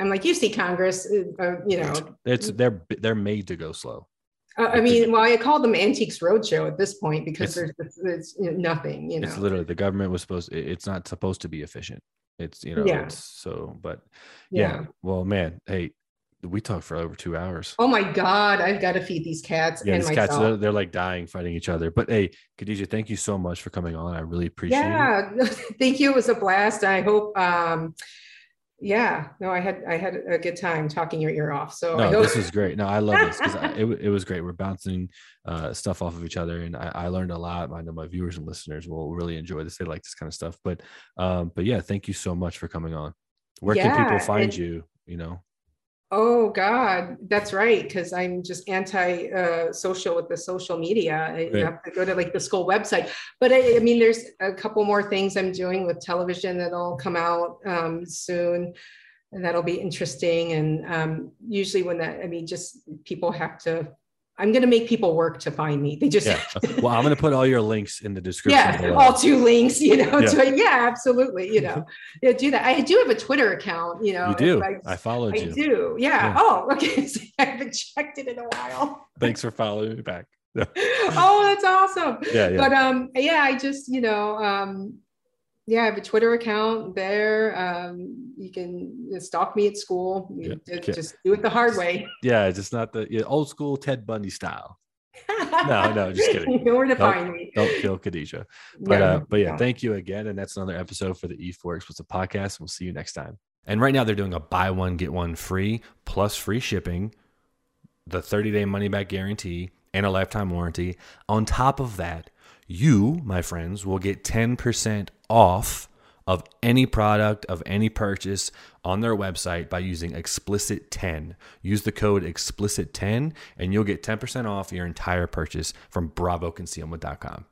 I'm like, you see Congress, uh, uh you know, it's they're they're made to go slow. Uh, I mean, well, I call them Antiques Roadshow at this point because it's, there's, there's nothing. You know, it's literally the government was supposed. It's not supposed to be efficient. It's you know, yeah. it's so, but yeah. yeah. Well, man, hey, we talked for over two hours. Oh my god, I've got to feed these cats. Yeah, these myself. cats they're, they're, like dying fighting each other. But hey, Khadijah, thank you so much for coming on. I really appreciate yeah, it. Yeah, thank you. It was a blast. I hope um yeah no i had i had a good time talking your ear off so no, this is great no i love this because it, it was great we're bouncing uh, stuff off of each other and I, I, learned a lot i know my viewers and listeners will really enjoy this they like this kind of stuff but um but yeah thank you so much for coming on Where yeah, can people find you? You know. Oh God, that's right. Because I'm just anti-social uh, with the social media. Right. You have to go to like the school website. But I, I, mean, there's a couple more things I'm doing with television that'll come out um, soon, and that'll be interesting. And um, usually, when that, I mean, just people have to I'm going to make people work to find me. They just yeah. well, I'm going to put all your links in the description. Yeah, below. all two links. You know, yeah. To, yeah, absolutely. You know, yeah, do that. I do have a Twitter account. You know, you do. I, I followed I you. I do. Yeah. yeah. Oh, okay. So I haven't checked it in a while. Thanks for following me back. oh, that's awesome. Yeah, yeah. But um, yeah, I just you know um, yeah, I have a Twitter account there. Um, you can stalk me at school. Yeah, just, just do it the hard way. Yeah, it's just not the yeah, old school Ted Bundy style. no, no, just kidding. You know where to don't, find me. Don't kill Khadijah. But no, uh, but yeah, no. thank you again. And that's another episode for the E4 Explicit podcast. We'll see you next time. And right now they're doing a buy one, get one free plus free shipping, the 30 day money back guarantee, and a lifetime warranty. On top of that, you, my friends, will get 10% off of any product of any purchase on their website by using explicit 10 use the code explicit 10 and you'll get 10% off your entire purchase from bravoconcealment.com